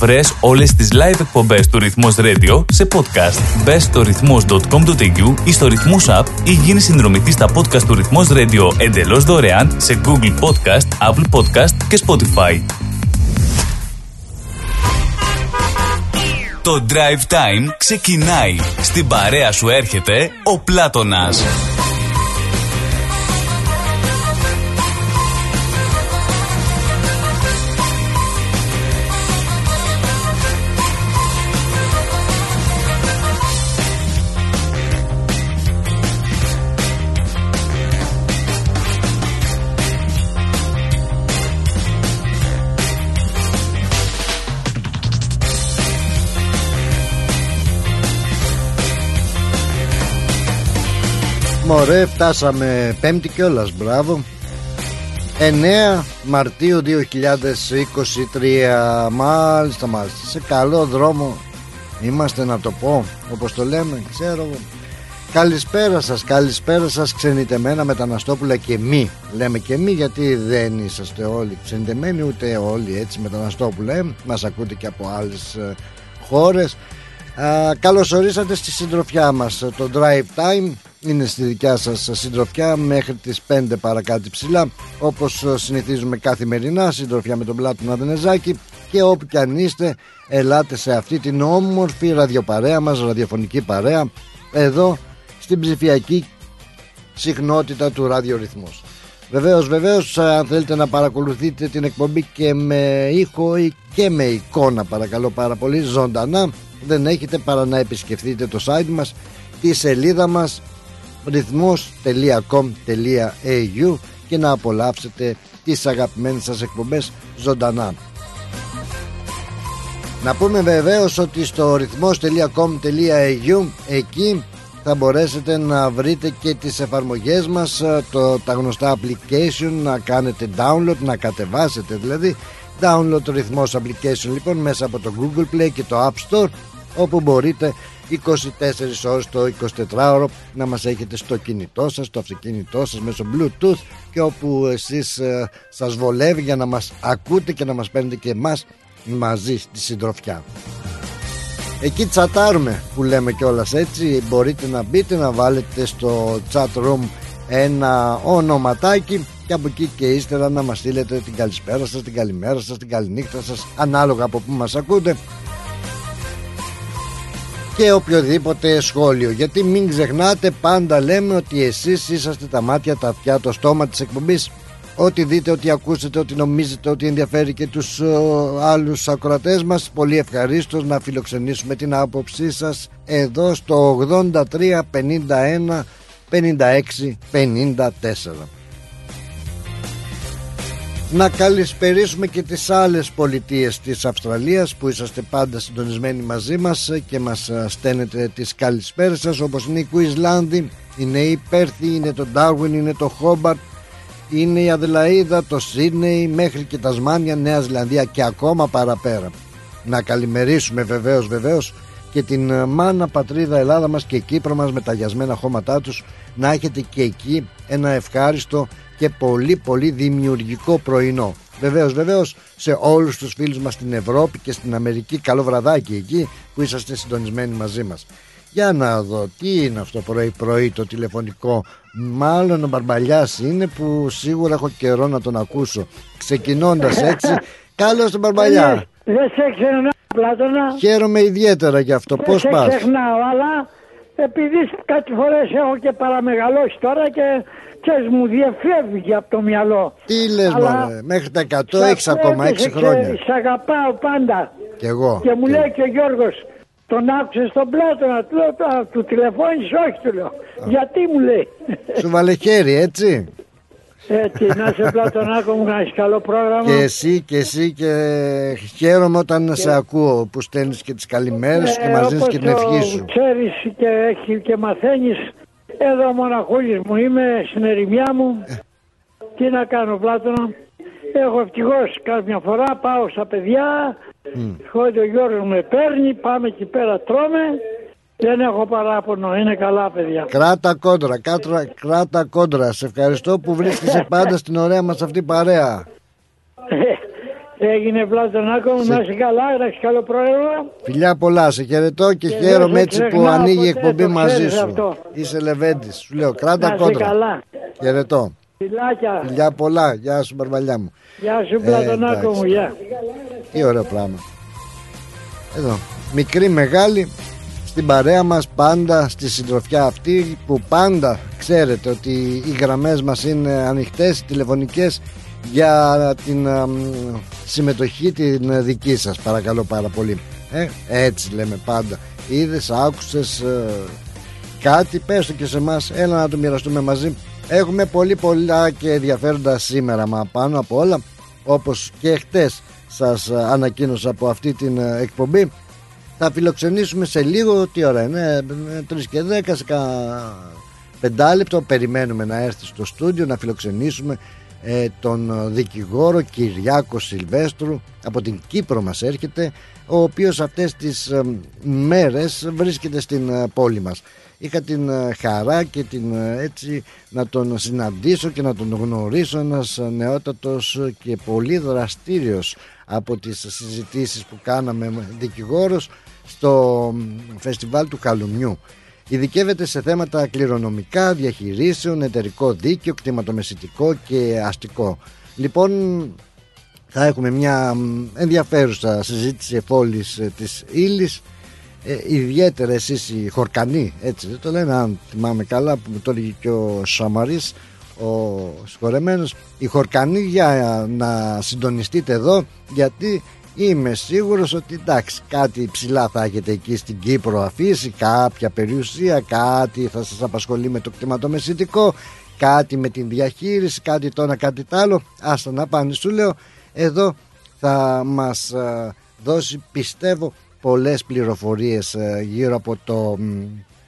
Βρες όλες τις live εκπομπές του Ρυθμός Radio σε podcast. Μπες στο ρυθμός.com.au ή στο Ρυθμός App ή γίνεις συνδρομητής στα podcast του Ρυθμός Radio εντελώς δωρεάν σε Google Podcast, Apple Podcast και Spotify. Το Drive Time ξεκινάει. Στην παρέα σου έρχεται ο Πλάτωνας. Μωρέ, φτάσαμε πέμπτη κιόλας, μπράβο. 9 Μαρτίου 2023 Μάλιστα μάλιστα. Σε καλό δρόμο Είμαστε να το πω Όπως το λέμε ξέρω Καλησπέρα σας Καλησπέρα σας ξενιτεμένα μεταναστόπουλα και μη. Λέμε και μη γιατί δεν είσαστε όλοι ξενιτεμένοι Ούτε όλοι έτσι μεταναστόπουλα ε. Μας ακούτε και από άλλες ε, χώρες. Καλώς ορίσατε στη συντροφιά μας Το Drive Time είναι στη δικιά σας συντροφιά μέχρι τις 5 παρακάτω ψηλά όπως συνηθίζουμε καθημερινά συντροφιά με τον Πλάτωνα Δενεζάκη και όπου κι αν είστε ελάτε σε αυτή την όμορφη ραδιοπαρέα μας ραδιοφωνική παρέα εδώ στην ψηφιακή συχνότητα του ραδιορυθμός Βεβαίως, βεβαίως, αν θέλετε να παρακολουθείτε την εκπομπή και με ήχο ή και με εικόνα παρακαλώ πάρα πολύ ζωντανά δεν έχετε παρά να επισκεφτείτε το site μας τη σελίδα μας ρυθμός.com.au και να απολαύσετε τις αγαπημένες σας εκπομπές ζωντανά. Να πούμε βεβαίως ότι στο ρυθμός.com.au εκεί θα μπορέσετε να βρείτε και τις εφαρμογές μας το, τα γνωστά application να κάνετε download, να κατεβάσετε δηλαδή download το ρυθμός application λοιπόν μέσα από το Google Play και το App Store όπου μπορείτε 24 ώρες το 24ωρο να μας έχετε στο κινητό σας, στο αυτοκίνητό σας μέσω bluetooth και όπου εσείς ε, σας βολεύει για να μας ακούτε και να μας παίρνετε και εμάς μαζί στη συντροφιά. Εκεί τσατάρουμε που λέμε κιόλας έτσι μπορείτε να μπείτε να βάλετε στο chat room ένα ονοματάκι και από εκεί και ύστερα να μας στείλετε την καλησπέρα σας, την καλημέρα σας, την καληνύχτα σας ανάλογα από που μας ακούτε και οποιοδήποτε σχόλιο. Γιατί μην ξεχνάτε πάντα λέμε ότι εσείς είσαστε τα μάτια, τα αυτιά, το στόμα της εκπομπής. Ό,τι δείτε, ό,τι ακούσετε, ό,τι νομίζετε ότι ενδιαφέρει και τους ο, άλλους ακροατές μας Πολύ ευχαρίστως να φιλοξενήσουμε την άποψή σας εδώ στο 83 51 56 54 να καλησπερίσουμε και τις άλλες πολιτείες της Αυστραλίας που είσαστε πάντα συντονισμένοι μαζί μας και μας στέλνετε τις καλησπέρες σας όπως είναι η Κουισλάνδη, είναι η Πέρθη, είναι το Ντάρουιν, είναι το Χόμπαρτ, είναι η Αδελαίδα, το Σίδνεϊ μέχρι και τα Σμάνια, Νέα Ζηλανδία και ακόμα παραπέρα. Να καλημερίσουμε βεβαίως βεβαίως και την μάνα πατρίδα Ελλάδα μας και Κύπρο μας με τα γιασμένα χώματά τους να έχετε και εκεί ένα ευχάριστο και πολύ πολύ δημιουργικό πρωινό. Βεβαίως, βεβαίως σε όλους τους φίλους μας στην Ευρώπη και στην Αμερική, καλό βραδάκι εκεί που είσαστε συντονισμένοι μαζί μας. Για να δω τι είναι αυτό πρωί-πρωί το τηλεφωνικό. Μάλλον ο Μπαρμπαλιάς είναι που σίγουρα έχω καιρό να τον ακούσω. Ξεκινώντας έτσι, καλώς τον Μπαρμπαλιά. Δεν σε ξεχνάω, Πλάτωνα. Χαίρομαι ιδιαίτερα γι' αυτό. Πώς πας; Δεν σε ξεχνάω, αλλά επειδή κάτι φορές έχω και παραμεγαλώσει τώρα και ξέρεις μου διαφεύγει από το μυαλό. Τι λες Αλλά... μωρέ, μέχρι τα 100 έχεις ακόμα 6 χρόνια. Σε αγαπάω πάντα. Και εγώ. Και μου λέει και ο Γιώργος, τον άκουσες στον Πλάτωνα, του, του, του τηλεφώνησες, όχι του λέω. Γιατί μου λέει. Σου βάλε χέρι, έτσι. Έτσι, να σε Πλατωνάκο μου, να έχεις καλό πρόγραμμα. Και εσύ και εσύ και χαίρομαι όταν και... σε ακούω που στέλνεις και τις καλημέρες ε, και μας δίνεις και την ευχή σου. ξέρεις και, έχει, και μαθαίνεις εδώ μοναχούλης μου είμαι στην ερημιά μου. Τι να κάνω Πλάτωνα; Έχω ευτυχώς κάποια φορά πάω στα παιδιά. Mm. ο Γιώργος με παίρνει, πάμε εκεί πέρα τρώμε. Δεν έχω παράπονο, είναι καλά παιδιά. Κράτα κόντρα, κάτρα, κράτα κόντρα. Σε ευχαριστώ που βρίσκεσαι πάντα στην ωραία μας αυτή παρέα. Ε, Έγινε Πλάτωνάκο μου, Σε- να είσαι καλά, να έχεις καλό πρόγραμμα. Φιλιά πολλά, σε χαιρετώ και, Και χαίρομαι δεν έτσι σε που ξεχνάω ανοίγει η ποτέ, εκπομπή το μαζί ξέρεις σου. αυτό. Είσαι Λεβέντης, σου λέω κράτα Να είσαι κόντρα. καλά. Χαιρετώ. Φιλάκια. Φιλιά πολλά, γεια σου Μπαρβαλιά μου. Γεια σου Πλατωνάκο εντάξει. μου, γεια. Τι ωραίο πράγμα. Εδώ, μικρή μεγάλη στην παρέα μας πάντα στη συντροφιά αυτή που πάντα ξέρετε ότι οι γραμμές μας είναι ανοιχτές τηλεφωνικές για την αμ, συμμετοχή την δική σας. Παρακαλώ πάρα πολύ. Ε, έτσι λέμε πάντα. Είδες άκουσες ε, κάτι πες το και σε μας έλα να το μοιραστούμε μαζί. Έχουμε πολύ πολλά και ενδιαφέροντα σήμερα μα πάνω από όλα όπως και χτες σας ε, ανακοίνωσα από αυτή την ε, εκπομπή θα φιλοξενήσουμε σε λίγο τι ώρα είναι 3 και 10 σε κα... πεντάλεπτο. Περιμένουμε να έρθει στο στούντιο να φιλοξενήσουμε ε, τον ε, δικηγόρο Κυριάκο Σιλβέστρου. Από την Κύπρο μας έρχεται ο οποίος αυτές τις ε, μέρες βρίσκεται στην ε, πόλη μας. Είχα την ε, χαρά και την ε, έτσι να τον συναντήσω και να τον γνωρίσω ένας ε, νεότατος και πολύ δραστήριος από τις συζητήσεις που κάναμε με δικηγόρος στο μ, φεστιβάλ του Καλουμιού. Ειδικεύεται σε θέματα κληρονομικά, διαχειρήσεων, εταιρικό δίκαιο, κτηματομεσητικό και αστικό. Λοιπόν, θα έχουμε μια μ, ενδιαφέρουσα συζήτηση εφόλης ε, της ύλης. Ε, ιδιαίτερα εσείς οι χορκανοί έτσι δεν το λένε αν θυμάμαι καλά που μου το έλεγε και ο Σαμαρής ο συγχωρεμένος. Οι χορκανοί για να συντονιστείτε εδώ γιατί είμαι σίγουρος ότι εντάξει κάτι ψηλά θα έχετε εκεί στην Κύπρο αφήσει κάποια περιουσία κάτι θα σας απασχολεί με το κτηματομεσητικό κάτι με την διαχείριση κάτι το ένα κάτι το άλλο. Άστα να πάνε σου λέω. Εδώ θα μας ε, δώσει πιστεύω πολλές πληροφορίες ε, γύρω από το μ,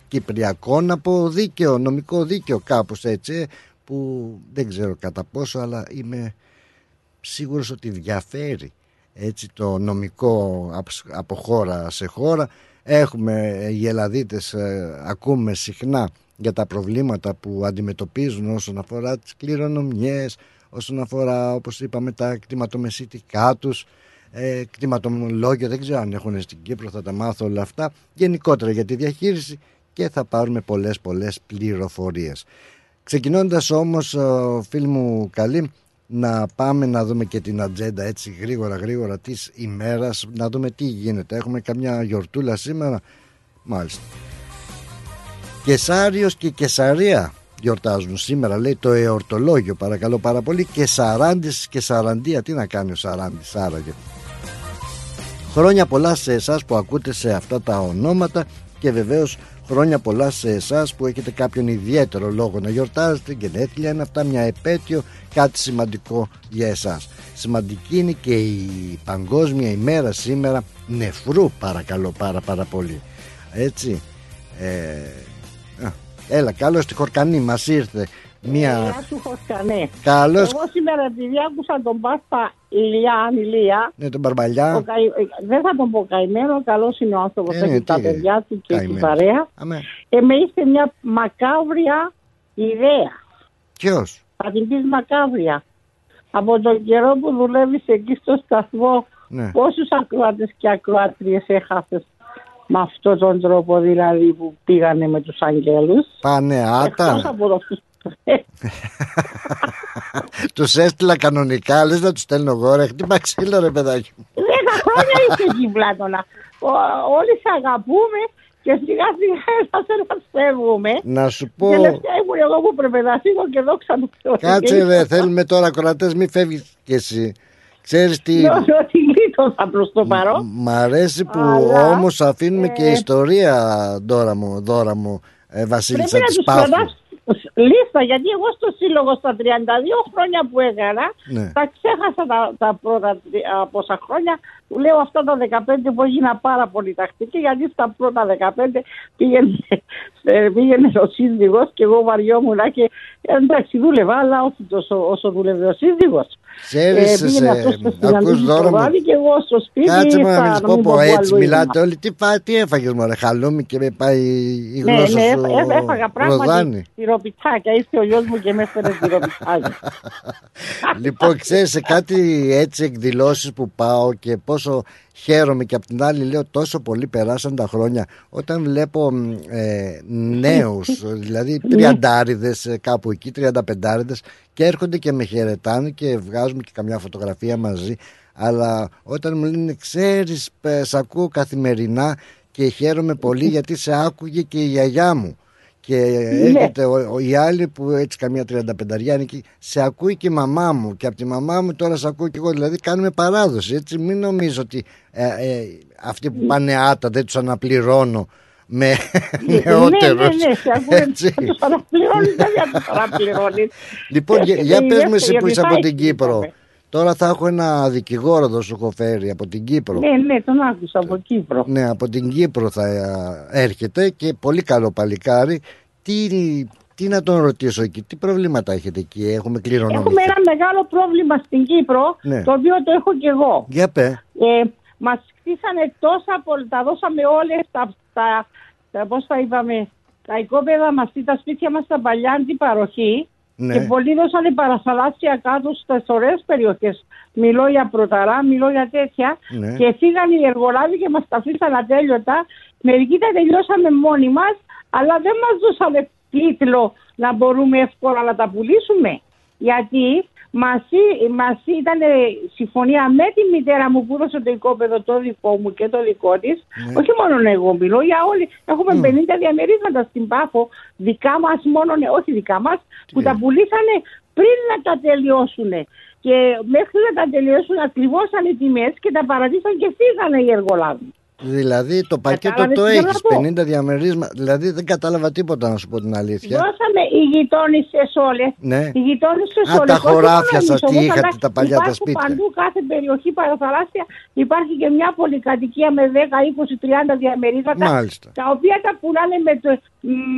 Κυπριακό να πω δίκαιο, νομικό δίκαιο κάπως έτσι ε, που δεν ξέρω κατά πόσο αλλά είμαι σίγουρος ότι διαφέρει έτσι το νομικό απ- από χώρα σε χώρα. Έχουμε ε, οι Ελλαδίτες ε, ακούμε συχνά για τα προβλήματα που αντιμετωπίζουν όσον αφορά τις κληρονομιές όσον αφορά όπως είπαμε τα κτηματομεσίτικά τους ε, κτηματολόγια δεν ξέρω αν έχουν στην Κύπρο θα τα μάθω όλα αυτά. Γενικότερα για τη διαχείριση και θα πάρουμε πολλές πολλές πληροφορίες. Ξεκινώντας όμως ε, φίλοι μου καλή να πάμε να δούμε και την ατζέντα έτσι γρήγορα γρήγορα της ημέρας. Να δούμε τι γίνεται. Έχουμε καμιά γιορτούλα σήμερα. Μάλιστα. Κεσάριος και Κεσαρία γιορτάζουν σήμερα λέει το εορτολόγιο. Παρακαλώ πάρα πολύ. Και Σαράντης και Σαραντία τι να κάνει ο Σαράντης άραγε Χρόνια πολλά σε εσάς που ακούτε σε αυτά τα ονόματα και βεβαίως χρόνια πολλά σε εσάς που έχετε κάποιον ιδιαίτερο λόγο να γιορτάζετε γενέθλια είναι αυτά μια επέτειο κάτι σημαντικό για εσάς. Σημαντική είναι και η παγκόσμια ημέρα σήμερα νεφρού παρακαλώ πάρα πάρα πολύ. Έτσι. Ε, α, έλα καλώς στη Χορκανή μας ήρθε μια Γεια σου Φωσκανέ. καλώς Εγώ σήμερα επειδή άκουσα τον Πάσπα Ηλιά, αν Ηλία, ναι τον Μπαρμπαλιά ο καη- ε, δεν θα τον πω καημένο, καλός είναι ο άνθρωπος, Ε, έχει ναι, τα τι, παιδιά του και έχει καημένος. παρέα. Αμέ. Και με είστε μια μακάβρια ιδέα. ποιος; Θα την πεις μακάβρια. Από τον καιρό που δουλεύεις εκεί στο σταθμό, ναι. πόσους ακροάτες και ακροάτριες έχασες με αυτόν τον τρόπο δηλαδή που πήγανε με τους αγγέλους; πάνε Εκτός άτα από αυτούς Τους έστειλα κανονικά, λες να τους στέλνω εγώ ρε, χτύπα ξύλο ρε παιδάκι μου. Δέκα χρόνια είσαι εκεί Πλάτωνα. Ο- Όλοι σε αγαπούμε και σιγά σιγά θα σε να φεύγουμε. Να σου πω, Τελευταία ήμουν εγώ που πρέπει να φύγω και δόξα του Θεού. κάτσε ρε, θέλουμε τώρα κορατές, μη φεύγεις κι εσύ. Ξέρεις τι, Νιώθω ότι γλίτωσα προς το παρόν. μ' αρέσει που Αλλά, όμως αφήνουμε και ε, ιστορία δώρα μου, δώρα μου, ε, Πρέπει Βασίλισσα να της τους Πάφου. Κρατάς λίστα γιατί εγώ στο σύλλογο στα 32 χρόνια που έκανα Ναι. τα ξέχασα τα, τα πρώτα τρι- πόσα χρόνια του λέω αυτά τα 15 που έγινα πάρα πολύ τακτική γιατί στα πρώτα 15 πήγαινε, ε, πήγαινε ο σύζυγος και εγώ βαριόμουν και ε, εντάξει δούλευα αλλά όχι τόσο όσο δούλευε ο σύζυγος. Ξέρεις, Ε, πήγαινε σε- αυτός στο ακούς συναντήσεις δώρα το μου. βράδυ και εγώ στο σπίτι Κάτσε μου να στα- μην να πω, μην πω που έτσι αλλού μιλάτε ήμουνα. όλοι. Τι, φά, τι έφαγες μωρέ, χαλούμι και με πάει η Ναι, γλώσσα ναι, σου έφα- έφαγα πράγματι ροδάνη. τυροπιτά πιτάκια. Ήρθε ο γιος μου και με έφερε τυροπιτάκια. λοιπόν, ξέρεις σε κάτι έτσι εκδηλώσεις που πάω και πόσο χαίρομαι και απ' την άλλη λέω τόσο πολύ περάσαν τα χρόνια όταν βλέπω ε, νέους δηλαδή τριαντάριδες ε, κάπου εκεί, τριανταπεντάριδες και έρχονται και με χαιρετάνε και βγάζουμε και καμιά φωτογραφία μαζί. Αλλά όταν μου λένε ξέρεις σ' ακούω καθημερινά και χαίρομαι πολύ γιατί σε άκουγε και η γιαγιά μου και ναι. έρχεται ο, ο, η άλλη που έτσι καμία 35 εκεί. Σε ακούει και η μαμά μου. Και από τη μαμά μου τώρα σε ακούω και εγώ. Δηλαδή κάνουμε παράδοση. Έτσι μην νομίζω ότι ε, ε, αυτοί που πάνε άτα δεν τους αναπληρώνω με νεότερους ναι, ναι, ναι, σε ακούω τους αναπληρώνεις δεν τους αναπληρώνεις. Λοιπόν για, για πες μου εσύ που είσαι από την Κύπρο Τώρα θα έχω ένα δικηγόρο εδώ σου έχω φέρει από την Κύπρο. Ναι, ναι, τον άκουσα από Κύπρο. Ναι, από την Κύπρο θα έρχεται και πολύ καλό παλικάρι. Τι, τι να τον ρωτήσω εκεί, τι προβλήματα έχετε εκεί, έχουμε κληρονομήσει. Έχουμε ένα μεγάλο πρόβλημα στην Κύπρο, ναι. το οποίο το έχω και εγώ. Για πέ. Ε, μας χτίσανε τόσα πολλά, τα δώσαμε όλες τα, τα, τα πώς θα είπαμε, τα οικόπεδα μας, τα σπίτια μας στα παλιά αντιπαροχή ναι. Και πολλοί δώσανε παραθαλάσσια κάτω στις ωραίες περιοχές. Μιλώ για πρωταρά, μιλώ για τέτοια. Ναι. Και φύγαν οι εργολάβοι και μας τα αφήσαν ατέλειωτα. Μερικοί τα τελειώσαμε μόνοι μας, αλλά δεν μας δώσανε τίτλο να μπορούμε εύκολα να τα πουλήσουμε. Γιατί Μα ήταν συμφωνία με τη μητέρα μου που έδωσε το οικόπεδο το δικό μου και το δικό της. Ναι. Όχι μόνο εγώ μιλώ, για όλοι. Έχουμε 50 διαμερίσματα στην Πάφο, δικά μας μόνο, ναι, όχι δικά μας, που ναι. τα πουλήσανε πριν να τα τελειώσουν. Και μέχρι να τα τελειώσουν ακριβώσαν οι τιμές και τα παρατήσαν και φύγανε οι εργολάβοι. Δηλαδή το πακέτο το έχεις 50 διαμερίσματα. Δηλαδή δεν κατάλαβα τίποτα να σου πω την αλήθεια. Δώσαμε οι γειτόνισε όλες. Ναι. Οι γειτόνισε όλες. Τα χωράφια σας τι είχατε τα παλιά τα σπίτια. Παντού κάθε περιοχή παραθαλάσσια υπάρχει και μια πολυκατοικία με 10, 20, 30 διαμερίσματα. Μάλιστα. Τα οποία τα πουλάνε με, το,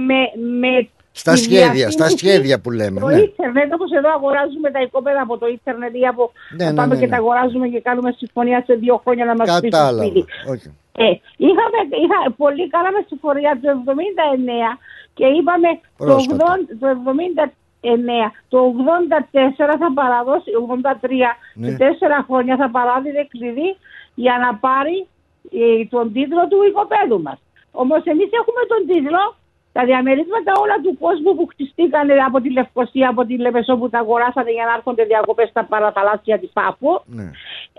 με, με στα σχέδια, στα σχέδια που λέμε. Το ναι. ίντερνετ, όπως εδώ αγοράζουμε τα οικόπεδα από το ίντερνετ ή από. Ναι, ναι, πάμε ναι, και τα αγοράζουμε και κάνουμε συμφωνία σε δύο χρόνια να μας πει το σπίτι. Ε, είχαμε, είχα, πολύ κάναμε συμφωνία το 79 και είπαμε το, 80, το 79. Το 84 θα παραδώσει, 83 ναι. σε τέσσερα χρόνια θα παράδεινε κλειδί για να πάρει ε, τον τίτλο του οικοπαίδου μας. Όμως εμείς έχουμε τον τίτλο τα διαμερίσματα όλα του κόσμου που χτιστήκαν από τη Λευκοσία, από τη Λεμεσό που τα αγοράσανε για να έρχονται διακοπές στα παραθαλάσσια της Πάφου, ναι.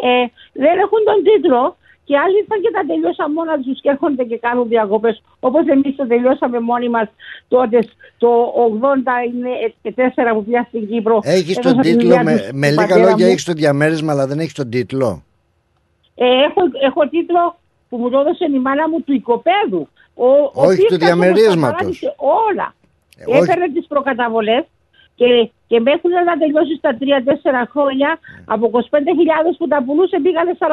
ε, δεν έχουν τον τίτλο και άλλοι ήρθαν και τα τελειώσαν μόνα τους και έρχονται και κάνουν διακοπές. Όπως εμείς το τελειώσαμε μόνοι μας τότε το 84 που πια στην Κύπρο. Έχεις τον τίτλο, με, με λίγα λόγια, έχεις το διαμέρισμα, αλλά δεν έχεις τον τίτλο. Ε, έχω, έχω τίτλο που μου το έδωσε η μάνα μου του οικοπαίδου. Ο, όχι του διαμερίσματος. Όλα. Ε, Έφερε τις προκαταβολές και, και μέχρι να τελειώσεις στα 3-4 χρόνια από 25.000 που τα πουλούσε πήγανε 45.000.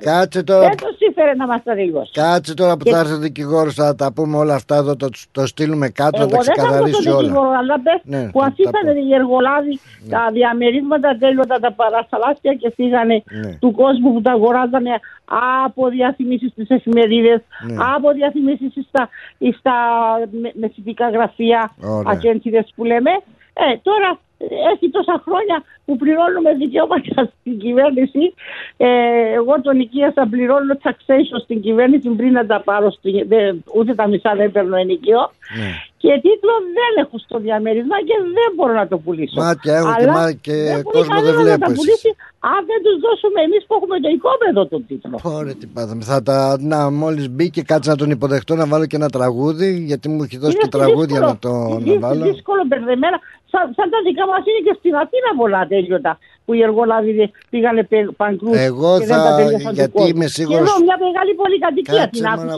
Κάτσε τώρα. Δεν το σύμφερε να μας τα τελειώσει. Κάτσε τώρα που και... θα έρθει ο δικηγόρος, θα τα πούμε όλα αυτά εδώ, το, το στείλουμε κάτω, Εγώ να τα ξεκαθαρίσει όλα. Δικηγόρο, αλλά πες ναι, που αφήσανε οι εργολάβοι ναι. τα διαμερίσματα τέλειωτα τα παρασταλάσια και φύγανε ναι. του κόσμου που τα αγοράζανε από διαφημίσεις στις εφημερίδες, ναι. από διαφημίσεις στα, στα μεσητικά γραφεία, αγέντσιδε που λέμε. Ε, τώρα έχει τόσα χρόνια που πληρώνουμε δικαιώματα στην κυβέρνηση. Ε, εγώ τον οικία πληρώνω taxation στην κυβέρνηση πριν να τα πάρω. Στη, ούτε τα μισά δεν παίρνω ενοικείο. Ναι. Και τίτλο δεν έχω στο διαμέρισμα και δεν μπορώ να το πουλήσω. Μα και έχω και, μα, και κόσμο δεν βλέπω. Να πουλήσει, αν δεν τους δώσουμε εμείς που έχουμε το οικόπεδο τον τίτλο. Ωραία, τι πάθαμε. Θα τα. Να, μόλις μπήκε, κάτσε να τον υποδεχτώ να βάλω και ένα τραγούδι, γιατί μου έχει δώσει και τραγούδια να το να βάλω. Είναι δύσκολο μπερδεμένα. Σαν, σαν τα δικά μας είναι και στην Αθήνα πολλά τέλειωτα που οι εργολάβοι πήγανε παγκρού. Εγώ και θα. Δεν τα γιατί είμαι σίγουρο. Εδώ μια μεγάλη πολυκατοικία την άκουσα.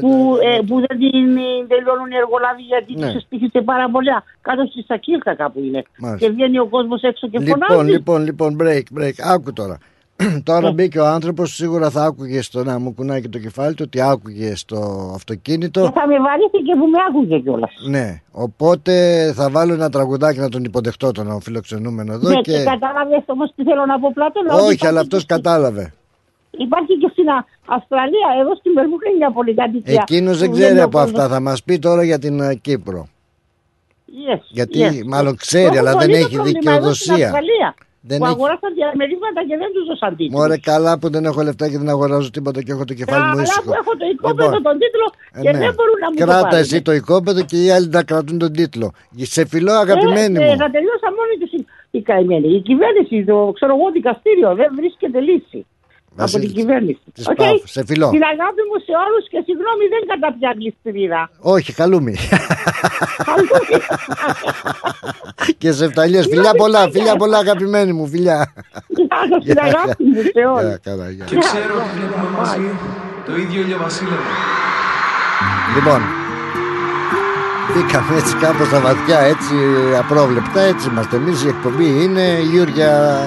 Που, ε, που δεν την τελειώνουν οι εργολάβοι γιατί ναι. τους εστίχησε πάρα πολλά. Κάτω στη Σακίλτα κάπου είναι. Μάλιστα. Και βγαίνει ο κόσμος έξω και λοιπόν, φωνάζει. Λοιπόν, λοιπόν, break, break. Άκου τώρα. Τώρα ναι. μπήκε ο άνθρωπος, σίγουρα θα άκουγε στο να μου κουνάει και το κεφάλι του ότι άκουγε στο αυτοκίνητο. Και θα με βαρύθηκε που με άκουγε κιόλας. Ναι, οπότε θα βάλω ένα τραγουδάκι να τον υποδεχτώ τον φιλοξενούμενο εδώ. Ναι, και, και κατάλαβες όμως τι θέλω να πω πλάτων. Όχι, αλλά αυτός κατάλαβε. Υπάρχει και στην Αυστραλία, εδώ στην Μερμούχλη μια πολυκατοικία. Εκείνος δεν ξέρει από αυτά. Θα μας πει τώρα για την ε, Κύπρο. Yes, Γιατί yes. μάλλον ξέρει, Έχω αλλά δεν πολύ το έχει πρόβλημα εδώ στην δικαιοδοσία. Αυστραλία, Δεν που έχει- αγοράσαν διαμερίσματα και δεν τους δώσαν τίτλο. Μωρέ καλά που δεν έχω λεφτά και δεν αγοράζω τίποτα και έχω το κεφάλι μου Καλά ήσυχο. που έχω το οικόπεδο Λοιπόν, τον τίτλο ε, και ναι. δεν μπορούν να μου το Κράτα πάρουν. εσύ το οικόπεδο και οι άλλοι να κρατούν τον τίτλο. Σε φιλό αγαπημένη ε, μου. ε, να τελειώσα μόνη της η καημένη. Η κυβέρνηση, το ξέρω εγώ δικαστήριο, δεν βρίσκεται λύση. Βασίλης, από την κυβέρνηση. της Οκ. Πάφου. Σε φιλό. Την αγάπη μου σε όλους και συγγνώμη δεν καταπιάνεις σπηρίδα. Όχι, χαλούμι. και σε φταλιές. Φιλιά πολλά, φιλιά πολλά αγαπημένη μου, φιλιά. Την αγάπη μου σε Γεια, όλου. καλά, γεια. Και ξέρω ότι βλέπουμε μαζί το ίδιο ηλιοβασίλευο. Λοιπόν, μπήκαμε έτσι κάπως στα βαθιά, έτσι απρόβλεπτα, έτσι είμαστε εμείς, η εκπομπή είναι η Γιούρια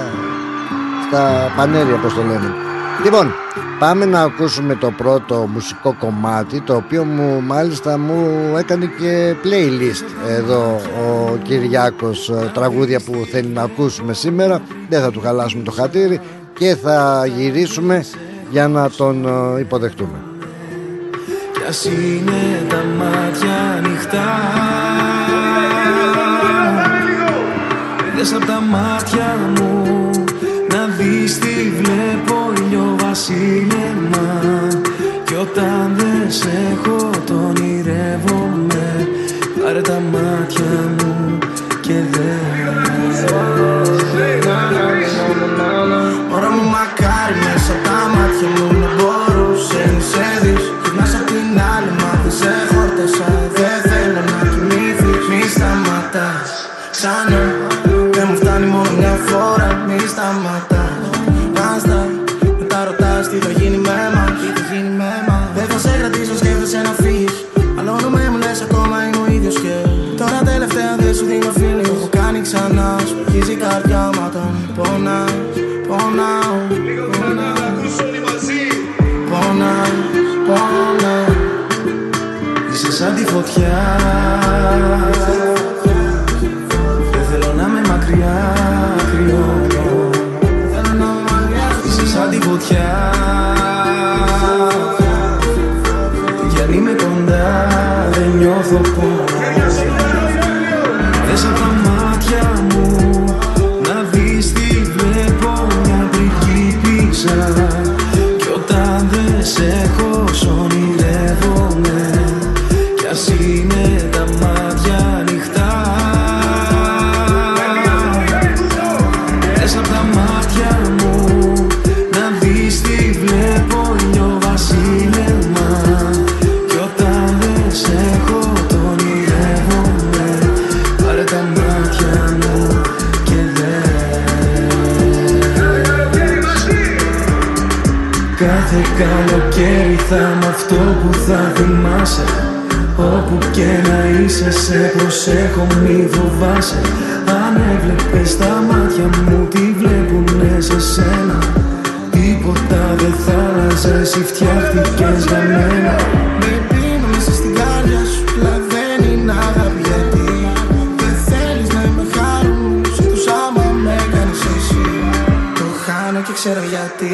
στα πανέρια, όπως το λένε. Λοιπόν, πάμε να ακούσουμε το πρώτο μουσικό κομμάτι, το οποίο μου μάλιστα μου έκανε και playlist εδώ ο Κυριάκος, ε, τραγούδια που θέλει να ακούσουμε σήμερα. Δεν θα του χαλάσουμε το χατήρι και θα γυρίσουμε για να τον ε, υποδεχτούμε. Κι ας είναι τα μάτια ανοιχτά Δες απ' τα μάτια μου όταν δεν σε έχω τον ονειρεύομαι Πάρε τα μάτια μου και Ώρα μου μακάρι μέσα απ' τα μάτια μου σαν Κάθε καλοκαίρι θα είμαι αυτό που θα θυμάσαι. Όπου και να είσαι σε προσέχω μη φοβάσαι. Αν έβλεπες τα μάτια μου τι βλέπουνε σε σένα; Τίποτα δεν θα άλλαζε εσύ φτιάχτηκες για μένα. Με πίνω μέσα στην καρδιά σου αλλά δεν είναι αγάπη γιατί Δεν θέλεις να είμαι χάρον σε τους άμα με κάνεις εσύ Το χάνω και ξέρω γιατί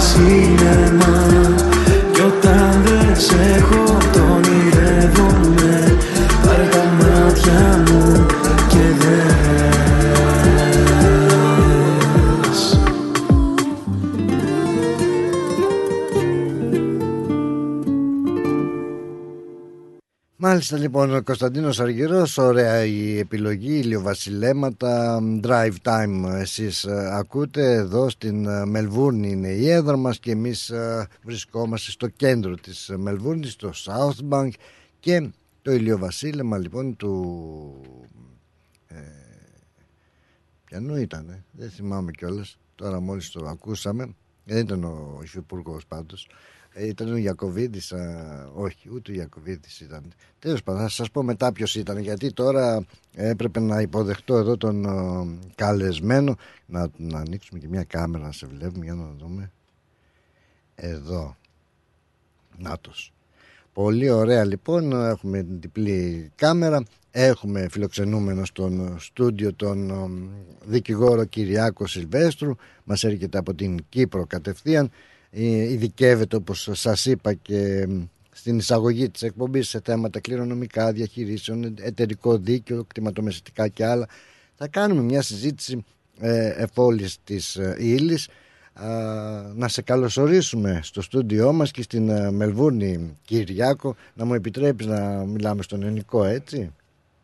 ηλιοβασίλεμα Κι Μάλιστα λοιπόν ο Κωνσταντίνος Αργυρός Ωραία η επιλογή ηλιοβασιλέματα Drive time εσείς ε, ακούτε Εδώ στην ε, Μελβούρνη είναι η έδρα μας Και εμείς ε, βρισκόμαστε στο κέντρο της ε, Μελβούρνης Στο South Bank Και το ηλιοβασίλεμα λοιπόν του ε, Ποιανού ήτανε Δεν θυμάμαι κιόλας Τώρα μόλις το ακούσαμε Δεν ήταν ο υφυπουργός πάντως ε, ήταν ο Ιακωβίδης, α, όχι ούτε ο Ιακωβίδης ήταν. Τέλος πάντων θα σας πω μετά ποιος ήταν γιατί τώρα έπρεπε να υποδεχτώ εδώ τον α, καλεσμένο να, να ανοίξουμε και μια κάμερα να σε βλέπουμε για να δούμε. Εδώ. Νάτος. Πολύ ωραία λοιπόν, έχουμε την διπλή κάμερα, έχουμε φιλοξενούμενο στον στούντιο τον α, δικηγόρο Κυριάκο Σιλβέστρου, μας έρχεται από την Κύπρο κατευθείαν ε, ειδικεύεται όπως σας είπα και στην εισαγωγή της εκπομπής σε θέματα κληρονομικά, διαχειρήσεων, εταιρικό δίκαιο, κτηματομεσητικά και άλλα. Θα κάνουμε μια συζήτηση ε, εφόλης της ε, ύλης. Α, να σε καλωσορίσουμε στο στούντιό μας και στην ε, Μελβούρνη Κυριάκο να μου επιτρέπεις να μιλάμε στον ελληνικό έτσι;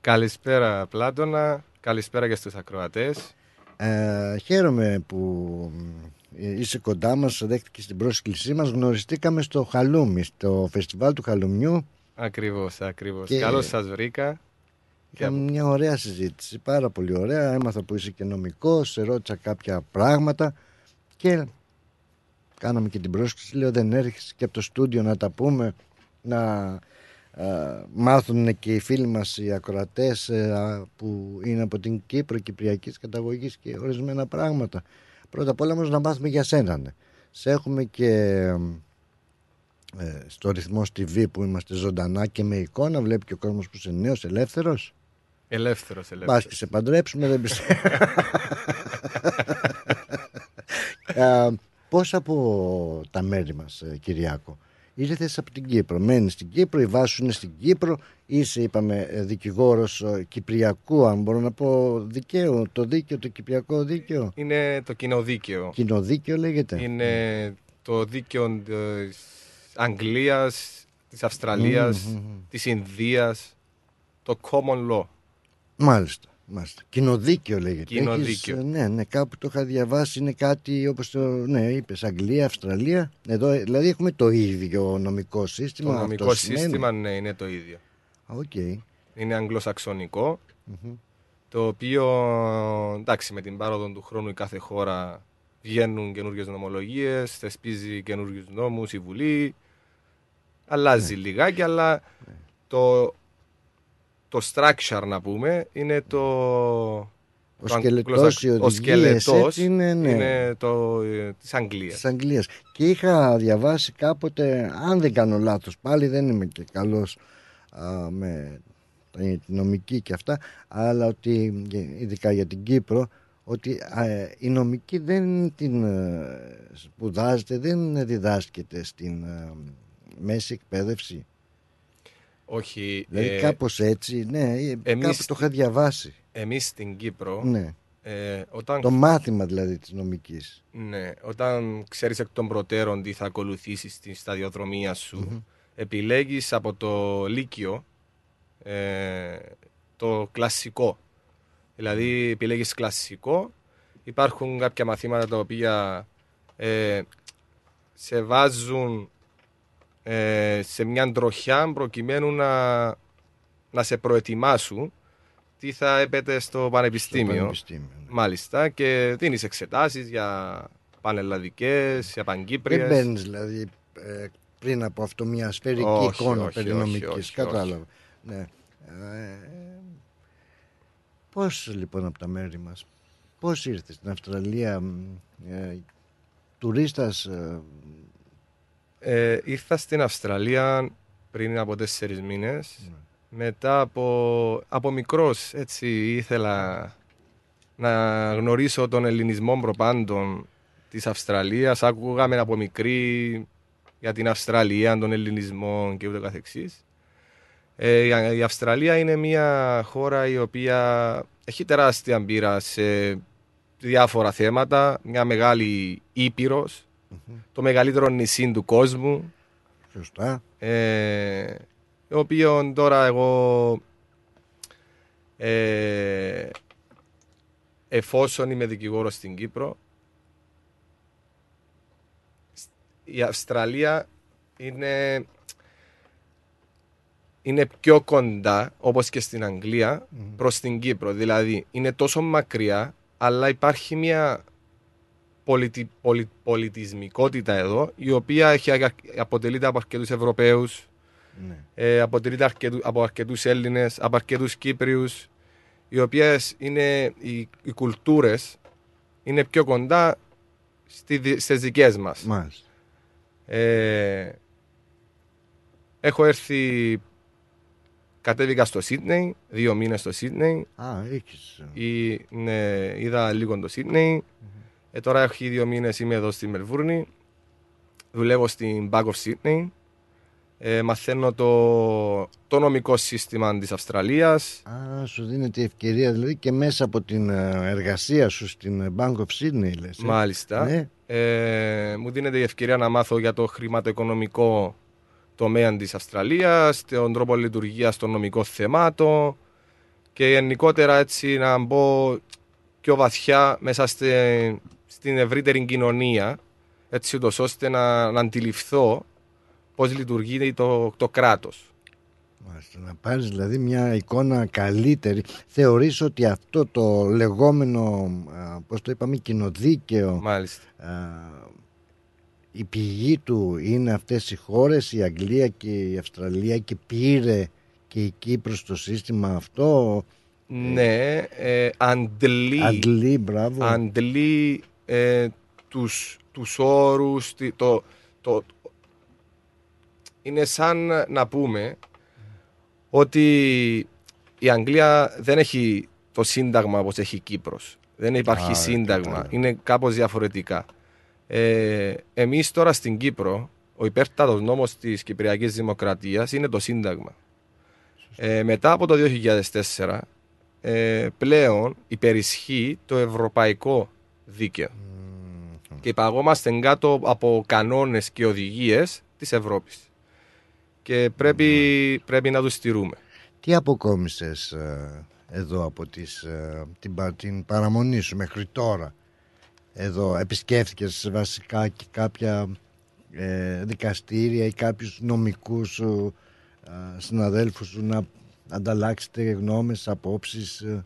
Καλησπέρα Πλάτωνα, καλησπέρα και στους ακροατές. ε, χαίρομαι που ε, είσαι κοντά μας, δέχτηκες την πρόσκλησή μας γνωριστήκαμε στο Χαλούμι, στο φεστιβάλ του Χαλουμιού Ακριβώς, ακριβώς. Και- Καλώς σας βρήκα. Είχαμε μια ωραία συζήτηση, πάρα πολύ ωραία. Έμαθα που είσαι και νομικός, σε ρώτησα κάποια πράγματα και κάναμε και την πρόσκληση. Λέω δεν έρχεσαι και από το στούντιο να τα πούμε, να α, μάθουν και οι φίλοι μας οι ακροατές ε, α, που είναι από την Κύπρο, κυπριακής καταγωγής και ορισμένα πράγματα. Πρώτα απ' όλα όμως να μάθουμε για σένα. ναι. Σε έχουμε και ε, στο ρυθμός TV που είμαστε ζωντανά και με εικόνα βλέπει και ο κόσμος που είσαι νέος, ελεύθερος. Ελεύθερος, Πας ελεύθερος. και σε παντρέψουμε, δεν πιστεύω. Α, Πώς από τα μέρη μας, ε, Κυριάκο, ήρθες από την Κύπρο, μένεις στην Κύπρο, η βάση σου είναι στην Κύπρο, είσαι, είπαμε, ε, δικηγόρος ε, κυπριακού, αν μπορώ να πω δικαίου, το δίκαιο, το κυπριακό δίκαιο, Είναι το κοινοδίκαιο. κοινοδίκαιο λέγεται. Είναι το δίκαιο της Αγγλίας, της Αυστραλίας, Μμμ, μμμ. της Ινδίας, το common law. Μάλιστα. Μάλιστα. Κοινοδίκαιο λέγεται. Κοινοδίκαιο. Έχεις, ε, ναι, ναι, κάπου το είχα διαβάσει. Είναι κάτι όπως το. Ναι, είπες Αγγλία, Αυστραλία. Εδώ, ε, δηλαδή έχουμε το ίδιο νομικό σύστημα. Το αυτό νομικό σημαίνει. σύστημα ναι, είναι το ίδιο. Α, Οκ. Είναι αγγλοσαξονικό, Μμμ. το οποίο εντάξει με την πάροδο του χρόνου η κάθε χώρα βγαίνουν καινούργιες νομολογίες, θεσπίζει καινούριους νόμους, η Βουλή. Αλλάζει Ναι. λιγάκι, αλλά το, το structure να πούμε είναι το. Ο το σκελετός, αγγλοσαξ- οι ο οδηγίες, σκελετός έτσι είναι, ναι. είναι το, ε, της Αγγλίας. Της Αγγλίας. Και είχα διαβάσει κάποτε, αν δεν κάνω λάθος, πάλι δεν είμαι και καλός με τη νομική και αυτά, αλλά ότι ειδικά για την Κύπρο, ότι α, η νομική δεν την ε, σπουδάζεται, δεν διδάσκεται στην ε, μέση εκπαίδευση. Όχι. Δηλαδή ε, κάπως έτσι, ναι, ε, εμείς κάπου το είχα διαβάσει. Εμείς στην Κύπρο, Ναι. ε, όταν, Το μάθημα δηλαδή της νομικής. ναι, όταν ξέρεις εκ των προτέρων τι θα ακολουθήσεις στη σταδιοδρομία σου, επιλέγεις από το Λύκειο ε, το κλασικό. Δηλαδή επιλέγεις κλασικό, υπάρχουν κάποια μαθήματα τα οποία ε, σε βάζουν ε, σε μια τροχιά προκειμένου να, να σε προετοιμάσουν τι θα έπεται στο Στο πανεπιστήμιο. πανεπιστήμιο, ναι. Μάλιστα και δίνεις εξετάσεις για πανελλαδικές, για πανκύπριες. Δεν παίρνει δηλαδή ε, πριν από αυτό μια σφαιρική Όχι, εικόνα όχι, περί όχι, νομικής. όχι, Κατάλαβα. Ναι. Ε, πώς λοιπόν από τα μέρη μας, πώς ήρθες στην Αυστραλία, μ, ε, τουρίστας, ε, Ε, ήρθα στην Αυστραλία πριν από τέσσερις μήνες. Ναι. Μετά από, από μικρός έτσι ήθελα να γνωρίσω τον ελληνισμό προπάντων της Αυστραλίας. Άκουγαμε από μικρή για την Αυστραλία, τον ελληνισμό και ούτω καθεξής. Ε, η Αυστραλία είναι μια χώρα η οποία έχει τεράστια πείρα σε διάφορα θέματα. Μια μεγάλη ήπειρος, το μεγαλύτερο νησί του κόσμου. Σωστά. Ε, το οποίο τώρα εγώ ε, εφόσον είμαι δικηγόρος στην Κύπρο η Αυστραλία είναι είναι πιο κοντά όπως και στην Αγγλία προς την Κύπρο δηλαδή είναι τόσο μακριά αλλά υπάρχει μια πολιτι, πολι- πολιτισμικότητα εδώ η οποία έχει, αποτελείται από αρκετούς Ευρωπαίους Ναι. ε, αποτελείται αρκετού, από αρκετούς Έλληνες, από αρκετούς Κύπριους, οι οποίες είναι, οι, οι κουλτούρες είναι πιο κοντά στη, δι- στις δικές μας. Μάλιστα. Ε, έχω έρθει, κατέβηκα στο Σίδνεϊ, δύο μήνες στο Σίδνεϊ, Α, έχεις. ε, Ή, ναι, είδα λίγο το Σίδνεϊ. Ε, τώρα έχω δύο μήνες είμαι εδώ στη Μελβούρνη. Δουλεύω στην Bank of Sydney. Ε, μαθαίνω το, το νομικό σύστημα της Αυστραλίας. Α, σου δίνεται η ευκαιρία δηλαδή και μέσα από την ε, εργασία σου στην ε, Bank of Sydney λες. ε; Μάλιστα. Ναι. Ε, μου δίνεται η ευκαιρία να μάθω για το χρηματοοικονομικό τομέα της Αυστραλίας, τον τρόπο λειτουργίας των νομικών θεμάτων και γενικότερα έτσι να μπω πιο βαθιά μέσα στη- στην ευρύτερη κοινωνία έτσι ούτως ώστε να, να αντιληφθώ πώς λειτουργεί το, το κράτος. Μάλιστα, να πάρεις δηλαδή μια εικόνα καλύτερη. Θεωρείς ότι αυτό το λεγόμενο, α, πώς το είπαμε, κοινοδίκαιο, Μάλιστα. α, η πηγή του είναι αυτές οι χώρες, η Αγγλία και η Αυστραλία και πήρε και η Κύπρος το σύστημα αυτό; Ναι, ε, αντλεί, Αντλή, μπράβο. αντλεί ε, τους, τους όρους, τι- το, το, είναι σαν να πούμε ότι η Αγγλία δεν έχει το σύνταγμα όπως έχει η Κύπρος. Δεν υπάρχει Α, σύνταγμα. κατάλαβα. Είναι κάπως διαφορετικά. Ε, εμείς τώρα στην Κύπρο, ο υπέρτατος νόμος της Κυπριακής Δημοκρατίας είναι το σύνταγμα. Ε, μετά από το 2004, ε, πλέον υπερισχύει το ευρωπαϊκό δίκαιο. Και υπαγόμαστε κάτω από κανόνες και οδηγίες της Ευρώπης. Και πρέπει, πρέπει να τους στηρούμε. Τι αποκόμισες ε, εδώ από τις, ε, την, πα- την παραμονή σου μέχρι τώρα; Εδώ επισκέφθηκες βασικά και κάποια ε, δικαστήρια ή κάποιους νομικούς σου ε, συναδέλφους σου να ανταλλάξετε γνώμες, απόψεις ε;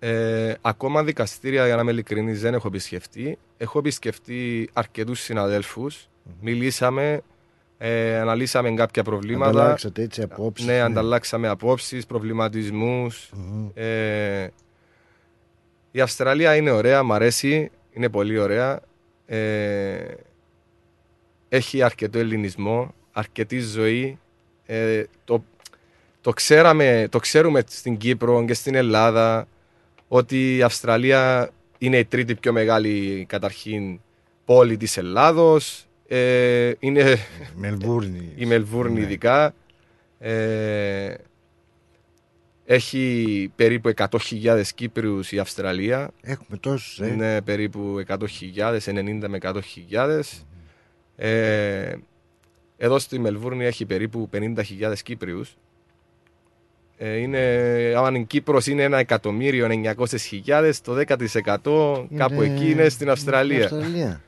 Ε, ακόμα δικαστήρια, για να είμαι ειλικρινής, δεν έχω επισκεφτεί. Έχω επισκεφτεί αρκετούς συναδέλφους. Μιλήσαμε, ε, αναλύσαμε κάποια προβλήματα. ανταλλάξατε έτσι απόψεις Ναι, ανταλλάξαμε απόψεις, προβληματισμούς. Μμμ. Ε, η Αυστραλία είναι ωραία, μ' αρέσει, είναι πολύ ωραία. Ε, έχει αρκετό ελληνισμό, αρκετή ζωή. Ε, το, το, ξέραμε, το ξέρουμε στην Κύπρο και στην Ελλάδα ότι η Αυστραλία είναι η τρίτη πιο μεγάλη καταρχήν πόλη της Ελλάδος. Ε, είναι Μελβούρνη η Μελβούρνη Ναι. ειδικά. Ε, έχει περίπου 100.000 Κύπριους η Αυστραλία. έχουμε τόσους ε. Είναι περίπου 100.000, 90 με 100.000. Ε, εδώ στη Μελβούρνη έχει περίπου 50.000 Κύπριους. Ε, είναι, αν η Κύπρος είναι ένα εκατομμύριο 900.000, το 10% κάπου εκεί είναι στην Αυστραλία. Αυστραλία.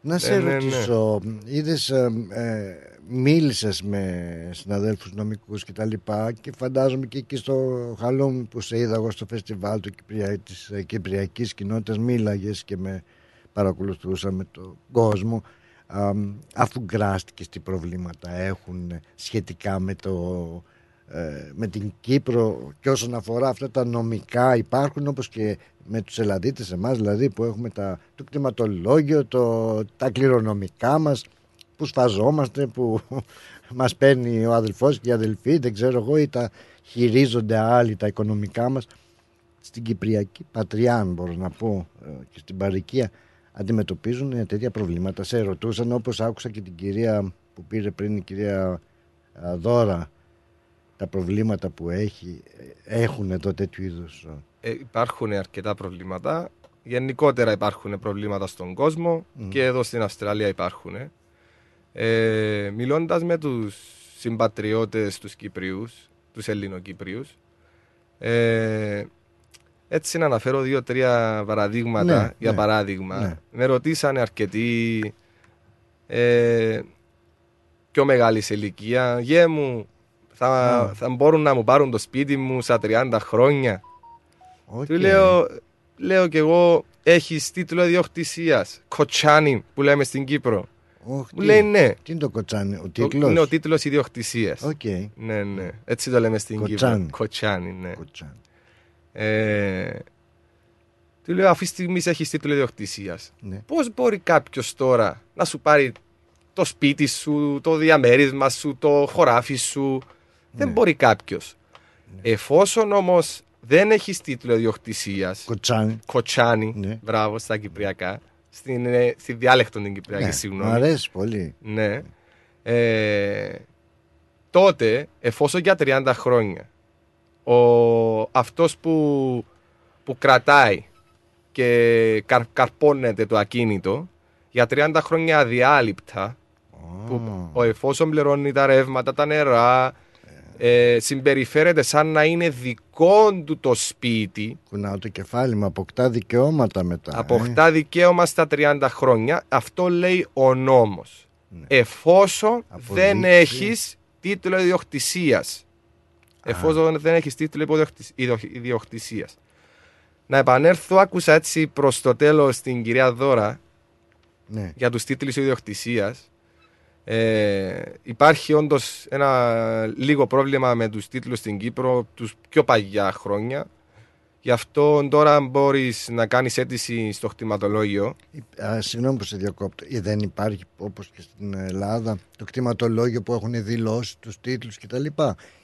Να σε Ναι, ναι, ναι. ρωτήσω, είδες, ε, ε, μίλησες με συναδέλφους νομικούς και τα λοιπά και φαντάζομαι και εκεί στο Χαλόμ που σε είδα εγώ στο φεστιβάλ του Κυπρια... της ε, Κυπριακής Κοινότητας μίλαγες και με παρακολουθούσα με τον κόσμο Α, αφού γκράστηκες τι προβλήματα έχουν σχετικά με το ε, με την Κύπρο και όσον αφορά αυτά τα νομικά υπάρχουν όπως και με τους Ελλαδίτες εμάς δηλαδή που έχουμε τα, το κτηματολόγιο, το, τα κληρονομικά μας που σφαζόμαστε, που μας παίρνει ο αδελφός και η αδελφή δεν ξέρω εγώ ή τα χειρίζονται άλλοι τα οικονομικά μας στην Κυπριακή πατριά αν μπορώ να πω ε, και στην Παρικία αντιμετωπίζουν τέτοια προβλήματα. Σε ρωτούσαν όπως άκουσα και την κυρία που πήρε πριν η κυρία α, Δώρα τα προβλήματα που έχει, ε, έχουν εδώ τέτοιου είδους. Ε, υπάρχουν αρκετά προβλήματα. Γενικότερα υπάρχουν προβλήματα στον κόσμο και εδώ στην Αυστραλία υπάρχουν. Ε, μιλώντας με τους συμπατριώτες τους Κυπρίους, τους Ελληνοκυπρίους, ε, έτσι να αναφέρω δύο-τρία παραδείγματα. Ναι, για ναι, παράδειγμα, ναι. με ρωτήσανε αρκετοί ε, πιο μεγάλης σε ηλικία. Γιε μου, θα, Α. θα μπορούν να μου πάρουν το σπίτι μου στα 30 χρόνια. Οκ. Του λέω, λέω κι εγώ, έχεις τίτλο ιδιοκτησίας. Κοτσάνι που λέμε στην Κύπρο. Όχ, Μου τι- λέει ναι. Τι είναι το κοτσάνι, ο Το- τίτλος; Είναι ο τίτλος ιδιοκτησίας. Οκ. Ναι, ναι. Έτσι το λέμε στην Κοτσάνι. Κύπρο. Κοτσάνι, ναι. Κοτσάνι. Ε, του λέω, αυτή τη στιγμής έχεις τίτλο ιδιοκτησίας. Ναι. Πώς μπορεί κάποιος τώρα να σου πάρει το σπίτι σου, το διαμέρισμα σου, το χωράφι σου. Δεν Ναι. μπορεί κάποιος. Εφόσον όμως δεν έχει τίτλο ιδιοκτησίας, Κοτσάνι. κοτσάνι, Ναι. μπράβο στα κυπριακά, στην, ε, στη διάλεκτο την κυπριακή, Ναι, συγγνώμη. Μου αρέσει πολύ. Ναι. Ε, τότε, εφόσον για 30 χρόνια, ο, αυτός που, που κρατάει και καρ, καρπώνεται το ακίνητο, για 30 χρόνια αδιάλειπτα, που ο εφόσον πληρώνει τα ρεύματα, τα νερά, ε, συμπεριφέρεται σαν να είναι δικό του το σπίτι, Κουνάω το κεφάλι μου, αποκτά δικαιώματα μετά. ε. αποκτά δικαίωμα στα 30 χρόνια. Αυτό λέει ο νόμος. Ναι. Εφόσον Αποδείξει. δεν έχεις τίτλο ιδιοκτησίας. Εφόσον δεν έχεις τίτλο ιδιοκτησ- ιδιο- ιδιοκτησίας. Να επανέλθω, άκουσα έτσι προς το τέλος την κυρία Δώρα Ναι. για τους τίτλους ιδιοκτησίας. Ε, υπάρχει όντως ένα λίγο πρόβλημα με τους τίτλους στην Κύπρο τους πιο παγιά χρόνια. Γι' αυτό τώρα μπορείς να κάνεις αίτηση στο χτιματολόγιο. Α, συγγνώμη που σε διακόπτω. Ε, Δεν υπάρχει όπως και στην Ελλάδα το κτηματολόγιο που έχουν δηλώσει τους τίτλους κτλ.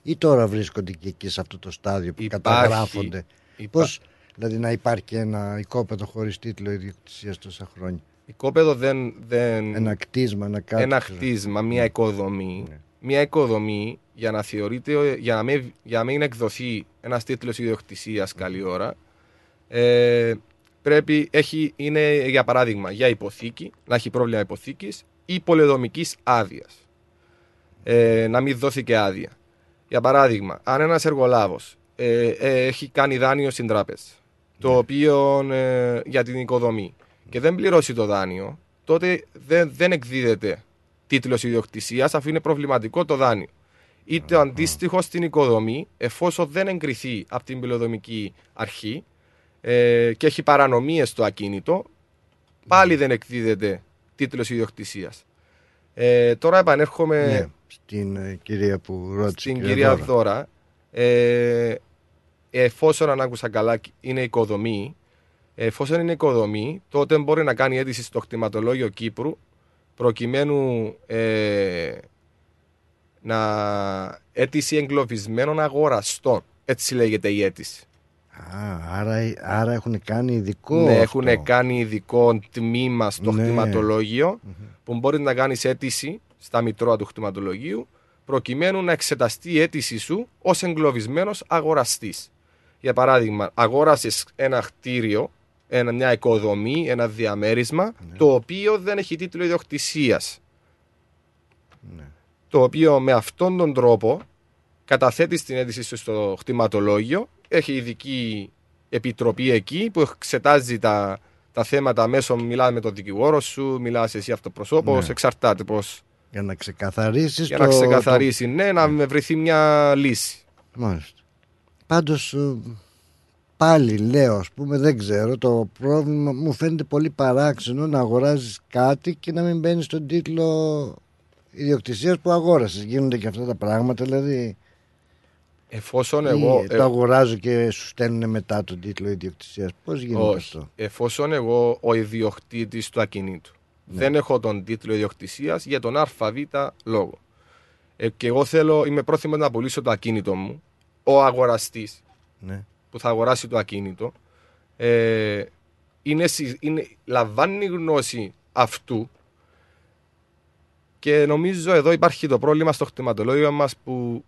Ή τώρα βρίσκονται και εκεί σε αυτό το στάδιο που Υπάρχει- καταγράφονται. Υπά- Πώς δηλαδή να υπάρχει ένα οικόπεδο χωρίς τίτλο ιδιοκτησίας τόσα χρόνια; Οικόπεδο δεν, δεν, Ένα κτίσμα, ένα κάτι. ένα ξέρω. χτίσμα, μια οικοδομή. Ναι. Μια οικοδομή για να θεωρείται, για να μην, για να μην εκδοθεί ένας τίτλος ιδιοκτησίας καλή ώρα, ε, πρέπει, έχει, είναι για παράδειγμα για υποθήκη, να έχει πρόβλημα υποθήκης ή πολεδομική άδειας. Ε, να μην δόθηκε άδεια. Για παράδειγμα, αν ένας εργολάβος ε, ε, έχει κάνει δάνειο στην τράπεζα, το οποίο ε, για την οικοδομή και δεν πληρώσει το δάνειο, τότε δεν, δεν εκδίδεται τίτλος ιδιοκτησίας αφού είναι προβληματικό το δάνειο. Ή το αντίστοιχο στην οικοδομή, εφόσον δεν εγκριθεί από την πυλοδομική αρχή ε, και έχει παρανομίες στο ακίνητο, πάλι δεν εκδίδεται τίτλος ιδιοκτησίας. Ε, τώρα επανέρχομαι Ναι, στην ε, κυρία που ρώτησε. στην κυρία Δώρα, ε, εφόσον αν άκουσα καλά είναι οικοδομή, εφόσον είναι οικοδομή, τότε μπορεί να κάνει αίτηση στο κτηματολόγιο Κύπρου προκειμένου ε, να αίτηση εγκλωβισμένων αγοραστών. Έτσι λέγεται η αίτηση. Α, άρα, άρα έχουν κάνει ειδικό. ναι, αυτό. έχουν κάνει ειδικό τμήμα στο Ναι. κτηματολογιο που μπορεί να κάνεις αίτηση στα μητρώα του κτηματολογίου προκειμένου να εξεταστεί η αίτησή σου ως εγκλωβισμένος αγοραστής. Για παράδειγμα, αγόρασες ένα κτίριο, ένα, μια οικοδομή, ένα διαμέρισμα, Ναι. το οποίο δεν έχει τίτλο ιδιοκτησίας. Ναι. Το οποίο με αυτόν τον τρόπο καταθέτει την αίτησή σου στο κτηματολόγιο. Έχει ειδική επιτροπή εκεί που εξετάζει τα, τα θέματα μέσω μιλάς με τον δικηγόρο σου, μιλάς εσύ αυτοπροσώπως, Ναι. εξαρτάται πώ. Για να ξεκαθαρίσεις Για το, να ξεκαθαρίσει, ναι, να με βρεθεί μια λύση. Το... Μάλιστα. Πάντως ε, πάλι λέω ας πούμε δεν ξέρω το πρόβλημα μου φαίνεται πολύ παράξενο να αγοράζεις κάτι και να μην μπαίνεις στον τίτλο ιδιοκτησίας που αγόρασες. Γίνονται και αυτά τα πράγματα δηλαδή. Εφόσον Ή εγώ. το αγοράζω και σου στέλνουν μετά τον τίτλο ιδιοκτησίας. Πώς γίνεται όχι. αυτό; Εφόσον εγώ ο ιδιοκτήτης του ακινήτου Ναι. δεν έχω τον τίτλο ιδιοκτησίας για τον ΑΒ λόγο. Ε, και εγώ θέλω, είμαι πρόθυμος να πουλήσω το ακίνητο μου. Ο αγοραστής Ναι. Που θα αγοράσει το ακίνητο, ε, είναι, συ- είναι, λαμβάνει γνώση αυτού και νομίζω εδώ υπάρχει το πρόβλημα στο χτιματολόγιο μας που,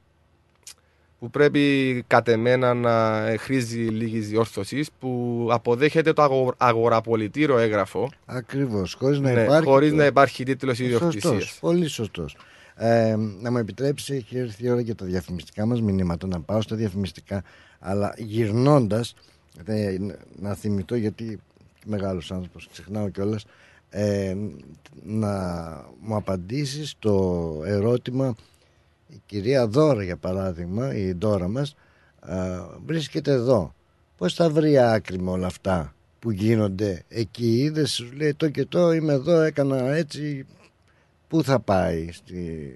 που πρέπει κατ' εμένα να χρήζει λίγης διόρθωσης που αποδέχεται το αγο, αγοραπολιτήρο έγγραφο Ακριβώς, χωρίς να ναι, υπάρχει... χωρίς να υπάρχει τίτλος Σωστός, ιδιοκτησίας. πολύ σωστός. Ε, να μου επιτρέψει, έχει έρθει η ώρα για τα διαφημιστικά μας μηνύματα, να πάω στα διαφημιστικά, αλλά γυρνώντας, ε, να θυμηθώ γιατί μεγάλος άνθρωπος, ξεχνάω κιόλας, ε, να μου απαντήσεις το ερώτημα η κυρία Δώρα για παράδειγμα, η Δώρα μας, α, βρίσκεται εδώ. Πώς θα βρει άκρη με όλα αυτά που γίνονται εκεί, είδες, σου λέει το και το, είμαι εδώ, έκανα έτσι, πού θα πάει, στη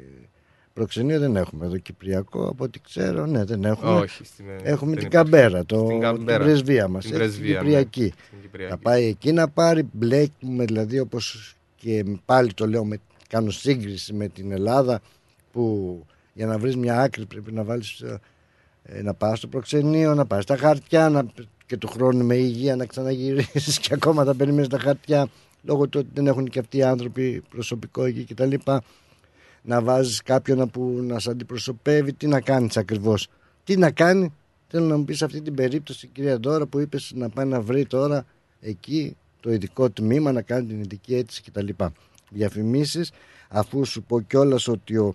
προξενία δεν έχουμε εδώ Κυπριακό, από ό,τι ξέρω, ναι δεν έχουμε. Όχι, στην, Έχουμε δεν την υπάρχει. Καμπέρα, το, Στην Καμπέρα. την πρεσβεία μας, Την έτσι, πρεσβεία, την ναι. Κυπριακή. Στην Κυπριακή. Θα πάει εκεί να πάρει, μπλέκουμε δηλαδή όπως και πάλι το λέω, με, κάνω σύγκριση με την Ελλάδα που για να βρεις μια άκρη πρέπει να βάλεις ε, ε, να πας στο προξενείο, να πας στα χαρτιά να, και του χρόνου με υγεία να ξαναγυρίσεις και ακόμα θα περιμένεις τα χαρτιά λόγω του ότι δεν έχουν και αυτοί οι άνθρωποι προσωπικό εκεί κτλ. Να βάζεις κάποιον που να σε αντιπροσωπεύει, τι να κάνεις ακριβώς. Τι να κάνει, θέλω να μου πεις αυτή την περίπτωση κυρία Ντόρα που είπες να πάει να βρει τώρα εκεί το ειδικό τμήμα να κάνει την ειδική αίτηση κτλ. Διαφημίσεις αφού σου πω κιόλας ότι ο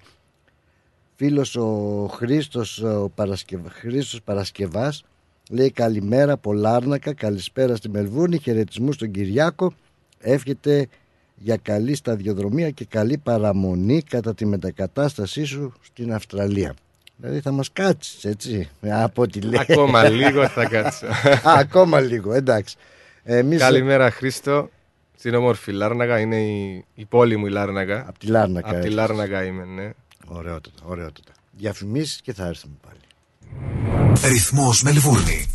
φίλος ο Χρήστος, ο Παρασκευ... Χρήστος Παρασκευάς λέει καλημέρα Πολάρνακα, καλησπέρα στη Μελβούρνη, χαιρετισμού στον Κυριάκο εύχεται για καλή σταδιοδρομία και καλή παραμονή κατά τη μετακατάστασή σου στην Αυστραλία. Δηλαδή θα μας κάτσεις έτσι από ό,τι λέει. Ακόμα λίγο θα κάτσω. Α, ακόμα λίγο, εντάξει. Εμείς Καλημέρα Χρήστο. Στην όμορφη Λάρναγα, είναι η, η πόλη μου η Λάρναγα. από τη Λάρνακα. Από τη έρχεσαι. Λάρναγα είμαι, ναι. Ωραιότατα, ωραιότατα. Διαφημίσεις και θα έρθουμε πάλι. Ρυθμός Μελβούρνη.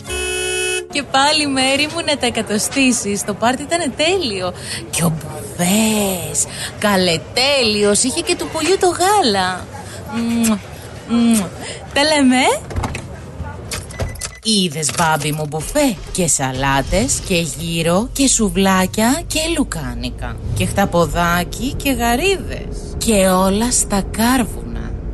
Και πάλι μέρη μου να τα εκατοστήσεις. Το πάρτι ήταν τέλειο. Και ο Μπουβές. Καλετέλειος. Είχε και του πουλιού το γάλα. Μμμ, μμμ. Τα λέμε. Ε; Είδες μπάμπι μου μπουφέ; Και σαλάτες και γύρο Και σουβλάκια και λουκάνικα. Και χταποδάκι και γαρίδες. Και όλα στα κάρβουνα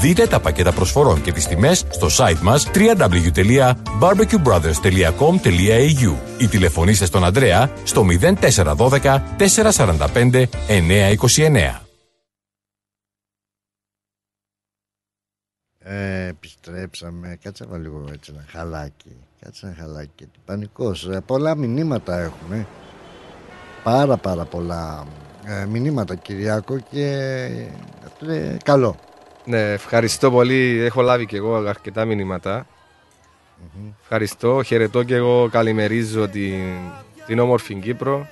Δείτε τα πακέτα προσφορών και τις τιμές στο site μας www.barbecuebrothers.com.au ή τηλεφωνήστε στον Ανδρέα στο 0412 445 929. Ε, επιστρέψαμε. Κάτσε να βάλω λίγο έτσι ένα χαλάκι. Κάτσε ένα χαλάκι. γιατί Πανικός. Ε, πολλά μηνύματα έχουμε. Πάρα πάρα πολλά ε, μηνύματα Κυριάκο και αυτό είναι καλό. Ναι, ευχαριστώ πολύ. Έχω λάβει και εγώ αρκετά μηνύματα. Ευχαριστώ, χαιρετώ και εγώ καλημερίζω την, την όμορφη Κύπρο,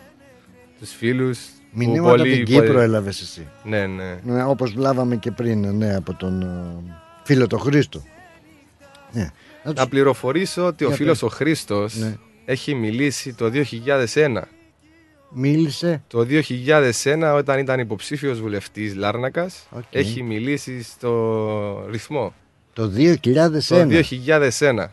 τους φίλους. που Μηνύματα από πολύ- την Κύπρο πολύ- έλαβες εσύ. Ναι, ναι. Ναι, όπως λάβαμε και πριν ναι, από τον ε, φίλο τον Χρήστο. Ναι. Να τους- Να πληροφορήσω ότι ο Για φίλος πες. ο Χρήστος Ναι. έχει μιλήσει το 2001. Μίλησε. Το 2001 όταν ήταν υποψήφιος βουλευτής Λάρνακας Οκ. έχει μιλήσει στο ρυθμό. Το 2001. Το 2001.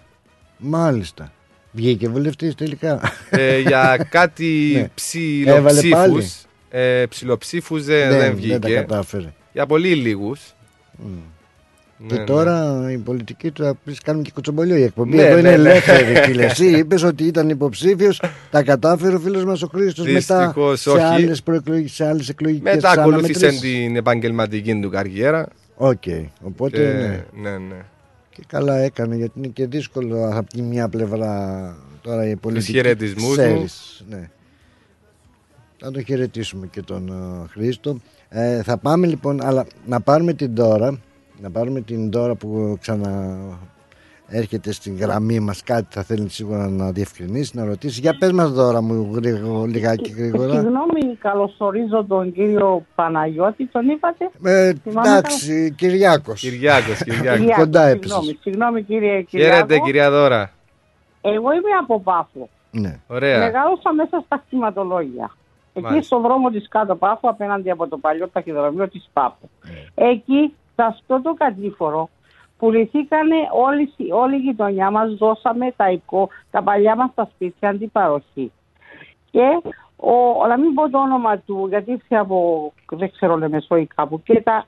Μάλιστα. Βγήκε βουλευτής τελικά. ε, για κάτι Ναι. ψηλοψήφους. Ε, ψηλοψήφους δεν, δεν δεν, βγήκε. δεν τα κατάφερε. για πολύ λίγους. Και Ναι, τώρα η πολιτική του θα πεις κάνουν και κοτσομπολιό η εκπομπή. Ναι, Εδώ είναι ναι, ναι. ελεύθερη φίλε. Εσύ είπες ότι ήταν υποψήφιος, τα κατάφερε ο φίλος μας ο Χρήστος μετά Δυστυχώς σε όχι. άλλες σε άλλες εκλογικές Μετά ακολούθησε αναμετρήσεις. την επαγγελματική του καριέρα. Οκ. Οπότε Και, ναι. ναι, ναι. Και καλά έκανε γιατί είναι και δύσκολο από τη μια πλευρά τώρα η πολιτική. χαιρετισμούς ξέρεις, Ναι. Θα τον χαιρετήσουμε και τον ε, Χρήστο. Ε, θα πάμε λοιπόν, αλλά να πάρουμε την τώρα, να πάρουμε την τώρα που ξανα έρχεται στην γραμμή μας κάτι θα θέλει σίγουρα να διευκρινίσει, να ρωτήσει. Για πες μας δώρα μου γρήγο, λιγάκι γρήγορα. Συγγνώμη, καλωσορίζω τον κύριο Παναγιώτη, τον είπατε; Ε, Θυμάμαι εντάξει, Κυριάκος. Κυριάκος, Κυριάκος. Κυριάκος, Κοντά έπεσες. Συγγνώμη, συγγνώμη κύριε Κυριάκο. Χαίρετε κυρία Δώρα. Εγώ είμαι από Πάφο. Ναι. Ωραία. Μεγάλωσα μέσα στα κτηματολόγια. Εκεί Μάλιστα. στο δρόμο της κάτω Πάφου, απέναντι από το παλιό ταχυδρομείο της Πάφου. Ναι. Εκεί, σε αυτό το κατήφορο, πουληθήκανε όλη, όλη η γειτονιά μας, δώσαμε τα, οικό, τα παλιά μας τα σπίτια αντιπαροχή. Και ο, να μην πω το όνομα του, γιατί ήρθε από, δεν ξέρω, Λεμεσό ή κάπου, και τα,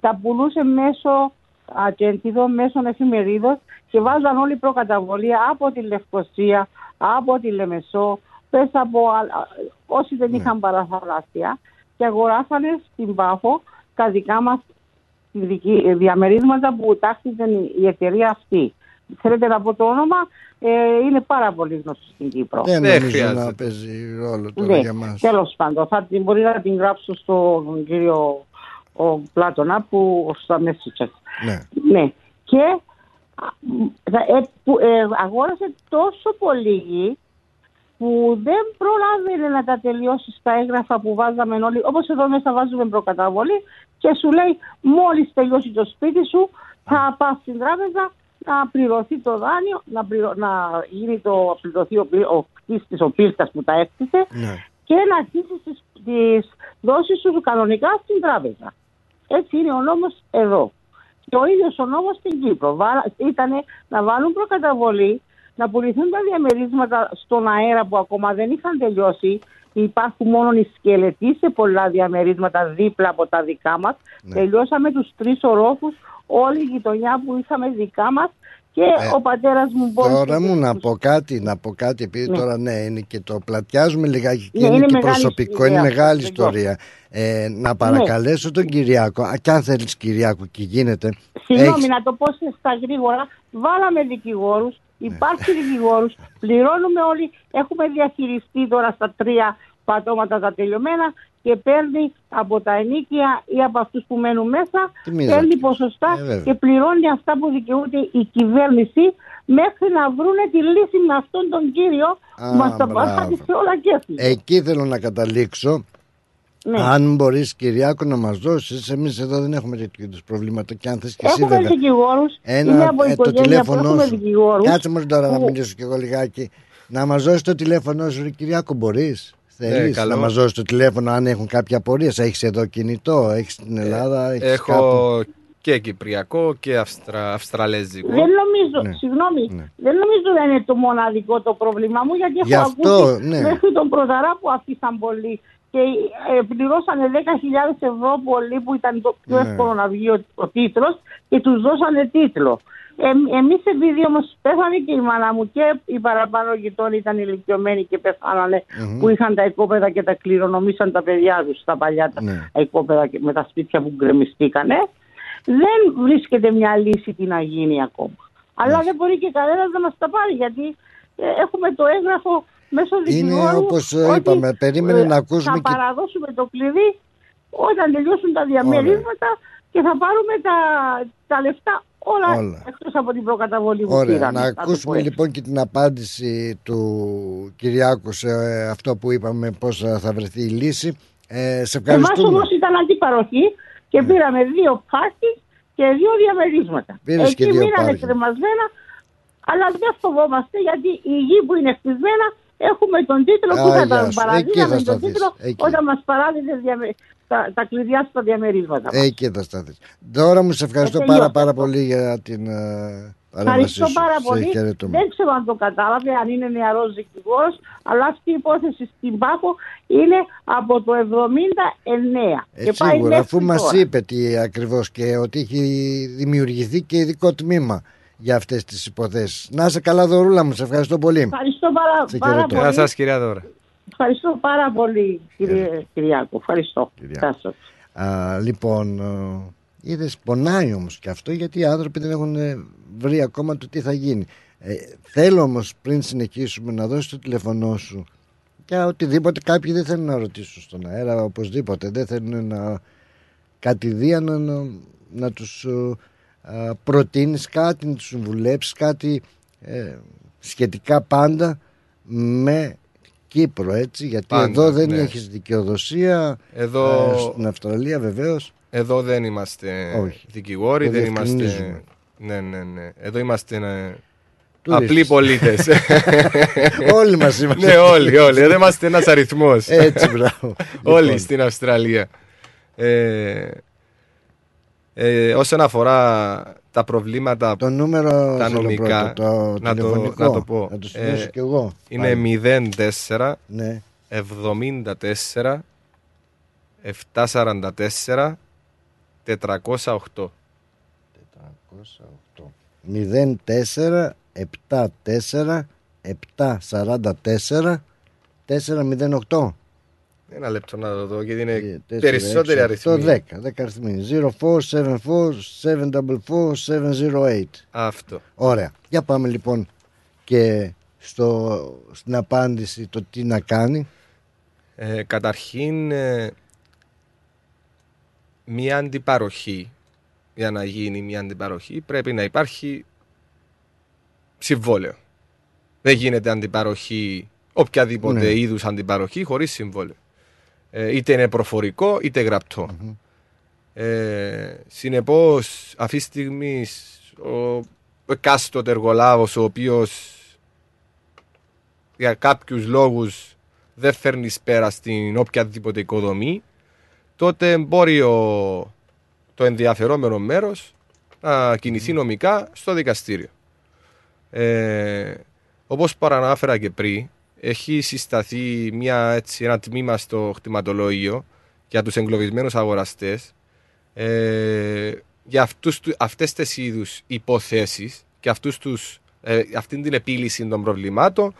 τα πουλούσε μέσω ατζέντιδο, μέσω εφημερίδων και βάζαν όλη προκαταβολή από τη Λευκοσία, από τη Λεμεσό, πες από α- όσοι δεν είχαν παραθαλάσσια και αγοράσανε στην Πάφο τα δικά μας δική- διαμερίσματα που τάχθηκαν η- η εταιρεία αυτή. Θέλετε να πω το όνομα, ε, είναι πάρα πολύ γνωστό στην Κύπρο. Δεν Δεν νομίζω χρειάζεται. να παίζει ρόλο τώρα Ναι, για μας. τέλος πάντων, θα την μπορεί να την γράψω στον κύριο ο Πλάτωνα που στα Messages. Ναι. Ναι. Και α, μ, θα- ε, που, ε, αγόρασε τόσο πολύ γη που δεν προλάβαινε να τα τελειώσει στα έγγραφα που βάζαμε όλοι. Όπως εδώ μέσα βάζουμε προκαταβολή και σου λέει μόλις τελειώσει το σπίτι σου θα πας στην τράπεζα να πληρωθεί το δάνειο, να, πληρω- να γίνει το πληρωθεί ο, πλη- ο κτίστης, ο πύρτας που τα έκτισε Ναι. και να αρχίσει τις, τις δόσεις σου κανονικά στην τράπεζα. Έτσι είναι ο νόμος εδώ. Και ο ίδιος ο νόμος στην Κύπρο. Ήταν να βάλουν προκαταβολή, να πουληθούν τα διαμερίσματα στον αέρα που ακόμα δεν είχαν τελειώσει. Υπάρχουν μόνο οι σκελετοί σε πολλά διαμερίσματα δίπλα από τα δικά μας. Ναι. Τελειώσαμε τους τρεις ορόφους, όλη η γειτονιά που είχαμε δικά μας και Ε, ο πατέρας μου μπόρεσε... Τώρα μου να πω κάτι, να πω κάτι, επειδή Ναι. τώρα ναι, είναι και το πλατιάζουμε λιγάκι και Ναι, είναι, είναι και μεγάλη προσωπικό, ιστορία είναι αυτό, μεγάλη δεν ιστορία. Ε, να παρακαλέσω τον Κυριάκο, α, κι αν θέλεις Κυριάκο και γίνεται. Συγγνώμη, έχεις- να το πω σε- στα γρήγορα. Βάλαμε δικηγόρους, υπάρχει δικηγόρους, πληρώνουμε όλοι. Έχουμε διαχειριστεί τώρα στα τρία πατώματα τα τελειωμένα και παίρνει από τα ενίκια ή από αυτούς που μένουν μέσα, Τι μίζα. παίρνει ποσοστά Ε, βέβαια. και πληρώνει αυτά που δικαιούται η κυβέρνηση μέχρι να βρούνε τη λύση με αυτόν τον κύριο Α, που μας τα μπράβο. παράτησε όλα και έφυγε. Εκεί θέλω να καταλήξω. Ναι. Αν μπορείς Κυριάκο να μας δώσεις, εμείς εδώ δεν έχουμε τέτοιου είδους προβλήματα και αν θες και εσύ Έχουμε βέβαια. δικηγόρους, Ένα, είναι από ε, το οικογένεια που τηλέφωνο έχουμε σου. δικηγόρους. Κάτσε μου τώρα να που- μιλήσω κι εγώ λιγάκι. Να μας δώσεις το τηλέφωνο σου, ρε Κυριάκο, μπορείς. Θέλεις καλό. να μας δώσεις το τηλέφωνο αν έχουν κάποια απορία. Έχεις εδώ κινητό, έχεις στην Ελλάδα, έχεις Έχω κάπου. και κυπριακό και αυστρα... αυστραλέζικο. Δεν νομίζω, Ναι. συγγνώμη, Ναι. δεν νομίζω να είναι το μοναδικό το πρόβλημά μου γιατί Γι' έχω αυτό, ακούσει ναι. μέχρι τον Προδαρά που αφήσαν πολλοί και ε, πληρώσανε 10.000 ευρώ πολλοί που ήταν το πιο Ναι. εύκολο να βγει ο, ο τίτλος και τους δώσανε τίτλο. Ε, εμείς επειδή όμως πέθανε και η μάνα μου και οι παραπάνω γειτόνοι ήταν ηλικιωμένοι και πεθάνανε Μμμ. που είχαν τα οικόπεδα και τα κληρονομήσαν τα παιδιά τους τα παλιά τα Ναι. οικόπεδα και με τα σπίτια που γκρεμιστήκανε δεν βρίσκεται μια λύση τι να γίνει ακόμα. Αλλά δεν μπορεί και κανένας να μας τα πάρει γιατί ε, έχουμε το έγγραφο μέσω δικηγόρου. όπως, ε, ότι, είπαμε, περίμενε να ακούσουμε Θα και- παραδώσουμε το κλειδί όταν τελειώσουν τα διαμερίσματα και θα πάρουμε τα, τα λεφτά όλα, Όλα. εκτός από την προκαταβολή που Ωραία, πήραν. να θα το πω ακούσουμε έτσι. λοιπόν και την απάντηση του Κυριάκου σε ε, αυτό που είπαμε πώς θα θα βρεθεί η λύση. Ε, σε Εμάς ευχαριστούμε. όμως ήταν αντιπαροχή και πήραμε δύο πάρτι και δύο διαμερίσματα. Πήρες και Εκεί δύο μείνανε πάρκινγκ. κρεμασμένα, αλλά δεν φοβόμαστε γιατί η γη που είναι χτισμένα έχουμε τον τίτλο Α, που θα γεια τα σου. Εκεί παραδίναμε θα τον σταθείς. τίτλο Εκεί. όταν μας παράδεινε διαμε... τα, τα κλειδιά στα διαμερίσματα. μας. Εκεί θα σταθείς. Τώρα μου σε ευχαριστώ Ε, πάρα τελειώσα. πάρα πολύ για την ε, παρέμβασή Ευχαριστώ σου. πάρα Σε πολύ. χαιρετούμε. Δεν ξέρω αν το κατάλαβε, αν είναι νεαρός δικηγόρος, αλλά αυτή η υπόθεση στην Πάκο είναι από το 79 Ε, και πάει σίγουρα, μέχρι αφού μας τώρα. είπε τι ακριβώς και ότι έχει δημιουργηθεί και ειδικό τμήμα για αυτές τις υποθέσεις. Να είσαι καλά δωρούλα μου, σε ευχαριστώ πολύ. Ευχαριστώ πάρα, Σε πάρα χαιρετώ. Γεια πολύ. σας κυρία Δώρα. Ευχαριστώ πάρα πολύ, κύριε Κυριάκο. Ευχαριστώ. Κυριάκο. Γεια σας. Α, λοιπόν, ε, είδες πονάει όμως και αυτό γιατί οι άνθρωποι δεν έχουν ε, βρει ακόμα το τι θα γίνει. Ε, θέλω όμως πριν συνεχίσουμε να δώσεις το τηλεφωνό σου για οτιδήποτε κάποιοι δεν θέλουν να ρωτήσουν στον αέρα οπωσδήποτε δεν θέλουν να κατηδίαν να, να, να τους ε, α, προτείνεις κάτι, να τους συμβουλέψεις κάτι ε, σχετικά πάντα με Κύπρο έτσι γιατί Πάντα, εδώ δεν ναι. έχεις δικαιοδοσία Εδώ, ε, στην Αυστραλία βεβαίως εδώ δεν είμαστε Όχι. δικηγόροι, Το δεν είμαστε... διευκρινίζουμε. Ναι, ναι, ναι. Εδώ είμαστε ε, Τουρίστες. απλοί πολίτες. Όλοι μας είμαστε ναι, όλοι, όλοι. Εδώ είμαστε ένας αριθμός. Έτσι μπράβο Όλοι Λοιπόν, στην Αυστραλία. Ε, ε, όσον αφορά τα προβλήματα Το νούμερο Τα θέλω νομικά, πρώτα, το να το- τηλεφωνικό, να το πω. Να το σημειώσω Ε, κι εγώ είναι πάλι. 04 Ναι 74 744 408. 04 74 744 408 Ένα λεπτό να το δω γιατί είναι Ε, τέσσερα, περισσότεροι έξι, αριθμοί. οκτώ, 10 10 αριθμοί 0474 744 708 Αυτό. Ωραία Για πάμε λοιπόν και στο, στην απάντηση το τι να κάνει Ε, καταρχήν, ε, μια αντιπαροχή, για να γίνει μια αντιπαροχή, πρέπει να υπάρχει συμβόλαιο. Δεν γίνεται αντιπαροχή, οποιαδήποτε Ναι. είδους αντιπαροχή, χωρίς συμβόλαιο. Ε, είτε είναι προφορικό, είτε γραπτό. Ε, συνεπώς, αυτή τη στιγμή ο εκάστοτε εργολάβος ο οποίος για κάποιους λόγους δεν φέρνει πέρα στην οποιαδήποτε οικοδομή, τότε μπορεί ο, το ενδιαφερόμενο μέρος να κινηθεί νομικά στο δικαστήριο. Ε, όπως παρανάφερα και πριν, έχει συσταθεί μια, έτσι, ένα τμήμα στο χτιματολόγιο για τους εγκλωβισμένους αγοραστές ε, για αυτούς, του- αυτές τις είδους υποθέσεις και αυτούς τους, ε, αυτήν την επίλυση των προβλημάτων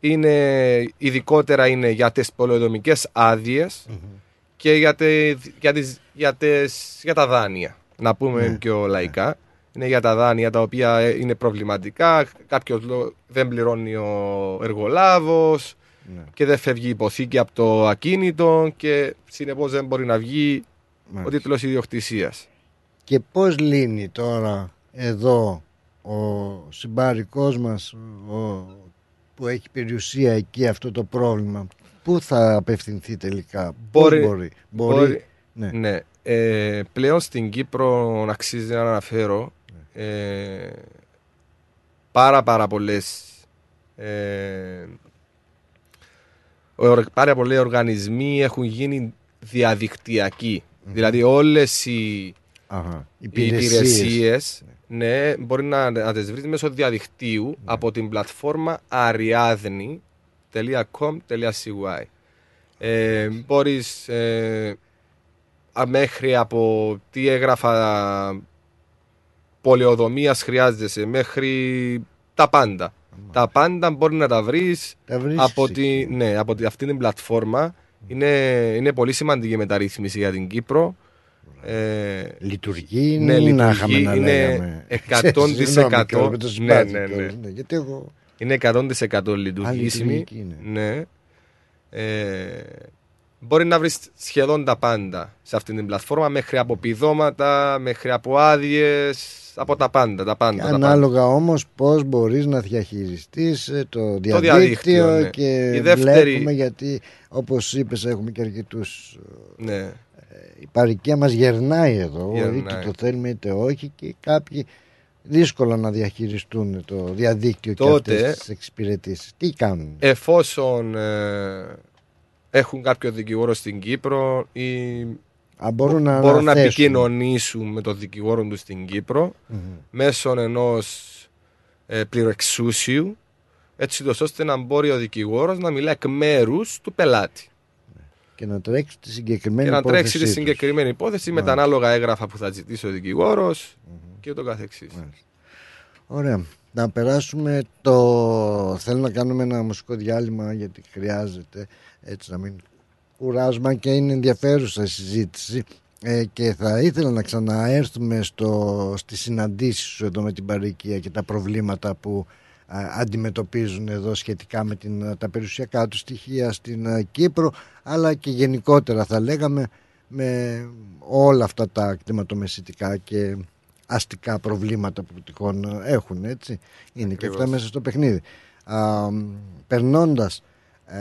είναι, ειδικότερα είναι για τις πολεοδομικές άδειες και για, τε, για, τις, για, τις, για τα δάνεια. Να πούμε Ναι. πιο λαϊκά. Είναι για τα δάνεια τα οποία ε, είναι προβληματικά. Κάποιος δεν πληρώνει ο εργολάβος Ναι. και δεν φεύγει η υποθήκη από το ακίνητο και συνεπώς δεν μπορεί να βγει ο Μάλιστα. τίτλος ιδιοκτησίας. Και πώς λύνει τώρα εδώ ο συμπάρικός μας ο, που έχει περιουσία εκεί αυτό το πρόβλημα Πού θα απευθυνθεί τελικά Μπορεί- Πώς μπορεί, μπορεί, μπορεί- Ναι. Ναι. Ε, πλέον στην Κύπρο να αξίζει να αναφέρω ε, πάρα πάρα πολλές ε, ο- πάρα πολλοί οργανισμοί έχουν γίνει διαδικτυακοί. Δηλαδή όλες οι, Αχα. οι Υπηρεσίες. υπηρεσίες ναι, μπορεί να, να τις βρείτε μέσω διαδικτύου από την πλατφόρμα ariadne.com.cy ε, Μπορείς ε, α, μέχρι από τι έγραφα πολεοδομίας χρειάζεσαι μέχρι τα πάντα. Τα πάντα μπορεί να τα βρεις Τα βρίσκεις από, εκεί. τη, ναι, από τη, αυτή την πλατφόρμα. Είναι, είναι πολύ σημαντική μεταρρύθμιση για την Κύπρο. Ε, Λειτουργεί Ναι, ναι, να λειτουργεί, είχαμε να είναι λέγαμε 100% Συγγνώμη κιόλας με το ναι, συμπάθειο ναι, ναι. κιόλας, Γιατί εγώ είναι 100% λειτουργήσιμη. λειτουργική είναι. Ναι. Ε, μπορεί να βρεις σχεδόν τα πάντα σε αυτή την πλατφόρμα, μέχρι από πηδώματα, μέχρι από άδειες, από τα πάντα. Τα πάντα, τα πάντα. Ανάλογα όμως πώς μπορείς να διαχειριστείς ε, το διαδίκτυο, διαδίκτυο, ναι. και Η δεύτερη- βλέπουμε γιατί όπως είπες έχουμε και αρκετούς Ναι. η παροικία μας γερνάει εδώ Γερνάει. είτε το θέλουμε είτε όχι και κάποιοι δύσκολο να διαχειριστούν το διαδίκτυο Τότε- και αυτές τις εξυπηρετήσεις. Τι κάνουν; Εφόσον ε, έχουν κάποιο δικηγόρο στην Κύπρο ή Α, μπορούν να μπορούν να αναθέσουν. επικοινωνήσουν με τον δικηγόρο τους στην κυπρο μέσω ενός ε, πληροεξούσιου έτσι τόσο ώστε να μπορεί ο δικηγόρος να μιλάει εκ μέρους του πελάτη και να τρέξει τη συγκεκριμένη και να τρέξει τη υπόθεσή τους. συγκεκριμένη υπόθεση με τα ανάλογα έγγραφα που θα ζητήσει ο δικηγόρος και ούτω καθεξής. Ωραία. Να περάσουμε το... Θέλω να κάνουμε ένα μουσικό διάλειμμα γιατί χρειάζεται έτσι να μην κουράζουμε αν και είναι ενδιαφέρουσα η συζήτηση. Ε, και θα ήθελα να ξαναέρθουμε στο, στις συναντήσεις σου εδώ με την παροικία και τα προβλήματα που α, αντιμετωπίζουν εδώ σχετικά με την, τα περιουσιακά του στοιχεία στην α, Κύπρο αλλά και γενικότερα θα λέγαμε με όλα αυτά τα κτηματομεσητικά και αστικά προβλήματα που τυχόν έχουν έτσι. Είναι και Ακριβώς. αυτά μέσα στο παιχνίδι. Α, μ, περνώντας ε,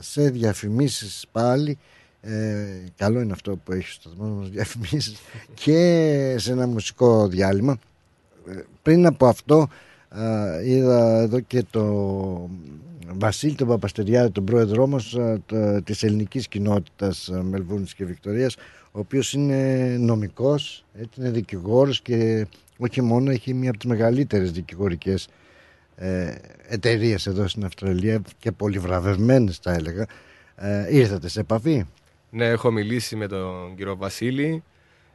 σε διαφημίσεις πάλι ε, καλό είναι αυτό που έχει στο σταθμό μας διαφημίσεις και σε ένα μουσικό διάλειμμα. Ε, πριν από αυτό α, είδα εδώ και το Βασίλη τον Παπαστεριάδη τον πρόεδρό μας α, το- της ελληνικής κοινότητας α, Μελβούρνης και Βικτορίας ο οποίος είναι νομικός έτσι είναι δικηγόρος και όχι μόνο έχει μία από τις μεγαλύτερες δικηγορικές ε, εταιρείες εδώ στην Αυστραλία και πολύ βραβευμένες θα έλεγα ε, ήρθατε σε επαφή; Ναι, έχω μιλήσει με τον κύριο Βασίλη.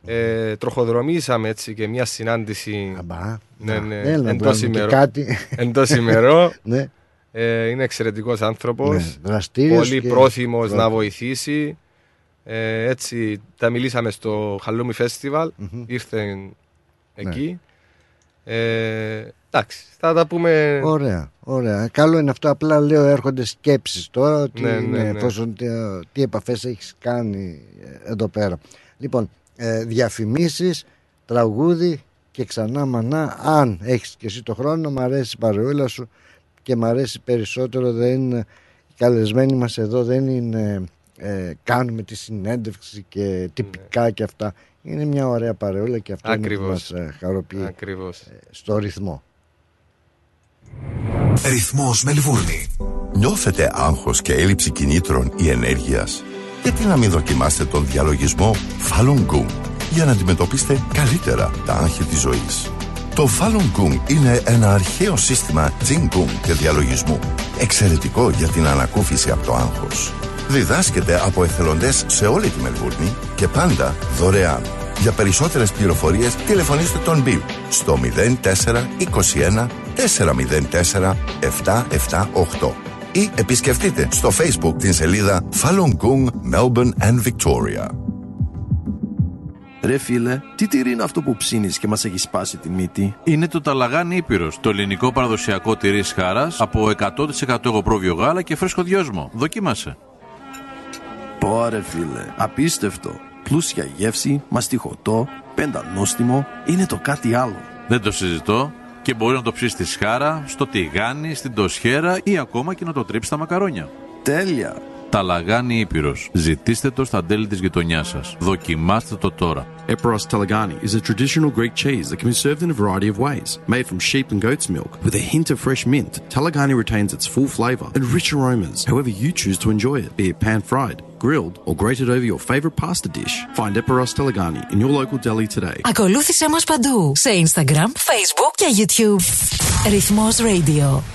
Ε, τροχοδρομήσαμε έτσι και μια συνάντηση Αμπά, ναι, να, ναι, έλα να εντός, βγάλουμε και ημερό, κάτι. εντός ημερό. ναι, Ε, είναι εξαιρετικός άνθρωπος. ναι, δραστήριος πολύ και πρόθυμος να πρόθυμος. βοηθήσει. Ε, έτσι, τα μιλήσαμε στο Χαλούμι Festival. Μμμ. Ήρθε εκεί. Ε, εντάξει, θα τα πούμε. Ωραία, ωραία. Καλό είναι αυτό. Απλά λέω έρχονται σκέψεις τώρα ότι Ναι, ναι, είναι, ναι. εφόσον τι, τι επαφές έχεις κάνει ε, εδώ πέρα. Λοιπόν, ε, διαφημίσεις, τραγούδι και ξανά μανά. Αν έχεις και εσύ το χρόνο, μ' αρέσει η παρεούλα σου και μ' αρέσει περισσότερο. Δεν είναι, οι καλεσμένοι μας εδώ δεν είναι ε, κάνουμε τη συνέντευξη και τυπικά και αυτά. Είναι μια ωραία παρεούλα και αυτό είναι που Ακριβώς. μας ε, χαροποιεί Ακριβώς. στο ρυθμό. Ρυθμός Μελβούρνη. Νιώθετε άγχος και έλλειψη κινήτρων ή ενέργειας; Γιατί να μην δοκιμάσετε τον διαλογισμό Falun Gong για να αντιμετωπίσετε καλύτερα τα άγχη της ζωής; Το Falun Gong είναι ένα αρχαίο σύστημα Jing Gong και διαλογισμού. Εξαιρετικό για την ανακούφιση από το άγχος. Διδάσκεται από εθελοντές σε όλη τη Μελβούρνη και πάντα δωρεάν. Για περισσότερες πληροφορίες τηλεφωνήστε τον Bill στο 0421 404 778 ή επισκεφτείτε στο Facebook την σελίδα Falun Gong Melbourne and Victoria. Ρε φίλε, τι τυρί είναι αυτό που ψήνεις και μας έχει σπάσει τη μύτη; Είναι το Ταλαγάνι Ήπειρος, το ελληνικό παραδοσιακό τυρί χάρας από 100% εγωπρόβιο γάλα και φρέσκο δυόσμο. Δοκίμασε. Πόρε φίλε, απίστευτο. Πλούσια γεύση, μαστιχωτό, πεντανόστιμο, είναι το κάτι άλλο. Δεν το συζητώ και μπορεί να το ψήσει στη σχάρα, στο τηγάνι, στην τοσχέρα ή ακόμα και να το τρίψεις στα μακαρόνια. Τέλεια. Ταλαγάνι Ήπειρο. Ζητήστε το στα τέλη τη γειτονιά σα. Δοκιμάστε το τώρα. Eperos Telegani is a traditional Greek cheese that can be served in a variety of ways. Made from sheep and goat's milk with a hint of fresh mint, Telegani retains its full flavour and rich aromas however you choose to enjoy it, be it pan fried, grilled, or grated over your favourite pasta dish. Find Eperos Telegani in your local deli today. Ακολούθησέ μας παντού σε Instagram, Facebook και YouTube. Ρυθμός Radio.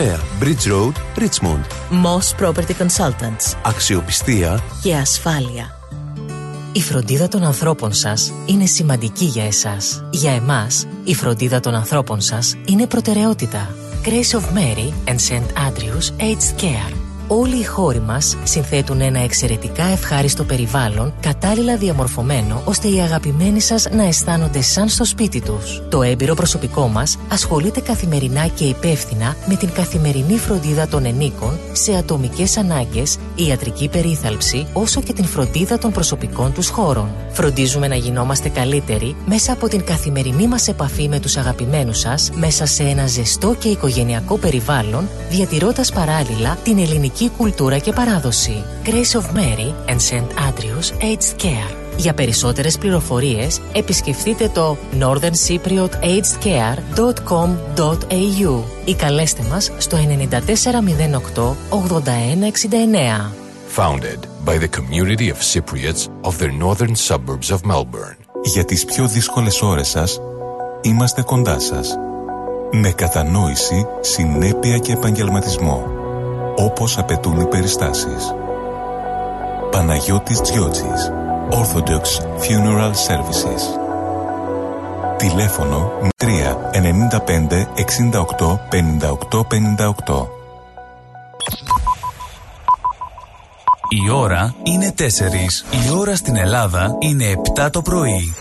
Bridge Road, Richmond. Moss Property Consultants. Αξιοπιστία Και ασφάλεια. Η φροντίδα των ανθρώπων σας είναι σημαντική για εσάς. Για εμάς, η φροντίδα των ανθρώπων σας είναι προτεραιότητα. Grace of Mary and St. Andrews Aged Care. Όλοι οι χώροι μας συνθέτουν ένα εξαιρετικά ευχάριστο περιβάλλον, κατάλληλα διαμορφωμένο, ώστε οι αγαπημένοι σας να αισθάνονται σαν στο σπίτι τους. Το έμπειρο προσωπικό μας ασχολείται καθημερινά και υπεύθυνα με την καθημερινή φροντίδα των ενίκων σε ατομικές ανάγκες, ιατρική περίθαλψη, όσο και την φροντίδα των προσωπικών τους χώρων. Φροντίζουμε να γινόμαστε καλύτεροι μέσα από την καθημερινή μας επαφή με τους αγαπημένους σας, μέσα σε ένα ζεστό και οικογενειακό περιβάλλον, διατηρώντας παράλληλα την ελληνική κουλτούρα και παράδοση. Grace of Mary and St. Andrews Aged Care. Για περισσότερες πληροφορίες επισκεφτείτε το northerncypriotagedcare.com.au ή καλέστε μας στο 9408 8169. Founded by the community of Cypriots of the northern suburbs of Melbourne. Για τις πιο δύσκολες ώρες σας, είμαστε κοντά σας. Με κατανόηση, συνέπεια και επαγγελματισμό. Όπως απαιτούν οι περιστάσεις. Παναγιώτης Τζιότσης. Orthodox Funeral Services. Τηλέφωνο 3 95 68 58 58. Η ώρα είναι 4. Η ώρα στην Ελλάδα είναι 7 το πρωί.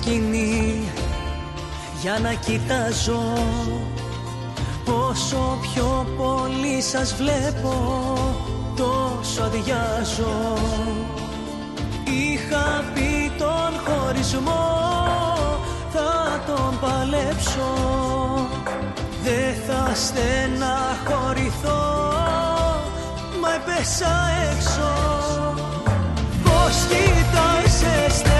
Σκηνή. Για να κοιτάζω Όσο πιο πολύ σας βλέπω τόσο αδειάζω. Είχα πει τον χωρισμό θα τον παλέψω. Δεν θα στεναχωρηθώ μα έπεσα έξω. Πώς κοιτάζεστε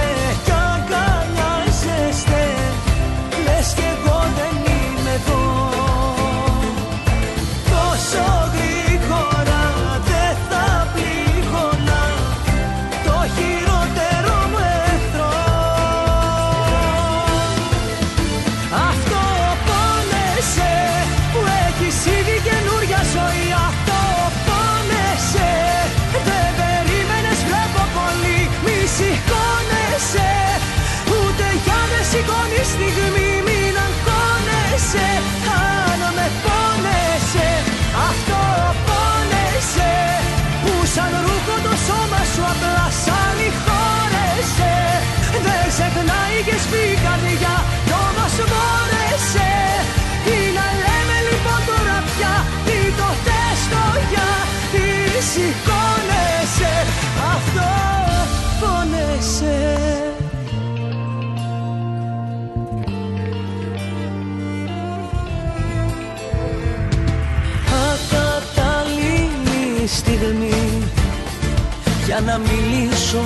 μιλήσω.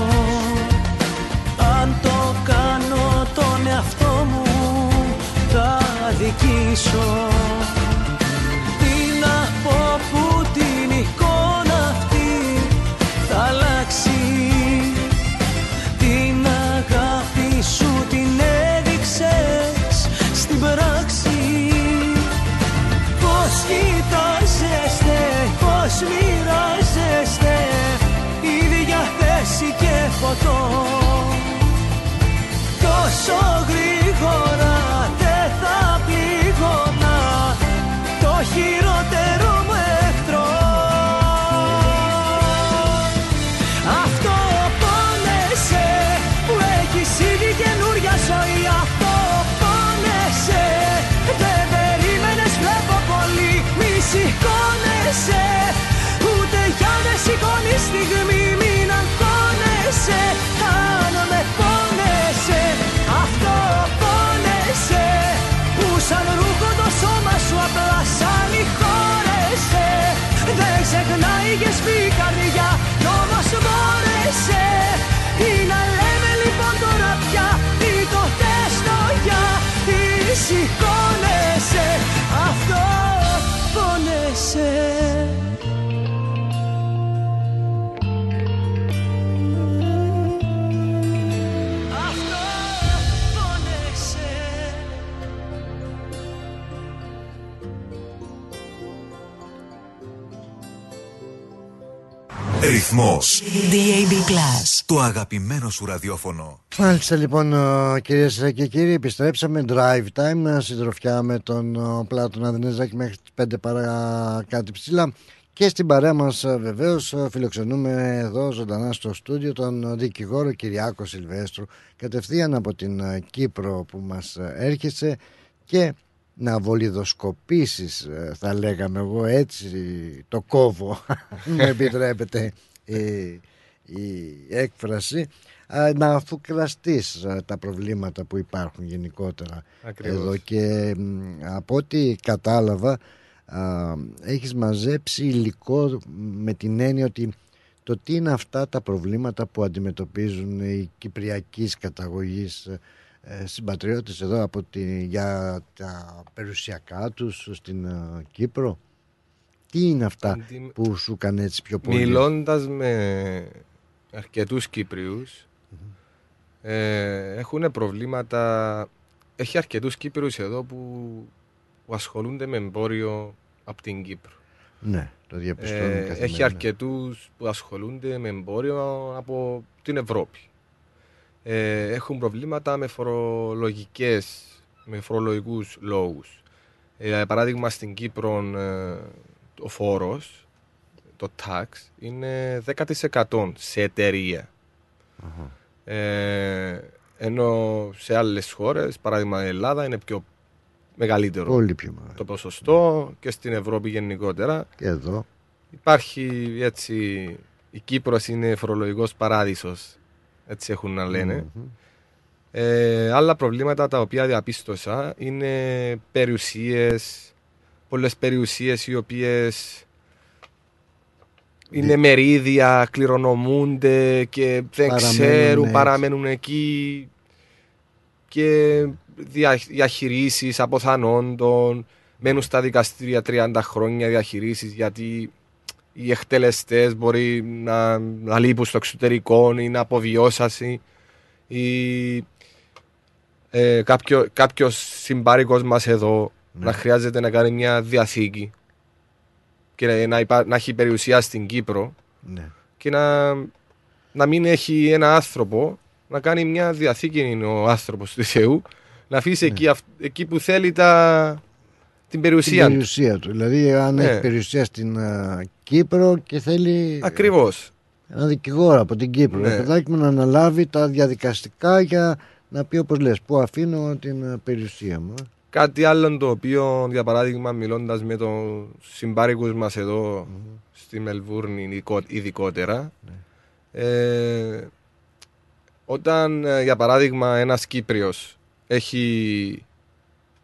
Αν το κάνω τον εαυτό μου θα αδικήσω ξεχνάει και Ρυθμός. DAB Plus. Το αγαπημένο σου ραδιόφωνο. Μάλιστα λοιπόν κυρίες και κύριοι, επιστρέψαμε drive time ε, συντροφιά με τον ε, Πλάτων Αδενέζακη μέχρι τις 5 παρά κάτι ψηλά. Και στην παρέα μας βεβαίως φιλοξενούμε εδώ ζωντανά στο στούντιο τον δικηγόρο Κυριάκο Σιλβέστρου κατευθείαν από την ε, Κύπρο που μας ε, έρχεσαι και να βολιδοσκοπήσεις ε, θα λέγαμε εγώ έτσι το κόβω με επιτρέπετε η, η έκφραση α, να αφουκραστείς α, τα προβλήματα που υπάρχουν γενικότερα Ακριβώς. εδώ και μ, από ό,τι κατάλαβα α, έχεις μαζέψει υλικό με την έννοια ότι το τι είναι αυτά τα προβλήματα που αντιμετωπίζουν οι κυπριακής καταγωγής ε, συμπατριώτες εδώ από τη, για τα περιουσιακά τους στην ε, Κύπρο; Τι είναι αυτά Αντι- που σου έκανε έτσι πιο πολύ; Μιλώντας με αρκετούς Κύπριους ε, έχουν προβλήματα έχει αρκετούς Κύπριους εδώ που, που ασχολούνται με εμπόριο από την Κύπρο. Ναι, το διαπιστώνουμε Ε, καθημερινά. έχει αρκετούς που ασχολούνται με εμπόριο από την Ευρώπη. Ε, έχουν προβλήματα με φορολογικές, με φορολογικούς λόγους. Ε, για παράδειγμα στην Κύπρο ε, ο φόρος, το tax, είναι 10% σε εταιρεία. Ε, ενώ σε άλλες χώρες, παράδειγμα η Ελλάδα, είναι πιο μεγαλύτερο Πολύ πιο μεγάλο. το ποσοστό και στην Ευρώπη γενικότερα. Και εδώ. Υπάρχει έτσι, η Κύπρος είναι φορολογικός παράδεισος, έτσι έχουν να λένε. Ε, άλλα προβλήματα τα οποία διαπίστωσα είναι περιουσίες, πολλές περιουσίες οι οποίες είναι μερίδια, κληρονομούνται και δεν Παραμένουν ξέρουν, έτσι. παραμένουν εκεί και δια, διαχειρήσεις αποθανόντων, μένουν στα δικαστήρια 30 χρόνια διαχειρήσεις γιατί οι εκτελεστές μπορεί να, να λείπουν στο εξωτερικό ή να αποβιώσασαι ή ε, κάποιο, κάποιος συμπάρικος μας εδώ να χρειάζεται να κάνει μια διαθήκη και να, υπά- να έχει περιουσία στην Κύπρο Ναι. και να, να μην έχει ένα άνθρωπο να κάνει μια διαθήκη είναι ο άνθρωπος του Θεού να αφήσει εκεί, αυ- εκεί που θέλει τα, την περιουσία Την του. περιουσία του. Δηλαδή, αν Ναι. έχει περιουσία στην ε, Κύπρο και θέλει Ακριβώς. ένα δικηγόρο από την Κύπρο, Ναι. ναι. παιδάκι μου να αναλάβει τα διαδικαστικά για να πει όπως λες, πού αφήνω την ε, περιουσία μου. Ε. Κάτι άλλο το οποίο, για παράδειγμα, μιλώντας με τον συμπάρικους μας εδώ στη Μελβούρνη ειδικο- ειδικότερα, ε, όταν, ε, για παράδειγμα, ένας Κύπριος έχει,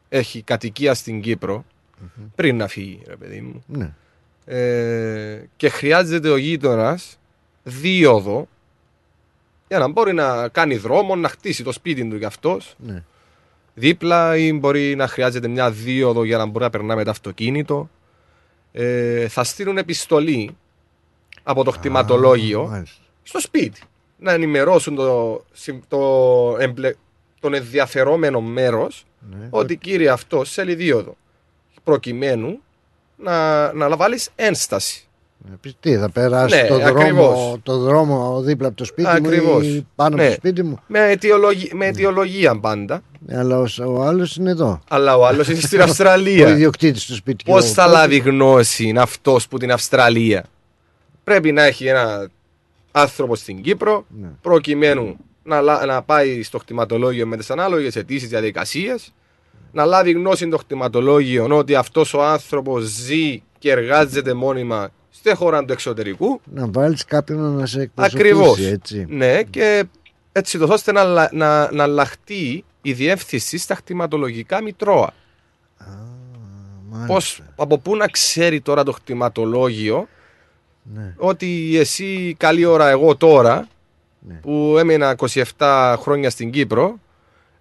έχει κατοικία στην κυπρο πριν να φύγει, ρε παιδί μου, Ναι. ε, και χρειάζεται ο γείτονας δίωδο για να μπορεί να κάνει δρόμο, να χτίσει το σπίτι του κι αυτός Ναι. Δίπλα ή μπορεί να χρειάζεται μια δίωδο για να μπορεί να περνά με το αυτοκίνητο. Ε, θα στείλουν επιστολή από το χτιματολόγιο μάλιστα. στο σπίτι. Να ενημερώσουν το, συμ- το, εμπλε- τον ενδιαφερόμενο μέρος Ναι. ότι κύριε αυτό θέλει δίωδο. Προκειμένου να, να βάλεις ένσταση. Ε, πεις, Τι, θα περάσει Ναι, το, δρόμο, ακριβώς. το δρόμο δίπλα από το σπίτι Ακριβώς. μου ή πάνω Ναι. από το σπίτι μου; Με, αιτιολογι- με αιτιολογία πάντα. Ναι, αλλά ο, ο άλλος είναι εδώ. Αλλά ο άλλος είναι στην Ο Αυστραλία. ιδιοκτήτης του σπιτιού. Πώς θα Οπότε- λάβει γνώση αυτός που την Αυστραλία; Πρέπει να έχει ένα άνθρωπο στην Κύπρο Ναι. προκειμένου να, λα- να πάει στο κτηματολόγιο με τις ανάλογες αιτήσεις διαδικασίε, να λάβει γνώση το κτηματολόγιο ότι αυτός ο άνθρωπος ζει και εργάζεται μόνιμα στη χώρα του εξωτερικού. Να βάλεις κάποιον να σε εκπροσωπήσει Ακριβώς. έτσι. Ναι, και έτσι το ώστε να, λα- να, να αλλάχτεί η διεύθυνση στα κτηματολογικά μητρώα. Πώς, από πού να ξέρει τώρα το χτιματολόγιο Ναι. ότι εσύ καλή ώρα εγώ τώρα Ναι. που έμεινα 27 χρόνια στην Κύπρο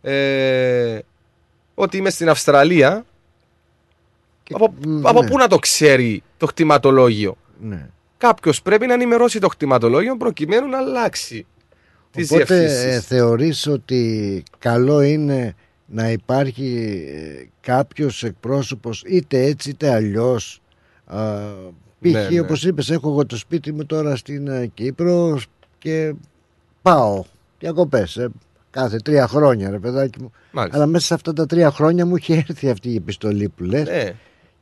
ε, ότι είμαι στην Αυστραλία από, από ναι. πού να το ξέρει το χτιματολόγιο Ναι. Κάποιος πρέπει να ενημερώσει το χτιματολόγιο προκειμένου να αλλάξει τις Οπότε διευθύνσεις. ε, θεωρείς ότι καλό είναι να υπάρχει ε, κάποιος εκπρόσωπος είτε έτσι είτε αλλιώς α, π.χ. Ναι, ναι. όπως είπες έχω εγώ το σπίτι μου τώρα στην ε, Κύπρο και πάω διακοπές ε, κάθε τρία χρόνια ρε παιδάκι μου Μάλιστα. αλλά μέσα σε αυτά τα τρία χρόνια μου έχει έρθει αυτή η επιστολή που λες Ναι.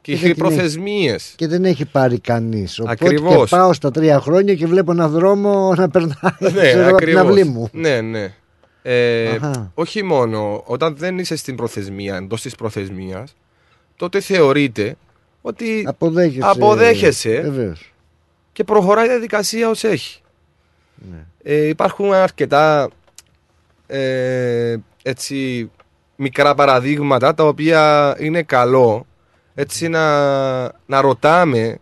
Και δεν είχε την έχει- προθεσμίες. και δεν έχει πάρει κανείς οπότε Ακριβώς. και πάω στα τρία χρόνια και βλέπω έναν δρόμο να περνάει Ναι, ξέρω, από την ακριβώς. αυλή μου Ναι, ναι. Ε, Αχα. όχι μόνο, όταν δεν είσαι στην προθεσμία, εντός της προθεσμίας, τότε θεωρείται ότι Αποδέχεσαι. αποδέχεσαι Βεβαίως. και προχωράει η διαδικασία ως έχει. Ναι. Ε, υπάρχουν αρκετά ε, έτσι μικρά παραδείγματα τα οποία είναι καλό έτσι να, να ρωτάμε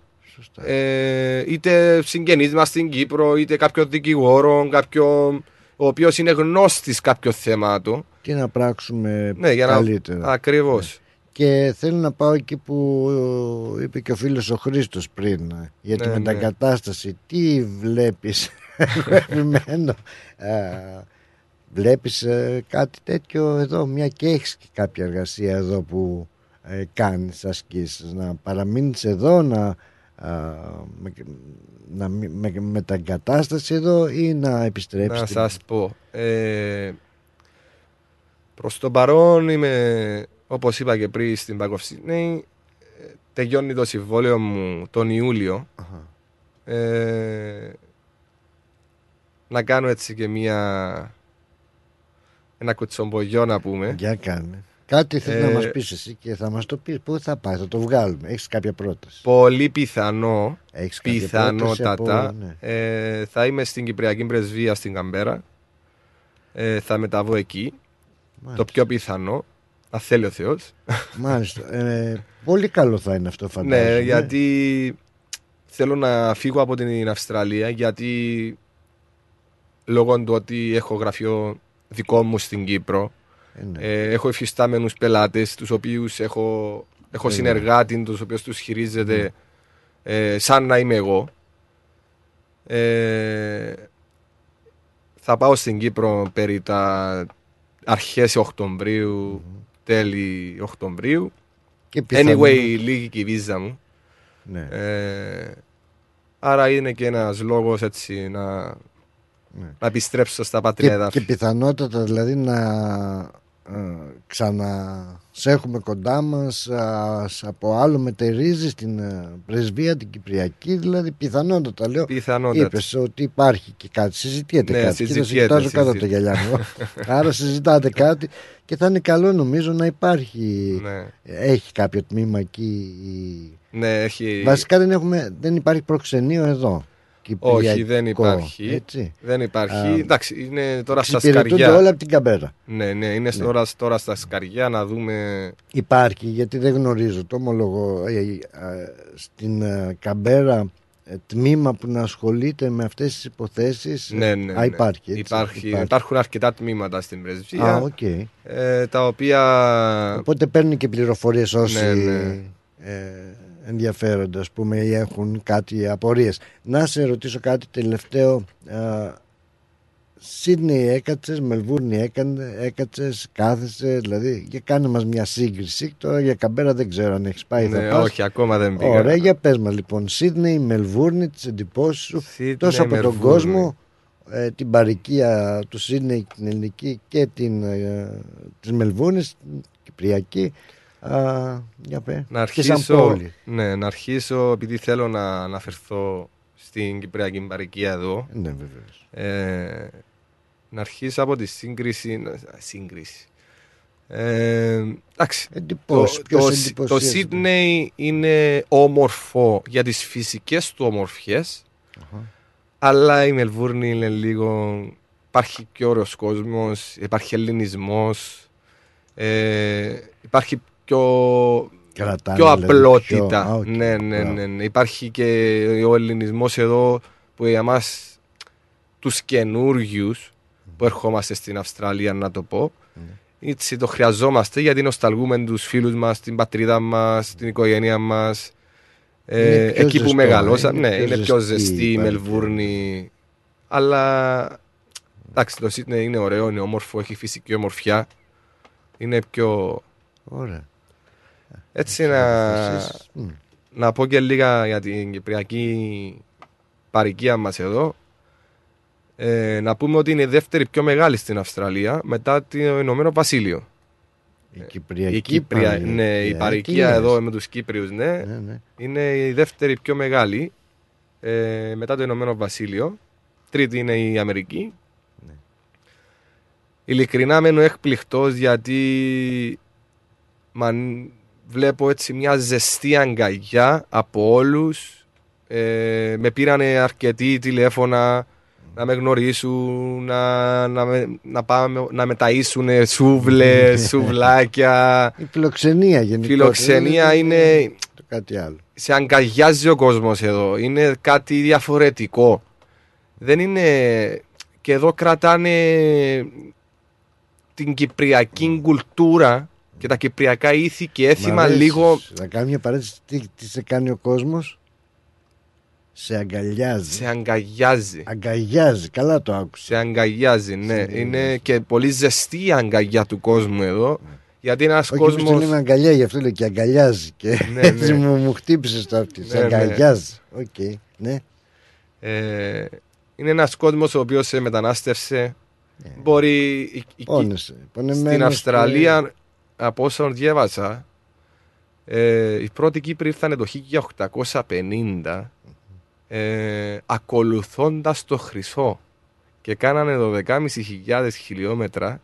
ε, είτε συγγενείς μας στην Κύπρο είτε κάποιον δικηγόρο κάποιον ο οποίος είναι γνώστης κάποιων θεμάτων Τι να πράξουμε ναι, για καλύτερα. να, ακριβώς Και θέλω να πάω εκεί που ε, είπε και ο φίλος ο Χρήστος πριν ε, για τη Ναι, ναι. μετακατάσταση. Τι βλέπεις, εγώ επιμένω. Ε, βλέπεις ε, κάτι τέτοιο εδώ, μια και έχεις και κάποια εργασία εδώ που ε, κάνεις ασκήσεις. Να παραμείνεις εδώ, να, α, με, να μη- με, μετακατάσταση εδώ ή να επιστρέψεις. Να στην- σας πω. Ε, προς το παρόν είμαι, όπως είπα και πριν στην Παγκοσύνη, τελειώνει το συμβόλαιο μου τον Ιούλιο. Ε, να κάνω έτσι και μια ένα κουτσομπογιό να πούμε. Για κάνε. Κάτι θες να Ε, μας πεις εσύ και θα μας το πεις. Πού θα πάει, θα το βγάλουμε. Έχεις κάποια πρόταση. Πολύ πιθανό, Έχεις κάποια πιθανότατα, πρόταση από- ναι. ε, θα είμαι στην Κυπριακή Πρεσβεία στην Καμπέρα. Ε, θα μεταβώ εκεί. Μάλιστα. Το πιο πιθανό, αν θέλει ο Θεός. Μάλιστα. Ε, πολύ καλό θα είναι αυτό φαντάζομαι. ναι, γιατί θέλω να φύγω από την Αυστραλία, γιατί λόγω του ότι έχω γραφείο δικό μου στην Κύπρο, Ε, ναι. ε, έχω εφιστάμενους πελάτες, τους οποίους έχω, έχω Ε, ναι. συνεργάτη, τους οποίους τους χειρίζεται ε, σαν να είμαι εγώ. Ε, θα πάω στην Κύπρο περί τα αρχές Οκτωβρίου, τέλη Οκτωβρίου. Και πιθανόν- Anyway, λίγη και η βίζα μου. Ναι. Ε, άρα είναι και ένας λόγος έτσι να, να επιστρέψω στα και, πατρίδα. και πιθανότατα δηλαδή να ε, ξανα σε έχουμε κοντά μας ας, σ- από άλλο μετερίζει στην ε, πρεσβεία την Κυπριακή δηλαδή πιθανότατα λέω Πιθανότατα. είπες ότι υπάρχει και κάτι συζητιέται Ναι, κάτι και θα σε συζητιέται, κοιτάζω κάτω από τα συζητιέται. γυαλιά μου άρα συζητάτε κάτι και θα είναι καλό νομίζω να υπάρχει Ναι. έχει κάποιο τμήμα εκεί η- Ναι, έχει... βασικά δεν, έχουμε, δεν υπάρχει προξενείο εδώ Όχι, Κυπριακό, δεν υπάρχει. έτσι. Δεν υπάρχει. Α, Εντάξει, είναι τώρα στα εξυπηρετούνται σκαριά. όλα από την καμπέρα Ναι, ναι, είναι Ναι. Τώρα, τώρα στα σκαριά να δούμε. Υπάρχει, γιατί δεν γνωρίζω, το ομολογώ, ε, ε, στην ε, Καμπέρα ε, τμήμα που να ασχολείται με αυτές τις υποθέσεις. Ναι, ναι, Α, ναι. υπάρχει, έτσι, Υπάρχει, υπάρχει. Υπάρχουν αρκετά τμήματα στην πρεσβεία. Α, οκ. ε, τα οποία. Οπότε παίρνουν και πληροφορίες όσοι Ναι, ναι. ε, ενδιαφέρονται, ας πούμε, ή έχουν κάτι απορίες. Να σε ρωτήσω κάτι τελευταίο. Ε, Σίδνεϊ έκατσες, Μελβούρνη έκανε, έκατσες, κάθεσαι, δηλαδή για κάνε μας μια σύγκριση. Τώρα για Καμπέρα δεν ξέρω αν έχεις πάει, Ναι, θα πας. όχι, ακόμα δεν πήγα. Ωραία, για πες μας λοιπόν, Σίδνεϊ, Μελβούρνη, τις εντυπώσεις σου, Σίδνεϊ, τόσο από τον Μελβούρνη. κόσμο, ε, την παροικία του Σίδνεϊ, την ελληνική και την, ε, της Μελβούρνης, την Κυπριακή. Α, για πέ. Να Και σαν αρχίσω, πόλη. ναι, να αρχίσω επειδή θέλω να αναφερθώ στην Κυπριακή Παρικία εδώ. Ναι, βεβαίως. Ε, να αρχίσω από τη σύγκριση. να- Σύγκριση. Ε, εντάξει, το, Εντυπώσεις, ποιος το, εντυπωσίαζεται; το Σίδνεϊ είναι όμορφο για τις φυσικές του ομορφιές αλλά η Μελβούρνη είναι λίγο υπάρχει πιο ωραίος κόσμος υπάρχει ελληνισμός ε, υπάρχει πιο, Κρατάνε, πιο δηλαδή, απλότητα. πιο- α, οκ, ναι, ναι, μπράβο. ναι, ναι. Υπάρχει και ο ελληνισμός εδώ που για μας τους καινούριους που ερχόμαστε στην Αυστραλία να το πω Ναι. έτσι το χρειαζόμαστε γιατί νοσταλγούμε τους φίλους μας, την πατρίδα μας, την οικογένεια μας ε, Είναι πιο εκεί που ζεστό, μεγαλώσαμε, είναι ναι, πιο είναι πιο ζεστή ζεστή η η Μελβούρνη αλλά εντάξει το Σίτνεϊ είναι ωραίο, είναι όμορφο, έχει φυσική ομορφιά είναι πιο Ωραία. Έτσι να, αποφασίσεις. Μμ. να πω και λίγα για την κυπριακή παροικία μας εδώ. Ε, να πούμε ότι είναι η δεύτερη πιο μεγάλη στην Αυστραλία μετά το Ηνωμένο Βασίλειο. Η Κυπριακή η Κύπρια, παροικία. ναι, η Τι παροικία λες. εδώ με τους Κύπριους, ναι, Ναι, ναι. είναι η δεύτερη πιο μεγάλη ε, μετά το Ηνωμένο Βασίλειο. Τρίτη είναι η Αμερική. Ναι. Ειλικρινά μένω έκπληκτος γιατί μαν, βλέπω έτσι μια ζεστή αγκαλιά από όλους. Ε, με πήρανε αρκετοί τηλέφωνα να με γνωρίσουν, να, να, με, να, πάμε, να με ταΐσουν σούβλες, σουβλάκια. Η φιλοξενία γενικότερα. Φιλοξενία δεν είναι το κάτι άλλο. σε αγκαλιάζει ο κόσμος εδώ. Είναι κάτι διαφορετικό. Δεν είναι... Και εδώ κρατάνε την κυπριακή κουλτούρα και τα κυπριακά ήθη και Μ' έθιμα αρέσεις. λίγο... Να κάνει μια παρένθεση. Τι, τι σε κάνει ο κόσμος, Σε αγκαλιάζει. Σε αγκαλιάζει. Αγκαλιάζει. Καλά το άκουσα. Σε αγκαλιάζει, ναι. Σε- Είναι και πολύ ζεστή η αγκαλιά του κόσμου εδώ. Γιατί ένας Όχι, κόσμο. κόσμος... το λέμε αγκαλιά, γι' αυτό λέω και αγκαλιάζει. Και Ναι, έτσι ναι. μου, μου χτύπησες το αυτή. Σε Ναι, ναι. αγκαλιάζει. Οκ, ναι. Ε, είναι ένας κόσμος ο οποίος σε μετανάστευσε. Μπορεί. η- η- Πόνεσαι. Πονεμένος στην και- Αυστραλία, από όσον διέβασα, ε, οι πρώτοι Κύπριοι ήρθαν το 1850 ε, ακολουθώντας το Χρυσό και κάνανε 12.500 χιλιόμετρα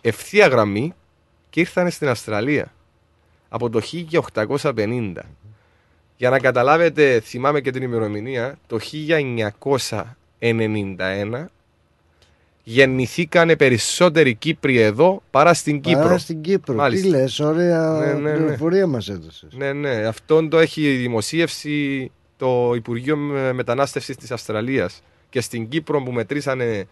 ευθεία γραμμή και ήρθαν στην Αυστραλία από το 1850. Για να καταλάβετε, θυμάμαι και την ημερομηνία, το 1991 γεννηθήκανε περισσότεροι Κύπροι εδώ παρά στην Κύπρο. Παρά στην Κύπρο. Μάλιστα. Τι λες, ωραία Ναι, ναι, ναι. πληροφορία μας έδωσες. Ναι, ναι. Αυτόν το έχει δημοσίευσει το Υπουργείο Με- Μετανάστευσης της Αυστραλίας. Και στην Κύπρο που μετρήσανε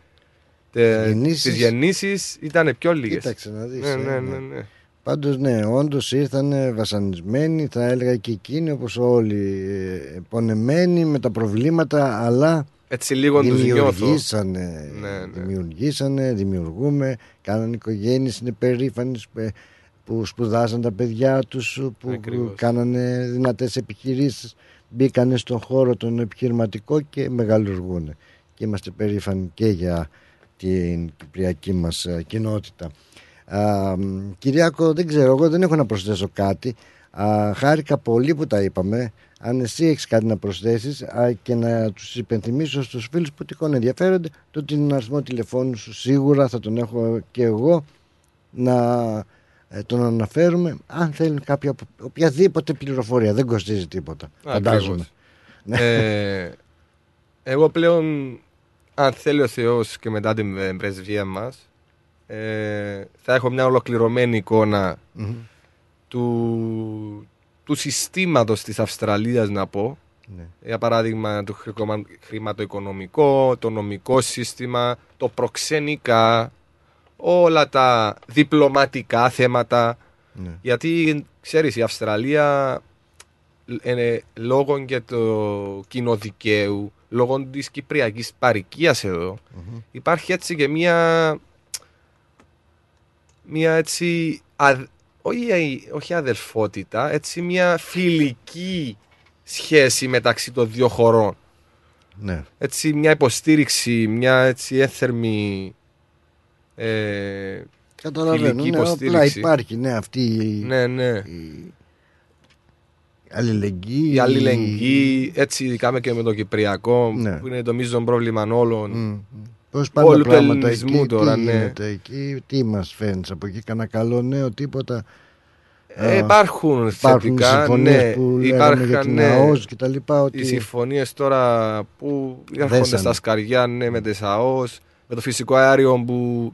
τε, γεννήσεις. τις γεννήσεις ήταν πιο λίγες. Κοίταξε να δεις. Ναι, ε, ναι, ναι, ναι. Πάντως ναι, όντως ήρθαν βασανισμένοι, θα έλεγα και εκείνοι όπως όλοι ε, πονεμένοι με τα προβλήματα, αλλά Έτσι λίγο τους νιώθω. δημιουργήσανε, Ναι, ναι. δημιουργήσανε, δημιουργούμε, κάνανε οικογένειες, είναι περήφανοι που- που σπουδάσαν τα παιδιά τους, που Ακριβώς. κάνανε δυνατές επιχειρήσεις, μπήκανε στον χώρο τον επιχειρηματικό και μεγαλουργούν. Και είμαστε περήφανοι και για την κυπριακή μας ε, κοινότητα. Α, μ, Κυριάκο, δεν ξέρω, εγώ δεν έχω να προσθέσω κάτι. Α, χάρηκα πολύ που τα είπαμε. Αν εσύ έχεις κάτι να προσθέσεις α, και να τους υπενθυμίσω στους φίλους που τυχόν ενδιαφέρονται το την αριθμό τηλεφώνου σου σίγουρα θα τον έχω και εγώ να ε, τον αναφέρουμε αν θέλουν κάποια οποιαδήποτε πληροφορία δεν κοστίζει τίποτα φαντάζομαι Ακριβώς. ε, εγώ πλέον, αν θέλει ο Θεός και μετά την ε, πρεσβεία μας, ε, θα έχω μια ολοκληρωμένη εικόνα Μμμ. του, του συστήματος της Αυστραλίας να πω. Ναι. Για παράδειγμα το χρημα- χρηματοοικονομικό, το νομικό σύστημα, το προξενικά, όλα τα διπλωματικά θέματα. Ναι. Γιατί ξέρεις η Αυστραλία ε, λόγω και του κοινοδικαίου, λόγω της κυπριακής παροικίας εδώ, υπάρχει έτσι και μία μία έτσι αδ- όχι, όχι αδελφότητα, έτσι μια φιλική σχέση μεταξύ των δύο χωρών. Ναι. Έτσι μια υποστήριξη, μια έτσι έθερμη ε, Καταλαβαίνω, φιλική ναι, απλά υποστήριξη. υπάρχει ναι, αυτή η, Ναι, ναι. η αλληλεγγύη. Η αλληλεγγύη, έτσι ειδικά και με το Κυπριακό, Ναι. που είναι το μείζον πρόβλημα όλων. Πώς πάνε τα όλου του πράγματα ελληνισμού εκεί, τώρα, τι ναι. γίνεται εκεί, τι μας φαίνεται από εκεί, κανένα καλό νέο, τίποτα. Ε, Α, υπάρχουν υπάρχουν θετικά, συμφωνίες ναι, που λέγαμε υπάρχουν, για την ναι. ΑΟΣ και τα λοιπά, ότι Οι συμφωνίες τώρα που έρχονται Δέσανε. στα σκαριά ναι, με τις ΑΟΣ, με το φυσικό αέριο που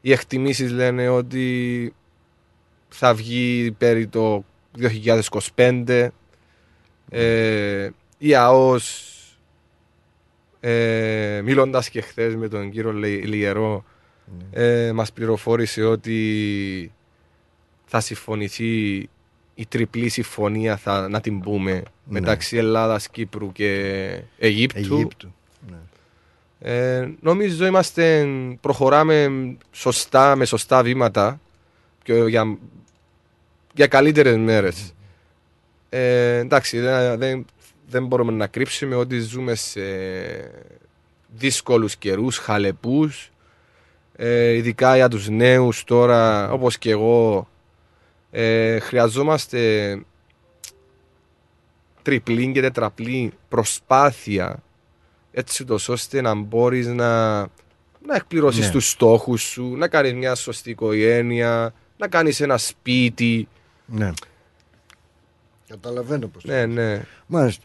οι εκτιμήσεις λένε ότι θα βγει περί το 2025. Ε, η ΑΟΣ, ε, μιλώντας και χθες με τον κύριο Λι- Λιερό, ε, μας πληροφόρησε ότι θα συμφωνηθεί η τριπλή συμφωνία, θα, να την πούμε, μεταξύ Ελλάδας, Κύπρου και Αιγύπτου. Αιγύπτου. Ε, νομίζω είμαστε, προχωράμε σωστά, με σωστά βήματα και για, για καλύτερες μέρες. Ε, εντάξει, δεν, δεν, δεν μπορούμε να κρύψουμε ότι ζούμε σε δύσκολους καιρούς, χαλεπούς. Ε, ειδικά για τους νέους τώρα, όπως και εγώ, ε, χρειαζόμαστε τριπλή και τετραπλή προσπάθεια έτσι το ώστε να μπορείς να, να εκπληρώσεις Ναι. τους στόχους σου, να κάνεις μια σωστή οικογένεια, να κάνεις ένα σπίτι. Ναι. Καταλαβαίνω πως. Ναι, ναι. Μάλιστα.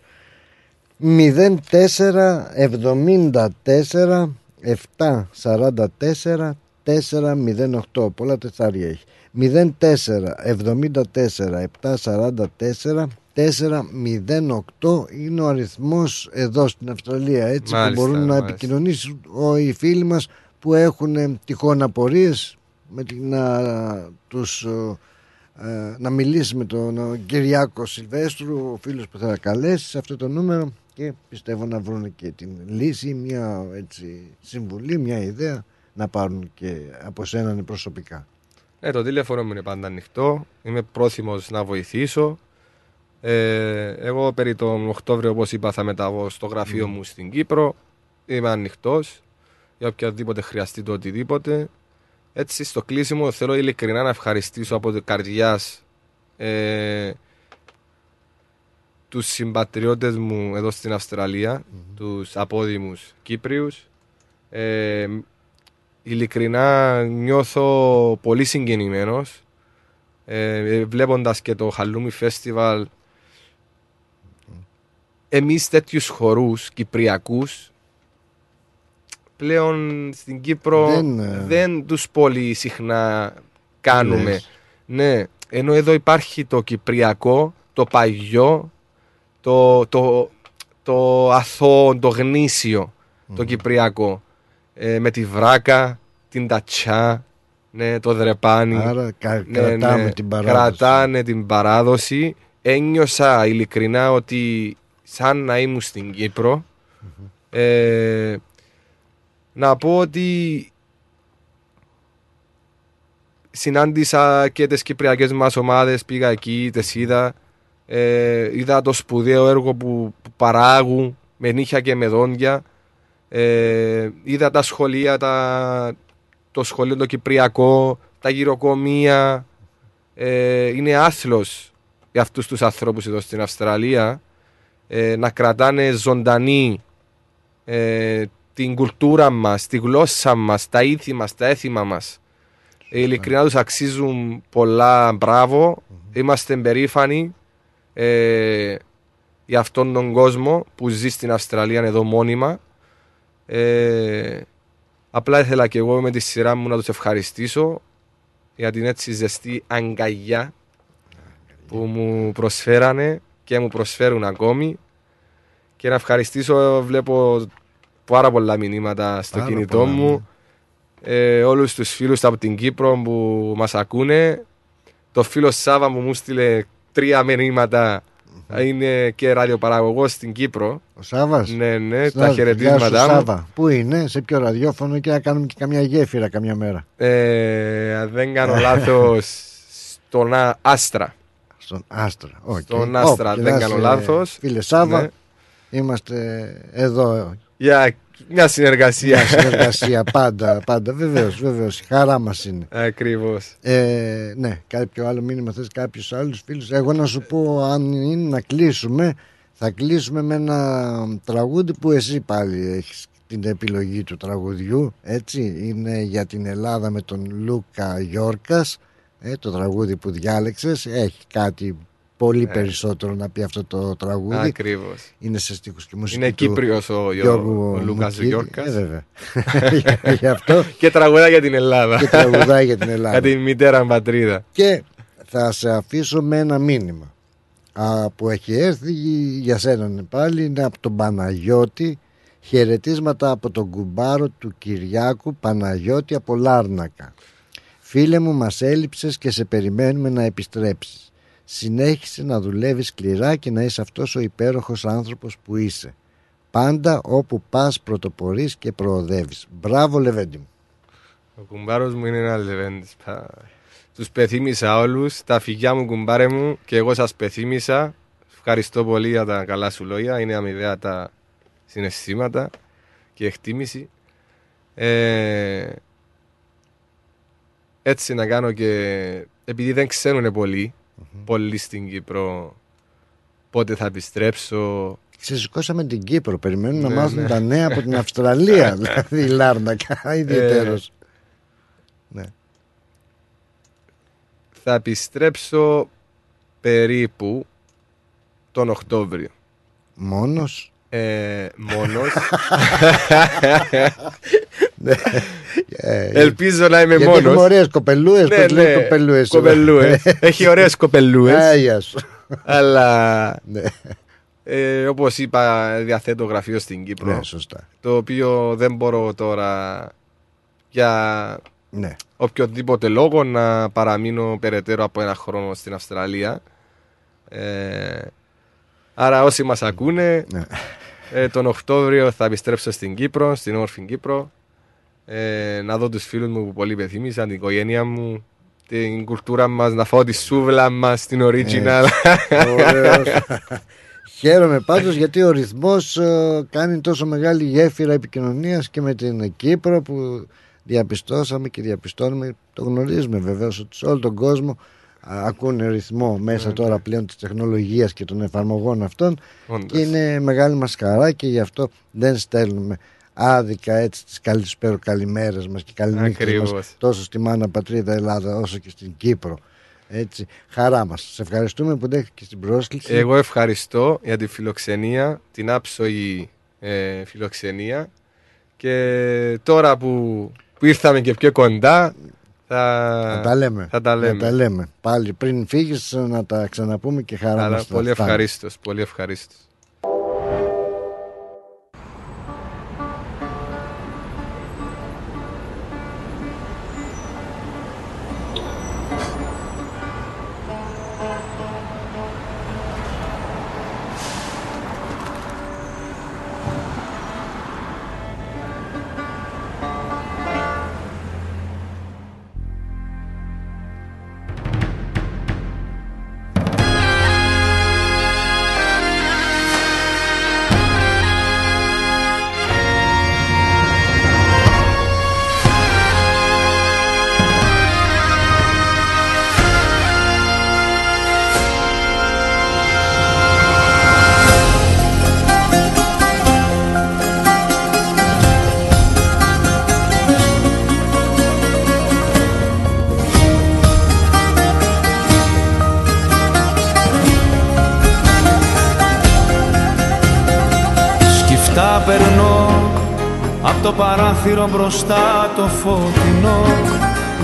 0474 744 408. Πολλά τεσσάρια έχει. 0474 744 408 είναι ο αριθμός εδώ στην Αυστραλία έτσι Μάλιστα, που μπορούν να μάλιστα. επικοινωνήσουν ο- οι φίλοι μας που έχουν ε, τυχόν απορίες με την, να, τους, ε, ε, να μιλήσει με τον ε, Κυριάκος Σιλβέστρου ο φίλος που θα καλέσει σε αυτό το νούμερο και πιστεύω να βρουν και την λύση μια έτσι, συμβουλή, μια ιδέα να πάρουν και από σένα προσωπικά. Ε, το τηλέφωνο μου είναι πάντα ανοιχτό. Είμαι πρόθυμος να βοηθήσω. Ε, εγώ περί τον Οκτώβριο, όπως είπα, θα μεταβώ στο γραφείο μου στην Κύπρο. Είμαι ανοιχτός για οποιαδήποτε χρειαστεί το οτιδήποτε. Έτσι, στο κλείσιμο θέλω ειλικρινά να ευχαριστήσω από την καρδιά ε, τους συμπατριώτες μου εδώ στην Αυστραλία, τους απόδημους Κύπριους. Ε, ειλικρινά νιώθω πολύ συγκινημένος ε, βλέποντας και το Χαλούμι Φέστιβαλ εμείς τέτοιους χορούς κυπριακούς πλέον στην Κύπρο Δεν, δεν, ε, τους πολύ συχνά κάνουμε Λες. ναι, ενώ εδώ υπάρχει το κυπριακό το παγιό το, το, το αθώο, το γνήσιο το κυπριακό. Ε, με τη βράκα, την τατσά ναι, το δρεπάνι. Άρα κα- κρατάμε την παράδοση. κρατάνε την παράδοση. Ένιωσα ειλικρινά ότι σαν να ήμουν στην Κύπρο ε, να πω ότι συνάντησα και τις κυπριακές μας ομάδες πήγα εκεί, τις είδα ε, είδα το σπουδαίο έργο που, που παράγουν με νύχια και με δόντια. Ε, είδα τα σχολεία τα, το σχολείο το κυπριακό τα γυροκομεία. Ε, είναι άθλος για αυτούς τους ανθρώπους εδώ στην Αυστραλία ε, να κρατάνε ζωντανή ε, την κουλτούρα μας, τη γλώσσα μας, τα ήθη μας, τα έθιμα μας. Ε, ειλικρινά τους αξίζουν πολλά. Μπράβο. Είμαστε περήφανοι ε, για αυτόν τον κόσμο που ζει στην Αυστραλία εδώ μόνιμα. Ε, απλά ήθελα και εγώ με τη σειρά μου να τους ευχαριστήσω για την έτσι ζεστή αγκαλιά που μου προσφέρανε και μου προσφέρουν ακόμη. Και να ευχαριστήσω βλέπω πάρα πολλά μηνύματα στο Πάρα κινητό πολλά, μου. ε, όλους τους φίλους από την Κύπρο που μας ακούνε. Το φίλο Σάβα μου μου στείλε τρία μηνύματα είναι και ραδιοπαραγωγός στην Κύπρο Ο Σάβας. ναι ναι τα Σάβα, γεια σου, χαιρετίσματά μου Σάβα. Πού είναι, σε ποιο ραδιόφωνο και να κάνουμε και καμιά γέφυρα καμιά μέρα. ε, αν δεν κάνω λάθος στον Α- Άστρα Στον Άστρα. οκ. Στον Άστρα, Ω, δεν κοιτάς, κάνω ε, λάθος. Φίλε Σάβα, Ναι. είμαστε εδώ. για μια συνεργασία Μια συνεργασία πάντα, πάντα. Βεβαίως, βεβαίως. Η χαρά μας είναι. Ακριβώς Ε, ναι, κάποιο άλλο μήνυμα θες κάποιους άλλους φίλους Εγώ να σου πω αν είναι να κλείσουμε Θα κλείσουμε με ένα τραγούδι που εσύ πάλι έχεις την επιλογή του τραγουδιού Έτσι είναι για την Ελλάδα με τον Λούκα Γιόρκας ε, Το τραγούδι που διάλεξες Έχει κάτι πολύ Ε. περισσότερο να πει αυτό το τραγούδι. Ακριβώς. Είναι σε στίχους και μουσική Είναι του Κύπριος ο, Γιώργου ο Λούκας Μουκίδη. Γιόρκας Ε, βέβαια. Γι' αυτό και τραγουδά για την Ελλάδα. Και τραγουδάει για την Ελλάδα. Για την μητέρα πατρίδα. Και θα σε αφήσω με ένα μήνυμα. Α, που έχει έρθει για σένα πάλι είναι από τον Παναγιώτη. Χαιρετίσματα από τον κουμπάρο του Κυριάκου Παναγιώτη από Λάρνακα. Φίλε μου μας έλειψες και σε περιμένουμε να επιστρέψεις συνέχισε να δουλεύεις σκληρά και να είσαι αυτός ο υπέροχος άνθρωπος που είσαι πάντα όπου πας πρωτοπορείς και προοδεύεις μπράβο Λεβέντη μου Ο κουμπάρος μου είναι ένας λεβέντης. Τους πεθύμισα όλους, τα φυγιά μου κουμπάρε μου και εγώ σας πεθύμισα. Ευχαριστώ πολύ για τα καλά σου λόγια, είναι αμοιβαία τα συναισθήματα και εκτίμηση. Ε, έτσι να κάνω και επειδή δεν ξέρουν πολλοί, πολλοί στην Κύπρο πότε θα επιστρέψω, Ξεσηκώσαμε την Κύπρο. Περιμένουν να Ναι, μάθουν ναι. τα νέα από την Αυστραλία. δηλαδή η Λάρνακα, ιδιαίτερος. Ναι. θα επιστρέψω περίπου τον Οκτώβριο. Μόνος; Ε, μόνος. Ναι. Ε, Ελπίζω να είμαι γιατί μόνος. έχουμε ωραίες κοπελούες, Ναι, πώς λέει ναι, κοπελούες. κοπελούες. Έχει ωραίες κοπελούες. Α, γεια σου. Αλλά Ναι. ε, όπως είπα διαθέτω γραφείο στην Κύπρο. Ναι, σωστά. Το οποίο δεν μπορώ τώρα για Ναι. οποιοδήποτε λόγο να παραμείνω περαιτέρω από ένα χρόνο στην Αυστραλία. Ε, άρα όσοι μας ακούνε Ναι. ε, τον Οκτώβριο θα επιστρέψω στην Κύπρο, στην όμορφη Κύπρο ε, να δω τους φίλους μου που πολύ πεθύμισαν, την οικογένεια μου την κουλτούρα μας, να φάω τη σούβλα μας, την original. Ωραίος. Χαίρομαι πάντως γιατί ο ρυθμός ε, κάνει τόσο μεγάλη γέφυρα επικοινωνίας και με την Κύπρο που διαπιστώσαμε και διαπιστώνουμε, το γνωρίζουμε βεβαίως ότι σε όλο τον κόσμο α, ακούνε ρυθμό μέσα Ναι, τώρα πλέον της τεχνολογίας και των εφαρμογών αυτών Όντως. και είναι μεγάλη μας χαρά και γι' αυτό δεν στέλνουμε άδικα έτσι τις καλησπέρο καλημέρες μας και καληνύχτες μας Ακριβώς. τόσο στη μάνα πατρίδα Ελλάδα όσο και στην Κύπρο έτσι, χαρά μας. Σε ευχαριστούμε που δέχτηκες την πρόσκληση. Εγώ ευχαριστώ για τη φιλοξενία, την άψογη ε, φιλοξενία και τώρα που, που ήρθαμε και πιο κοντά θα, Θα τα λέμε. Θα τα λέμε. Θα τα λέμε. Πάλι πριν φύγεις να τα ξαναπούμε και χαρά Αλλά μας. θα πολύ φτάνει. ευχαρίστως, πολύ ευχαρίστως. Παράθυρο μπροστά το φωτεινό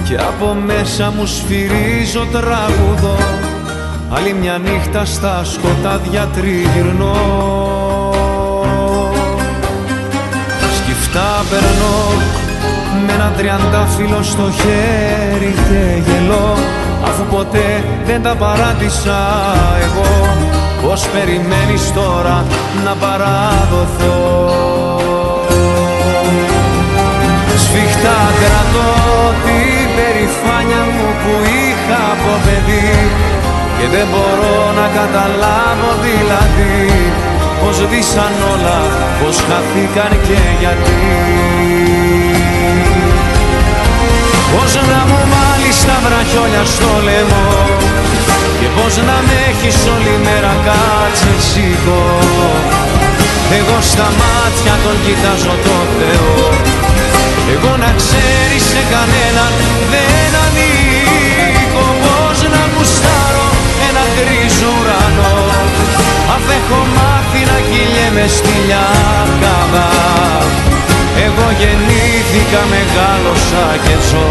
και από μέσα μου σφυρίζω τραγουδό. Άλλη μια νύχτα στα σκοτάδια τριγυρνώ. Σκυφτά περνώ με ένα τριαντάφυλλο στο χέρι και γελώ αφού ποτέ δεν τα παράτησα εγώ. Πως περιμένεις τώρα να παραδοθώ Σφιχτά κρατώ την περηφάνια μου που είχα από παιδί. Και δεν μπορώ να καταλάβω δηλαδή πως δύσαν όλα, πως χαθήκαν και γιατί. Πώς να μου βάλεις τα βραχιόλια στο λαιμό και πώς να με έχεις όλη μέρα κάτσε σήκω. Εγώ στα μάτια τον κοιτάζω το Θεό εγώ να ξέρει σε κανέναν δεν ανήκω. Πώς να γουστάρω ένα γκρίζο ουρανό. Αφ' έχω να κυλιέμαι στη λιακάδα Εγώ γεννήθηκα, μεγάλωσα και ζω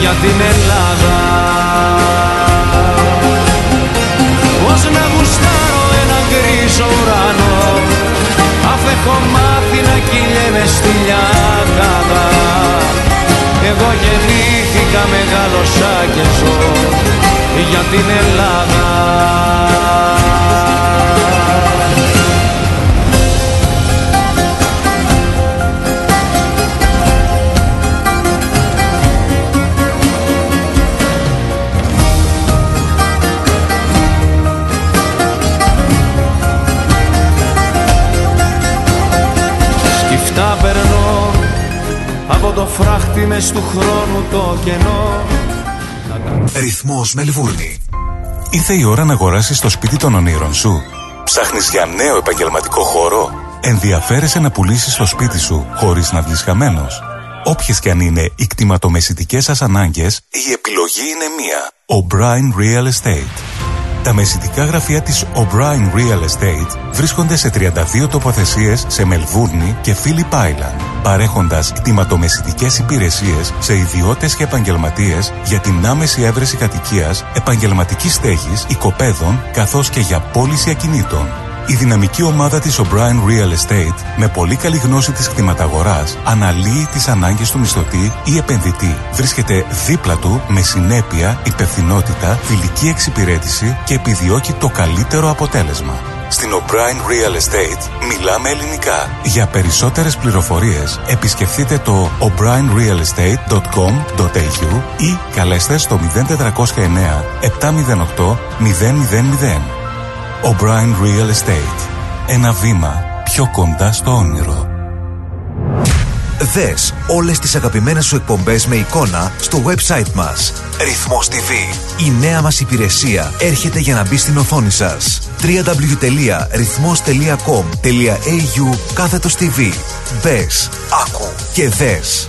για την Ελλάδα. Πώς να γουστάρω ένα γκρίζο ουρανό. Αφ' έχω μάθει να κυλιέμαι στη λιάκατα Εγώ γεννήθηκα μεγάλωσα και ζω για την Ελλάδα. Από το φράχτη μες του χρόνου το κενό Ρυθμός Μελβούρνη. Ήρθε η ώρα να αγοράσεις το σπίτι των ονείρων σου. Ψάχνεις για νέο επαγγελματικό χώρο; Ενδιαφέρεσαι να πουλήσεις το σπίτι σου χωρίς να βγεις χαμένος; Όποιες και αν είναι οι κτηματομεσητικές σας ανάγκες, η επιλογή είναι μία. O'Brien Real Estate. Τα μεσητικά γραφεία της O'Brien Real Estate βρίσκονται σε 32 τοποθεσίες σε Μελβούρνη και Phillip Island, παρέχοντας κτηματομεσητικές υπηρεσίες σε ιδιώτες και επαγγελματίες για την άμεση έβρεση κατοικίας, επαγγελματικής στέγης, οικοπαίδων, καθώς και για πώληση ακινήτων. Η δυναμική ομάδα της O'Brien Real Estate, με πολύ καλή γνώση της κτηματαγοράς, αναλύει τις ανάγκες του μισθωτή ή επενδυτή. Βρίσκεται δίπλα του με συνέπεια, υπευθυνότητα, φιλική εξυπηρέτηση και επιδιώκει το καλύτερο αποτέλεσμα. Στην O'Brien Real Estate μιλάμε ελληνικά. Για περισσότερες πληροφορίες επισκεφτείτε το o'brienrealestate.com.au ή καλέστε στο 0409 708 000. O'Brien Real Estate. Ένα βήμα πιο κοντά στο όνειρο. Δες όλες τις αγαπημένες σου εκπομπές με εικόνα στο website μας. Ρυθμός TV. Η νέα μας υπηρεσία έρχεται για να μπει στην οθόνη σας. www.rythmos.com.au κάθετος TV. Μπες, άκου και δες.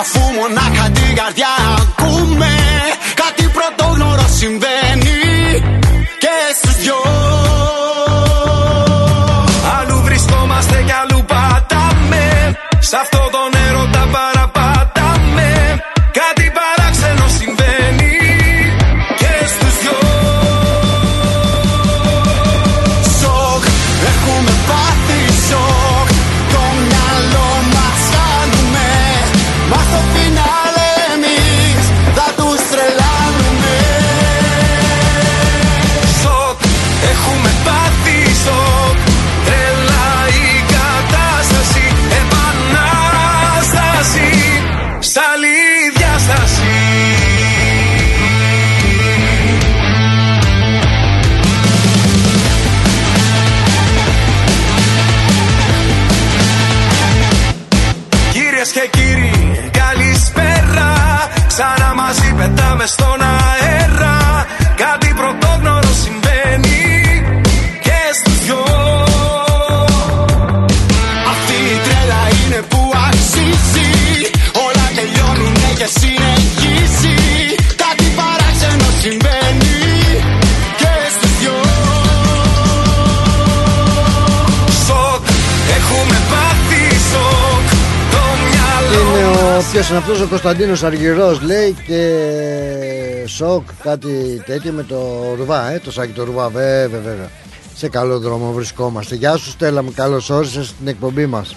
Αφού μονάχα την καρδιά ακούμε Κάτι πρωτόγνωρο συμβαίνει Και στους δυο. Αλλού βρισκόμαστε κι αλλού πατάμε Σ' αυτό τον Είναι ο μας ποιος είναι αυτός ο Κωνσταντίνος Αργυρός λέει και σοκ κάτι τέτοιο με το Ρουβά ε, το σάκι το Ρουβά βέβαια βέβαια σε καλό δρόμο βρισκόμαστε Γεια σου Στέλλα μου καλώς όρισες στην εκπομπή μας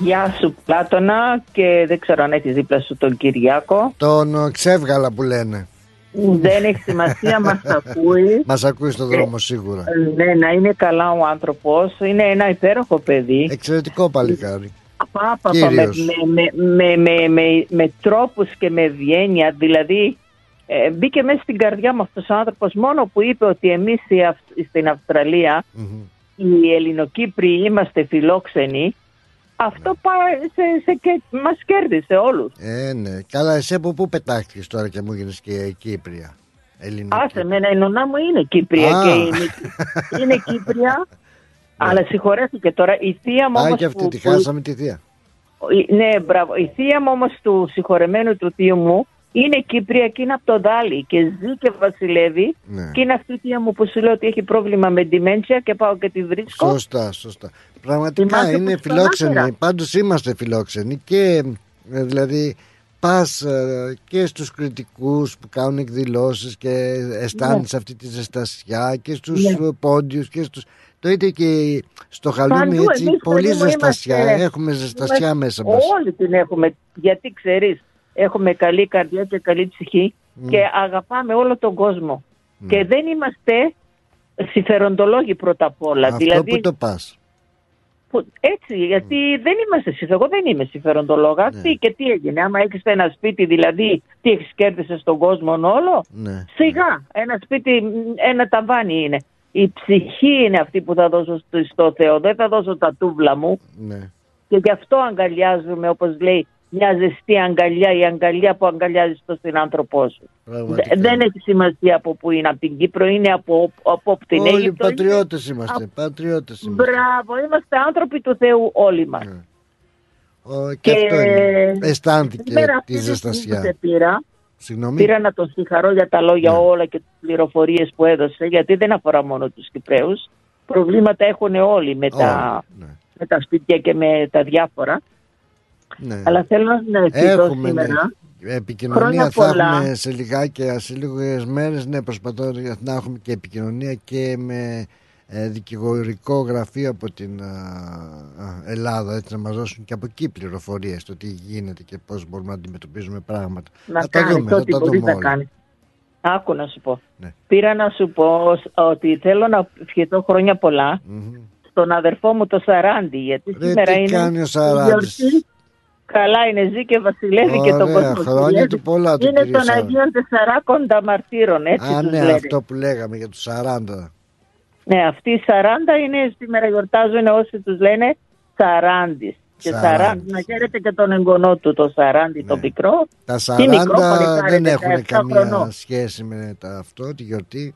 Γεια σου Πλάτωνα και δεν ξέρω αν έχεις δίπλα σου τον Κυριάκο. Τον ε, ξεύγαλα που λένε Δεν έχει σημασία, μας ακούει. Μας ακούει στον δρόμο σίγουρα Ναι, να είναι καλά ο άνθρωπος. Είναι ένα υπέροχο παιδί. Εξαιρετικό παλικάρι Πα, πα, πα, με, Κύριος. με, με, με, με, με τρόπους και με ευγένεια. Δηλαδή, ε, μπήκε μέσα στην καρδιά μου αυτός ο άνθρωπος μόνο που είπε ότι εμείς οι Αυ- στην αυστραλια οι Ελληνοκύπριοι είμαστε φιλόξενοι. Αυτό πάει σε, σε, και μας κέρδισε όλους. Ε ναι Καλά εσύ από πού πετάχτηκες τώρα και μου γίνεις και Κύπρια; Ελληνική Άσε εμένα η νονά μου είναι Κύπρια Α. και είναι, είναι Κύπρια. αλλά συγχωρέθηκε τώρα. Η θεία μου Α όμως και αυτή που- τη που- χάσαμε τη θεία η- Ναι, μπράβο. Η θεία μου όμως του συγχωρεμένου του θείου μου Είναι Κυπριακή, είναι από το Δάλι και ζει και βασιλεύει. Ναι. Και είναι αυτή η θεία μου που σου λέω ότι έχει πρόβλημα με dementia και πάω και τη βρίσκω. Σωστά, σωστά. Πραγματικά Θυμάσαι είναι που το φιλόξενοι. ανάφερα. Πάντως είμαστε φιλόξενοι και ε, δηλαδή πας ε, και στους κριτικούς που κάνουν εκδηλώσεις και αισθάνεσαι αυτή τη ζεστασιά και στους Ναι. ε, πόντιους και στους... Το είτε και στο χαλούμι Παντού, έτσι εμείς, πολύ παιδί μου, ζεστασιά. είμαστε- Έχουμε ζεστασιά είμαστε- μέσα μας. Όλοι την έχουμε. Γιατί ξέρεις, έχουμε καλή καρδιά και καλή ψυχή Μμ. και αγαπάμε όλο τον κόσμο. Ναι. Και δεν είμαστε συμφεροντολόγοι πρώτα απ' όλα. Αυτό δηλαδή, που το πας. που- έτσι, γιατί δεν είμαστε συμφε- Εγώ δεν είμαι συμφεροντολόγα. Ναι. Τι και τι έγινε. Άμα έχεις ένα σπίτι, δηλαδή, τι έχεις κέρδισες στον κόσμο όλο; Ναι. Σιγά. Ένα σπίτι, μ, ένα ταβάνι είναι. Η ψυχή είναι αυτή που θα δώσω στο, στο Θεό. Δεν θα δώσω τα τούβλα μου. Ναι. Και γι' αυτό αγκαλιάζουμε, όπως λέει, μια ζεστή αγκαλιά, η αγκαλιά που αγκαλιάζεις το συνάνθρωπό σου. Πραγματικά. Δε- Δεν έχει σημασία από πού είναι, από την Κύπρο είναι, από, από, από την Όλοι Αίγυπτο. είναι. πατριώτες είμαστε. Πατριώτες είμαστε. Μπράβο, είμαστε άνθρωποι του Θεού όλοι μας. Ο- και, αυτό είναι. Αισθάνθηκε σήμερα αυτή τη τη στιγμή που σε ζεστασιά. πήρα, Συγγνώμη. πήρα να τον συγχαρώ για τα λόγια όλα και τις πληροφορίες που έδωσε, γιατί δεν αφορά μόνο τους Κυπρέους. Προβλήματα έχουν όλοι με, τα, με τα σπίτια και με τα διάφορα. Ναι. Αλλά θέλω να ευχηθώ Έχουμε ναι. σήμερα. επικοινωνία Χρόνια θα πολλά. έχουμε σε λιγάκι, σε λίγες μέρες ναι προσπαθώ να έχουμε και επικοινωνία και με ε, δικηγορικό γραφείο από την α, α, Ελλάδα έτσι να μας δώσουν και από εκεί πληροφορίες το τι γίνεται και πώς μπορούμε να αντιμετωπίζουμε πράγματα Να θα τα κάνεις δούμε, θα ό,τι τα μπορείς δούμε να όλα. κάνεις. Άκου να σου πω. Ναι. Πήρα να σου πω σ- ότι θέλω να ευχηθώ χρόνια πολλά στον αδερφό μου το Σαράντι, γιατί Ρε, σήμερα τι είναι κάνει ο η Σαράντης; γιορτή. Καλά είναι, ζει και βασιλεύει και τον Ωραία, κόσμο. χρόνια κυριεύει. του πολλά του Είναι κύριε των Σαράντη. Αγίων Τεσσαράκοντα Μαρτύρων, έτσι Α τους ναι λένε. αυτό που λέγαμε για τους 40 Ναι, αυτοί οι 40 είναι σήμερα γιορτάζουν όσοι τους λένε Σαράντης. Και Σαράντης. Σαράντη, να χαίρετε και τον εγγονό του, το Σαράντι, το μικρό. Τα Τι μικρό 40 παλικάρι, δεν 17 έχουν καμία χρονών. σχέση με τα αυτό, τη γιορτή.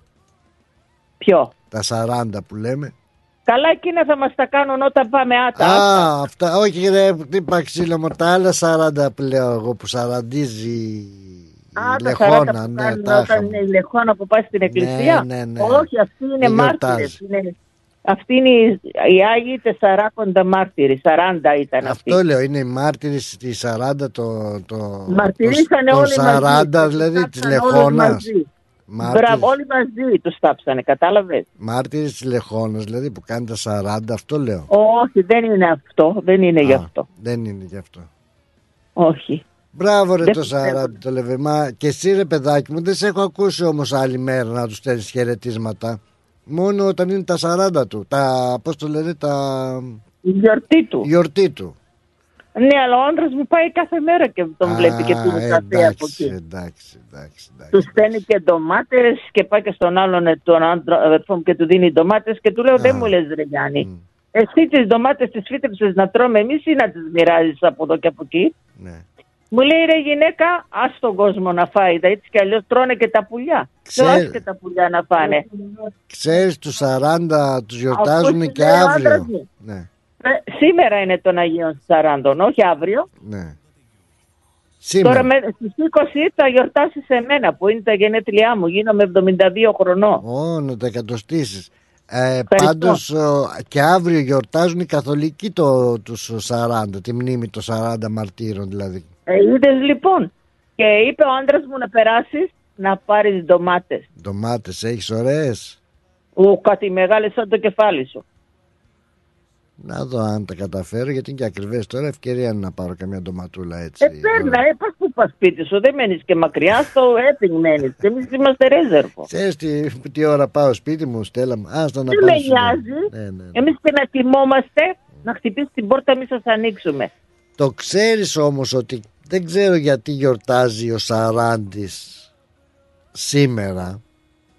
Ποιο; Τα 40 που λέμε. Καλά εκείνα θα μας τα κάνουν όταν πάμε άτα. Α, αυτά, όχι ρε, τι ξύλο μου, τα άλλα 40 που λέω εγώ που σαραντίζει η Α, τα 40 λεχόνα, που ναι, κάνουν τα όταν είχαμε. είναι η λεχόνα που πάει στην εκκλησία. ναι, ναι. Όχι, αυτοί είναι Και μάρτυρες. γιορτάζει. Είναι... Αυτοί είναι οι, οι Άγιοι Τεσσαράκοντα μάρτυροι. 40 ήταν αυτοί. Αυτό λέω, είναι οι μάρτυρες στη 40 το, το, Μαρτυρήσανε το, όλοι το μαζί. 40 Τους δηλαδή της τάψανε όλους λεχόνας. μαζί. Μάρτυρες, Μπράβο, όλοι μαζί τους τάψανε, κατάλαβες. μάρτυρες της λεχόνας, δηλαδή που κάνει τα 40, αυτό λέω. Όχι, δεν είναι αυτό. Δεν είναι γι' Α, αυτό. Δεν είναι γι' αυτό. Όχι. Μπράβο ρε Δεν το πιστεύω. 40 το λεβεμά. Και εσύ ρε παιδάκι μου δεν σε έχω ακούσει όμως άλλη μέρα να τους στέλνεις χαιρετίσματα. Μόνο όταν είναι τα 40 του. Τα, πώς το λένε, τα... Η γιορτή του. Η γιορτή του. Ναι, αλλά ο άντρας μου πάει κάθε μέρα και τον βλέπει και πίνει καφέ από εντάξει, εκεί. εντάξει, εντάξει, εντάξει. Τους στέλνει και ντομάτες και πάει και στον άλλον ε, τον άντρα, αδερφό μου και του δίνει ντομάτες και του λέω: Δεν μου λες, Ρε Γιάννη. Εσύ τις ντομάτες τις φύτρεψες να τρώμε εμείς ή να τις μοιράζεις από εδώ και από εκεί; Ναι. Μου λέει ρε γυναίκα, ας τον κόσμο να φάει. Τα έτσι κι αλλιώς τρώνε και τα πουλιά. Ξέρ- Ξέρω. και τα πουλιά να φάνε. Ξέρεις τους 40 τους γιορτάζουν Αφού και λέει ο άντρας αύριο. μου. Ναι, Ε, σήμερα είναι των Αγίων Σαράντων, όχι αύριο. ναι. Σήμερα. Τώρα με, στις 20 θα γιορτάσει σε μένα που είναι τα γενέθλιά μου. Γίνομαι 72 χρονών. Ω, να τα εκατοστήσεις. Ε, πάντως ο, και αύριο γιορτάζουν οι καθολικοί το, τους 40, τη μνήμη των 40 μαρτύρων δηλαδή. Ε, Είδες λοιπόν. Και είπε ο άντρας μου να περάσεις να πάρεις ντομάτες. Ντομάτες έχεις ωραίες. Ο κάτι μεγάλες σαν το κεφάλι σου. Να δω αν τα καταφέρω γιατί είναι και ακριβές τώρα ευκαιρία είναι να πάρω καμιά ντοματούλα έτσι. Ε, παίρνα, ε, πας που πας σπίτι σου, δεν μένεις και μακριά, στο Έπινγκ μένεις. Και εμείς είμαστε ρέζερβο. Ξέρεις τι, τι ώρα πάω σπίτι μου Στέλλα μου. Άστα να Δεν πάω με σου λέω. νοιάζει. Ναι, ναι. Εμείς και να τιμόμαστε, να χτυπήσεις την πόρτα, μη σας ανοίξουμε. Το ξέρεις όμως ότι δεν ξέρω γιατί γιορτάζει ο Σαράντης σήμερα.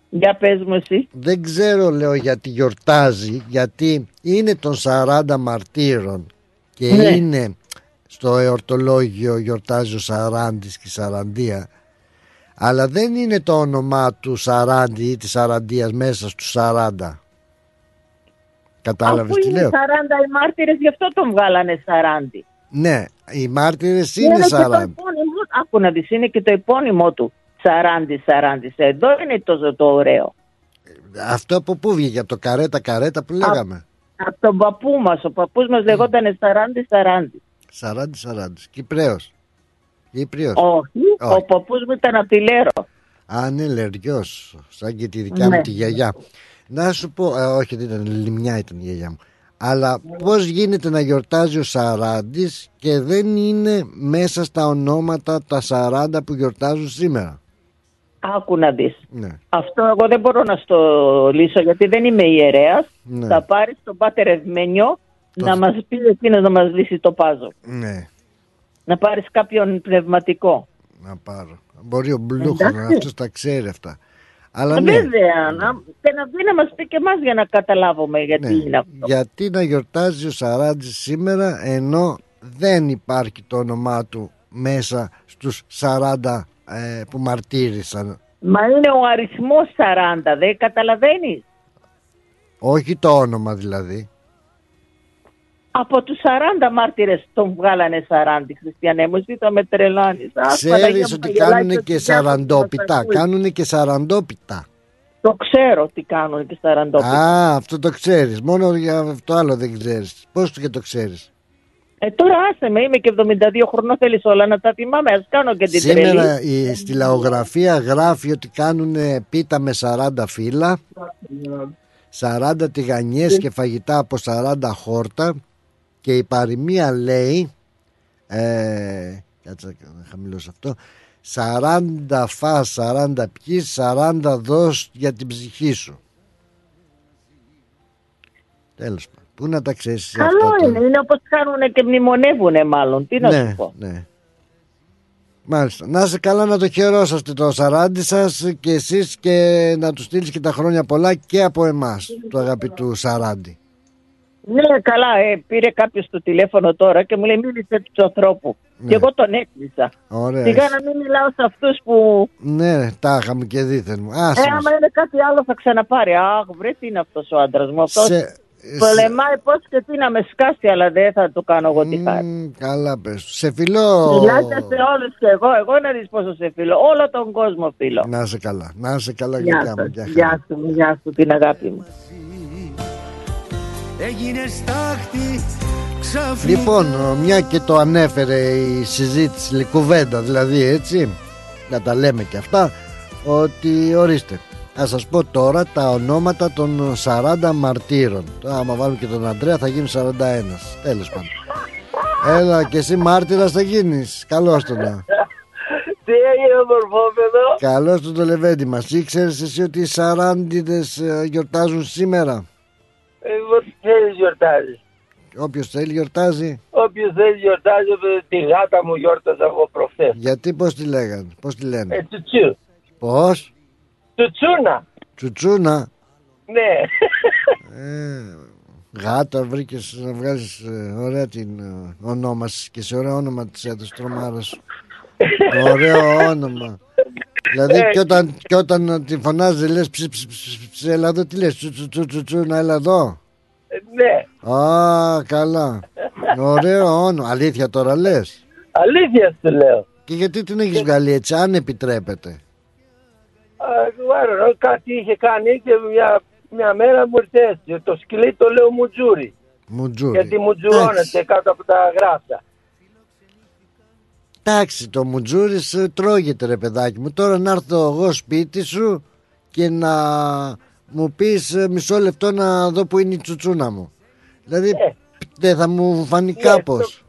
Για πες μου εσύ. Δεν ξέρω λέω γιατί γιορτάζει γιατί είναι των 40 μαρτύρων και Ναι. είναι στο εορτολόγιο γιορτάζει ο Σαράντης και η Σαραντία αλλά δεν είναι το όνομά του Σαράντη ή της Σαραντίας μέσα στους 40 Κατάλαβες Αφού τι είναι λέω; 40 οι μάρτυρες, γι' αυτό τον βγάλανε 40. Ναι οι μάρτυρες είναι και τον 40 πόνιμο, άκου να δεις, είναι και το επώνυμό του. 40-40. Εδώ είναι το, το ωραίο. Αυτό από πού βγήκε, από το καρέτα καρέτα που λέγαμε; Από τον παππού μας. Ο παππούς μας λεγόταν 40-40. 40-40. Κυπρέος. Κύπριος. Όχι, ο παππούς μου ήταν από τη Λέρο. Α, ναι, λεργιός, σαν και τη δικιά Ναι. μου τη γιαγιά. Να σου πω, ε, όχι δεν ήταν, λιμιά ήταν η γιαγιά μου. Αλλά πώς γίνεται να γιορτάζει ο Σαράντης και δεν είναι μέσα στα ονόματα τα 40 που γιορτάζουν σήμερα; Άκου να δεις. Ναι. Αυτό εγώ δεν μπορώ να στο λύσω γιατί δεν είμαι ιερέας. Ναι. Θα πάρεις τον Πάτερ Ευμένιο να μας πει εκείνος να μας λύσει το πάζο. Ναι, Να πάρεις κάποιον πνευματικό. να πάρω. Μπορεί ο Μπλούχος, Εντάξει. αυτός τα ξέρει αυτά. Αλλά ναι, Βέβαια, να, και να βγει να μας πει και εμάς για να καταλάβουμε γιατί ναι. είναι αυτό. γιατί να γιορτάζει ο Σαράντης σήμερα ενώ δεν υπάρχει το όνομά του μέσα στους 40 ε, που μαρτύρησαν. Μα είναι ο αριθμός 40, δεν καταλαβαίνεις; Όχι το όνομα δηλαδή. Από τους 40 μάρτυρες τον βγάλανε 40 χριστιανέ μου, εσύ θα με τρελάνεις. Αχ, Παναγία Ξέρεις μου, ότι θα γελάει κάνουν το και Κυριάκος που μας σαραντόπιτα. ακούει. Κάνουν και σαραντόπιτα. Το ξέρω τι κάνουν και 40. Α, αυτό το ξέρεις. Μόνο για αυτό άλλο δεν ξέρεις. Πώς και το ξέρεις. Ε, τώρα άσε με, είμαι και 72 χρονών, θέλεις όλα να τα θυμάμαι, ας κάνω και την Σήμερα τρελή. η, στη λαογραφία γράφει ότι κάνουν πίτα με 40 φύλλα, 40 τηγανιές και φαγητά από 40 χόρτα και η παροιμία λέει ε, κάτσε να χαμηλώσω αυτό 40 φας, 40 πιείς, 40 δώσ' για την ψυχή σου. Τέλος πάντων. Πού να τα ξέρεις εσύ Καλό αυτά τώρα; είναι, είναι όπως κάνουν και μνημονεύουν μάλλον, τι να ναι, σου πω. ναι. Μάλιστα. Να είσαι καλά να το χαιρόσαστε το σαράντι σας και εσείς και να τους στείλεις και τα χρόνια πολλά και από εμάς του αγαπητού Σαράντι. Ναι, καλά, ε, πήρε κάποιος το τηλέφωνο τώρα και μου λέει μίλησε τους ανθρώπους. Ναι. Και εγώ τον έκλεισα. Ωραία. Σιγά να μην μιλάω σε αυτούς που. Ναι, τα είχαμε και δίθεν μου. Ε, Άσε μας. άμα είναι κάτι άλλο θα ξαναπάρει. Αχ, βρε τι είναι αυτός ο άντρας μου. Αυτός Σε- πολεμάει πώς και τι να με σκάσει, αλλά δεν θα το κάνω εγώ τη χάρη. Μμ, Καλά πες. Σε φιλώ. Μιλάτε σε όλους και εγώ. Εγώ να δεις πόσο σε φίλο. Όλο τον κόσμο φίλο. Να είσαι καλά. Να είσαι καλά Γεια γεια μου. σας. Γεια χαρά. Γεια σου, γεια σου την αγάπη μου. Έγινε στάχτη ξαφνικά Λοιπόν, μια και το ανέφερε η συζήτηση, η κουβέντα δηλαδή έτσι, να τα λέμε και αυτά, ότι ορίστε, θα σας πω τώρα τα ονόματα των 40 μαρτύρων. Τώρα, άμα βάλουμε και τον Αντρέα θα γίνει 41. Τέλος πάντων. Έλα και εσύ μάρτυρας θα γίνεις. Καλώς το να. Τι έγινε μορφόπεδο. Καλώς το το λεβέντι μας. Ήξερες εσύ ότι οι σαράντιδες ε, γιορτάζουν σήμερα; Ε, Ό,τι θέλεις γιορτάζεις. Όποιος θέλει γιορτάζει. Όποιος θέλει γιορτάζει, ε, τη γάτα μου γιόρταζα εγώ προχθές. Γιατί πώς τη λέγανε, πώς τη λένε; Ε, τσουτσού. Πώς; Τσουτσούνα. Τσουτσούνα. Ναι. Ε, γάτα βρήκες να βγάζεις ωραία την ε, ονόμαση και σε ωραίο όνομα της έδωσε τρομάρας σου. ωραίο όνομα. Δηλαδή Ε, και όταν, και όταν τη φωνάζει λες ψ, ψ, ψ, ψ, έλα εδώ τι λες τσου τσου τσου τσου, τσου να έλα εδώ. Ε, ναι. Α, καλά. Ωραίο όνομα. Αλήθεια τώρα λες. Αλήθεια σου λέω. Και γιατί την έχεις βγάλει έτσι αν επιτρέπεται; Α, ξέρω, κάτι είχε κάνει και μια, μια μέρα μου ήρθε έτσι. Το σκυλί το λέω μουτζούρι. Μουτζούρι. Γιατί μουτζουρώνεται κάτω από τα γράφτα. Εντάξει, το μουτζούρι σε τρώγεται ρε παιδάκι μου. Τώρα να έρθω εγώ σπίτι σου και να μου πεις ε, μισό λεπτό να δω που είναι η τσουτσούνα μου. Δηλαδή δεν θα μου φανεί Ναι, κάπως.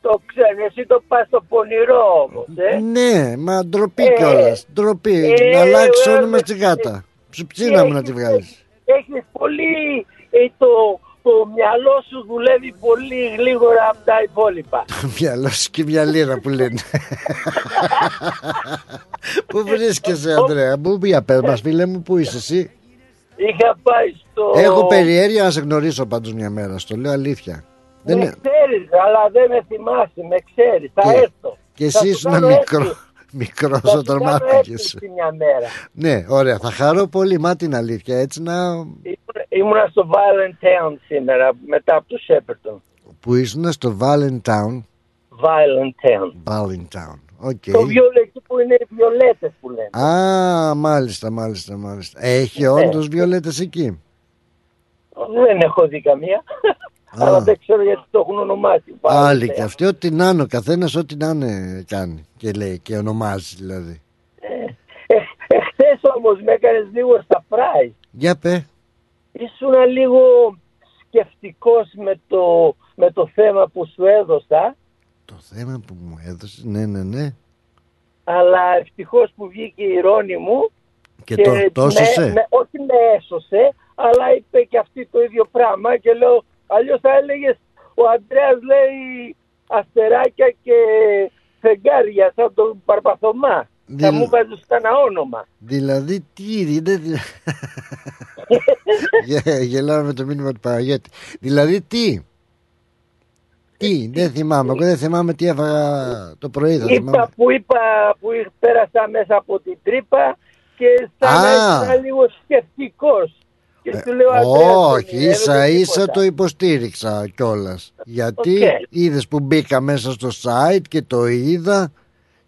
Το ξέρεις, εσύ το πας στο πονηρό όμως, ε. Ναι, μα ντροπή Ε, κιόλας. Ντροπή. ε, να αλλάξεις ε, όνομα ε, στη γάτα. Ψουψίνα μου να τη βγάλεις. Έχεις πολύ, ε, το, το μυαλό σου δουλεύει πολύ γλίγορα από τα υπόλοιπα. Μυαλό σου και μια λίρα που λένε. Πού βρίσκεσαι Ανδρέα, πού για πες μας φίλε μου, πού είσαι εσύ; Είχα πάει στο... Έχω περιέργεια να σε γνωρίσω πάντως μια μέρα, στο λέω αλήθεια. Δεν Με είναι- ξέρεις, αλλά δεν με θυμάσαι, με ξέρεις, θα Και- έρθω. Και Θα εσύ σου ήσουν κάνω μικρό, έτσι. μικρός Θα σου όταν κάνω μάθηκες. έκπληξη μια μέρα. Ναι, ωραία, θα χαρώ πολύ, μα την αλήθεια, έτσι να... Ήμουν- Ήμουνα στο Violent Town σήμερα, μετά από το Shepperton. Που ήσουν στο Valentine, Violet Town. Violet Town, Οκ. Το βιολέ, εκεί που είναι οι βιολέτες που λένε. Α, μάλιστα, μάλιστα, μάλιστα. Έχει Ναι. όντως βιολέτες εκεί; Δεν έχω δει καμία. Αλλά δεν ξέρω γιατί το έχουν ονομάσει. Άλλοι και αυτοί, ό,τι να είναι, ο καθένας ό,τι να είναι κάνει και λέει και ονομάζει δηλαδή. Εχθές όμως με έκανες λίγο στα φράι. Για πέ. Ήσουν λίγο σκεφτικός με το, με το θέμα που σου έδωσα. Το θέμα που μου έδωσε, ναι, ναι, ναι. Αλλά ευτυχώς που βγήκε η Ρώνη μου Και το- το με- έσωσε; με- όχι με έσωσε, αλλά είπε και αυτή το ίδιο πράγμα και λέω, αλλιώς θα έλεγες ο Αντρέας λέει αστεράκια και φεγγάρια σαν τον Παρπαθωμά. Θα Δηλ- μου βάζεις κανένα όνομα. Δηλαδή τι είναι. Γε- Γελάω με το μήνυμα του Παναγιώτη. Δηλαδή τι; Τι, δεν θυμάμαι. Εγώ δεν θυμάμαι τι έφαγα το πρωί. Θα θυμάμαι. Είπα που είπα που πέρασα μέσα από την τρύπα και σαν να Α. ήμουν λίγο σκεφτικός. Και του λέω Αντρέα, δεν Όχι, είναι, ίσα δεν είναι ίσα τίποτα. το υποστήριξα κιόλας. Γιατί Οκ. είδες που μπήκα μέσα στο site και το είδα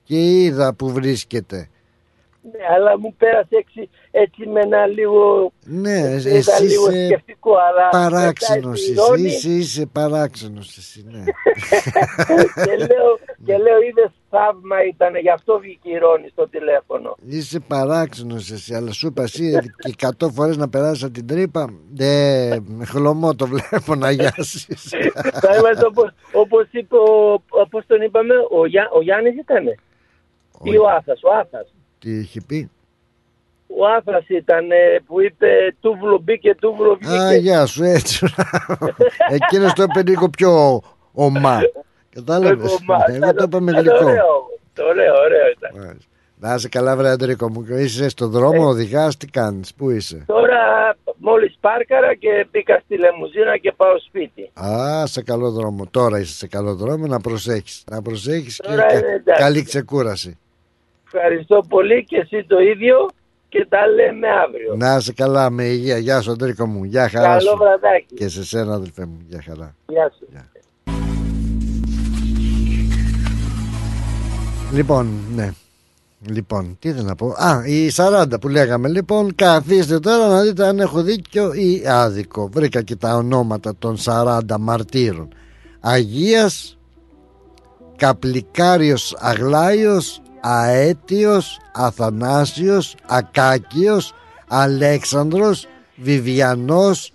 και είδα που βρίσκεται. Ναι, αλλά μου πέρασε έτσι, έτσι με ένα λίγο. Ναι, είδα εσύ λίγο είσαι σκεφτικό, αλλά. παράξενος μετά η εσύ, Ρώνη είσαι, είσαι παράξενος εσύ, ναι. και λέω, και λέω είδες θαύμα ήταν, γι' αυτό βγήκε η Ρώνη στο τηλέφωνο. Είσαι παράξενος εσύ, αλλά σου είπα εσύ και 100 φορές να περάσεις από την τρύπα, δε, με χλωμό το βλέπω να γιάσεις. Θα είμαστε όπως, όπως είπε, ο, όπως τον είπαμε, ο, Γιά, ο Γιάννης ήτανε. Ή ο Άθας, ο Άθας. Τι είχε πει. Ο Άθας ήταν ε, που είπε τούβλο μπήκε, τούβλο βγήκε. Α, γεια σου, έτσι. Εκείνος το είπε λίγο πιο ομά. Κατάλαβες; Ομά, Εγώ το είπα με ήταν γλυκό. Ωραίο, το ωραίο, ωραίο ήταν. Να είσαι καλά, βρε Αντρίκο μου. Είσαι στον δρόμο, οδηγάς, τι κάνεις, πού είσαι; Τώρα μόλις πάρκαρα και μπήκα στη λεμουζίνα και πάω σπίτι. Α, σε καλό δρόμο. Τώρα είσαι σε καλό δρόμο, να προσέχεις. Να προσέχεις και Τώρα κα- είναι εντάξει. καλή ξεκούραση. Ευχαριστώ πολύ και εσύ το ίδιο και τα λέμε αύριο. Να είσαι καλά, με υγεία. Γεια σου, Αντρίκο μου. Γεια χαρά Καλό σου. βραδάκι. Και σε σένα, αδελφέ μου. Γεια χαρά. Γεια σου. Λοιπόν, ναι. Λοιπόν, τι θέλω να πω. Α, η 40 που λέγαμε. Λοιπόν, καθίστε τώρα να δείτε αν έχω δίκιο ή άδικο. Βρήκα και τα ονόματα των 40 μαρτύρων. Αγίας, Καπλικάριος Αγλάιος, Αέτιος, Αθανάσιος, Ακάκιος, Αλέξανδρος, Βιβιανός,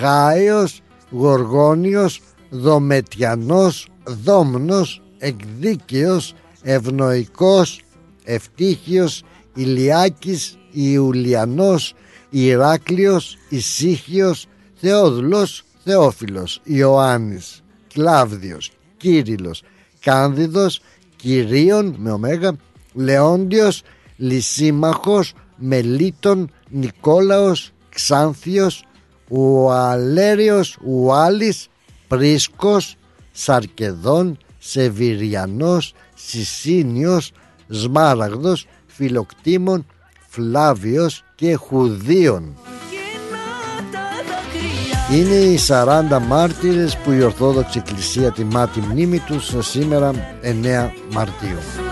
Γάιος, Γοργόνιος, Δομετιανός, Δόμνος, Εκδίκαιος, Ευνοϊκός, Ευτύχιος, Ηλιάκης, Ιουλιανός, Ηράκλειος, Ησύχιος, Θεόδουλος, Θεόφιλος, Ιωάννης, Κλάβδιος, Κύριλος, Κάνδιδος, Κυρίων με ωμέγα, Λεόντιος, Λυσίμαχος, Μελίτων, Νικόλαος, Ξάνθιος, Ουαλέριος, Ουάλης, Πρίσκος, Σαρκεδόν, Σεβυριανός, Σισίνιος, Σμάραγδος, Φιλοκτήμων, Φλάβιος και Χουδίων. Είναι οι 40 μάρτυρες που η Ορθόδοξη Εκκλησία τιμά τη μνήμη τους σήμερα 9 Μαρτίου.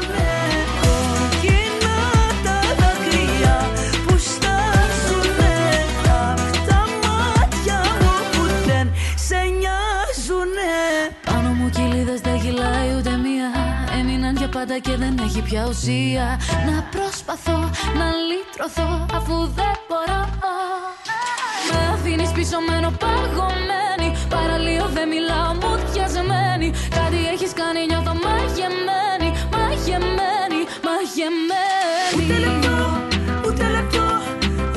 Πάντα και δεν έχει πια ουσία. Να προσπαθώ να λύτρωθώ αφού δεν μπορώ. Με αφήνεις πίσω μένω παγωμένη. Παραλίω δεν μιλάω μου διασμένη Κάτι έχεις κάνει νιώθω μαγεμένη Μαγεμένη, μαγεμένη. Ούτε λεπτό, ούτε λεπτό,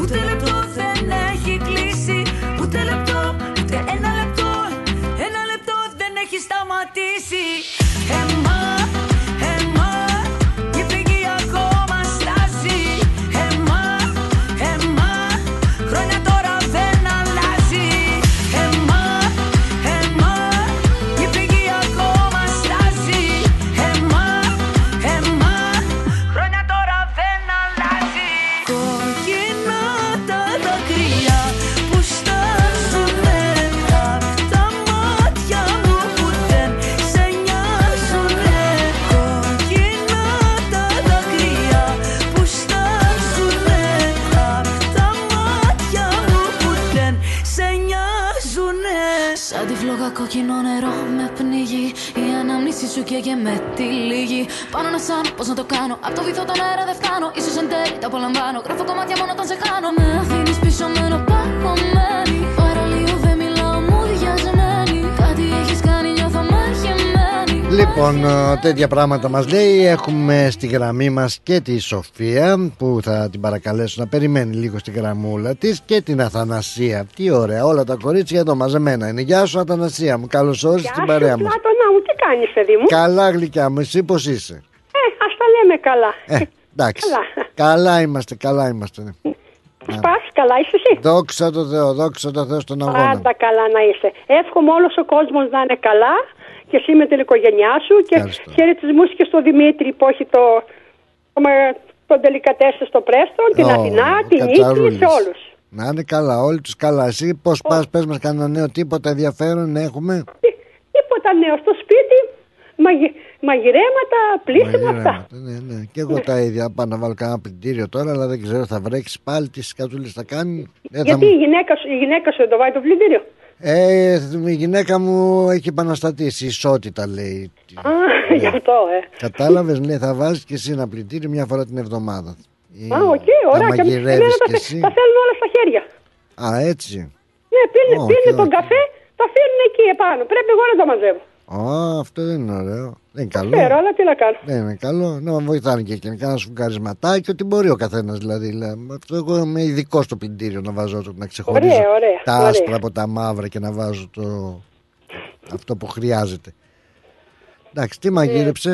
ούτε λεπτό δεν έχει κλείσει. Ούτε λεπτό, ούτε ένα λεπτό, ένα λεπτό δεν έχει σταματήσει. Εμάς, Λοιπόν, ε, τέτοια πράγματα μας λέει Έχουμε στη γραμμή μας και τη Σοφία Που θα την παρακαλέσω να περιμένει λίγο στη γραμμούλα της Και την Αθανασία Τι ωραία, όλα τα κορίτσια εδώ μαζεμένα είναι Γεια σου Αθανασία μου, καλώς όρισες στην παρέα μας Πλάτωνα μου, τι κάνεις παιδί μου; Καλά γλυκιά μου, εσύ πως είσαι; Ε, ας τα λέμε καλά. Ε, εντάξει Καλά. Καλά είμαστε, καλά είμαστε ναι. Πας, καλά είσαι εσύ; Δόξα τω Θεώ, δόξα τω Θεώ στον αγώνα Πάντα καλά να είσαι. Εύχομαι όλος ο κόσμος να είναι καλά και εσύ με την οικογένειά σου και χαιρετισμούς και στο Δημήτρη που έχει το, το, με- τον τελικατέσσε στο Πρέστον, την Ω, Αθηνά, την Νίκη, κατσαρούλης. σε όλους. Να είναι καλά, όλοι τους καλά Εσύ πως πας, πες μας κανένα νέο τίποτα ενδιαφέρον έχουμε; Τίποτα νέο στο σπίτι, μαγει, μαγειρέματα, πλήσιμα αυτά. Μαγειρέματα, ναι, ναι. Και εγώ τα ίδια. Πάω να βάλω κανένα πλυντήριο τώρα, αλλά δεν ξέρω, θα βρέξει πάλι τις σκατούλε θα κάνει. Δεν θα Γιατί μου- η γυναίκα, σου, η γυναίκα σου το βάει το πλυντήριο; Ε, η γυναίκα μου έχει επαναστατήσει. Ισότητα λέει. Α, γι' αυτό, ε. Κατάλαβες, λέει, θα βάζεις και εσύ ένα πλυντήριο μια φορά την εβδομάδα. Α, οκ, ωραία. Και μαγειρεύεις εμένα τα, κι θε- εσύ. τα θέλουν όλα στα χέρια. Α, έτσι. Ναι, πίνει, Ω, πίνει οκ, τον οκ. καφέ, τα φέρνουν εκεί επάνω. Πρέπει εγώ να τα μαζεύω. Α, αυτό δεν είναι ωραίο. Δεν είναι καλό. Ξέρω, αλλά τι να κάνω. Δεν είναι καλό. Να βοηθάνε και εκείνοι. Κάνα σφουγγαρισματάκι, ό,τι μπορεί ο καθένα δηλαδή. Λέει, Αυτό εγώ είμαι ειδικό στο πλυντήριο να βάζω το- να ξεχωρίζω Ωραία, ωραία, τα ωραία. άσπρα από τα μαύρα και να βάζω το... αυτό που χρειάζεται. Εντάξει, τι μαγείρεψε.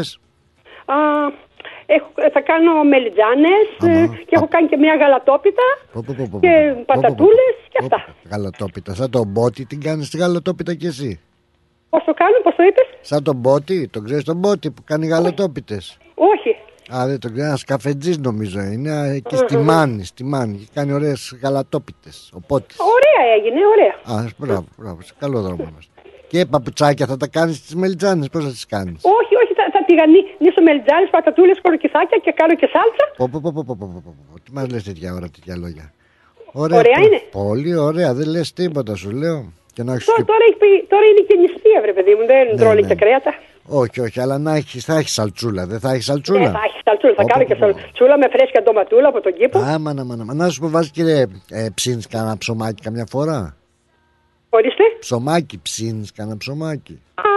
Α, έχω, θα κάνω μελιτζάνες ε, και έχω κάνει και μια γαλατόπιτα και πατατούλες και αυτά. Γαλατόπιτα. Σαν τον μπότι την κάνει τη γαλατόπιτα κι εσύ. Πώς το κάνουν, πώς το είπες; Σαν τον Μπότι, τον ξέρεις τον Μπότι που κάνει γαλατόπιτε. Όχι. Α, δεν τον ξέρεις, ένας καφετζής νομίζω είναι. Εκεί στη Μάνη, στη Μάνη. Κάνει ωραίες γαλατόπιτες. Ωραία έγινε, ωραία. Α, μπράβο, μπράβο. Σε καλό δρόμο είμαστε. Και παπουτσάκια θα τα κάνεις στις μελιτζάνες, πώς θα τις κάνεις; Όχι, όχι, θα, θα τηγανίσω μελιτζάνες, πατατούλες, κοροκυθάκια και κάνω και σάλτσα. Πω, πω, πω, πω, πω, Τι μας λες τέτοια ώρα, τέτοια λόγια. Ωραία, ωραία είναι. Πολύ ωραία, δεν λες τίποτα, σου λέω. Και να έχεις Τώρα, και... τώρα, έχει πει- τώρα είναι και νηστεία, βρε παιδί μου, δεν Ναι, τρώνε ναι. και κρέατα. Όχι, όχι, αλλά να έχεις, θα έχεις σαλτσούλα. Δεν θα έχεις Ναι, σαλτσούλα. θα έχεις σαλτσούλα, θα Πω, κάνω πω, και πω, πω. σαλτσούλα με φρέσκια ντοματούλα από τον κήπο. Άμα να, να, να σου πω, βάζεις κύριε, ε, ψήνεις κανένα ψωμάκι καμιά φορά; Ορίστε. Ψωμάκι, ψήνεις κανένα ψωμάκι; Α,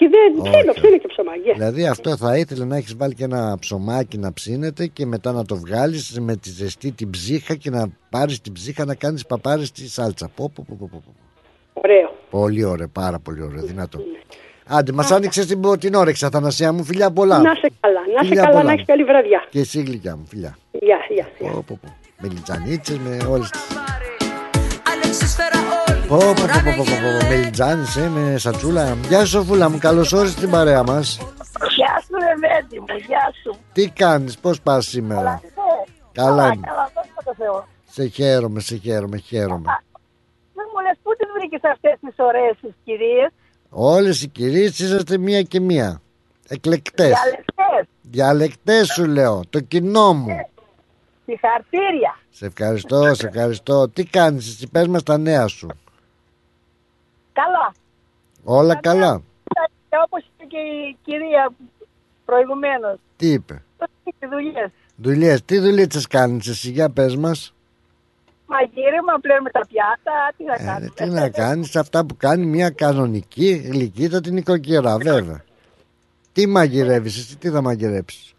όχι, δεν Όχι, ψήνω, όχι. ψήνω και ψωμάκι. Δηλαδή αυτό θα ήθελε να έχεις βάλει και ένα ψωμάκι να ψήνεται και μετά να το βγάλεις με τη ζεστή την ψύχα και να πάρεις την ψύχα να κάνεις παπάρες στη σάλτσα. Πω, πω, πω, πω, πω. Ωραίο. Πολύ ωραίο, πάρα πολύ ωραίο, δυνατό. Άντε, μας άνοιξες την, την όρεξη, Αθανασία μου, φιλιά πολλά. Να σε καλά, να σε Φιλιά καλά, πολλά. να έχεις καλή βραδιά. Και εσύ γλυκιά μου, φιλιά. Γεια, γεια. γεια. Πω, πω, πω. Με λιτζανίτσε, με όλες τι. Αλεξίσφαιρα όλοι Πω, πω, πω, πω, πω, πω, πω. Με λιτζάνισε, με σατσούλα. Γεια σου, Σοφούλα μου, καλώς όρισες στην παρέα μας. Γεια σου, Ρεβέντη μου, γεια σου. Τι κάνεις, πώς πας σήμερα; Καλά είμαι. Καλά, δόξα τω Θεώ. Σε χαίρομαι, σε χαίρομαι, χαίρομαι. Δεν μου λες πού τις βρήκες αυτές τις ωραίες τις κυρίες; Όλες οι κυρίες είσαστε μία και μία. Εκλεκτές. Διαλεκτές, Διαλεκτές σου λέω. Το κοινό μου. συγχαρτήρια. Σε ευχαριστώ, σε ευχαριστώ. Τι κάνεις εσύ, πες μας τα νέα σου. Καλά. Όλα καλά. Και όπως είπε και η κυρία προηγουμένως. Τι είπε; Το σπίτι δουλειές. Δουλειές, τι δουλίτσες κάνεις εσύ, για πες μας. Μαγείρεμα, πλέον τα πιάτα, τι να Ε, κάνουμε. τι να κάνεις, αυτά που κάνει μια κανονική γλυκύτατη νοικοκυρά, βέβαια. Τι μαγειρεύεις εσύ, τι θα μαγειρέψεις;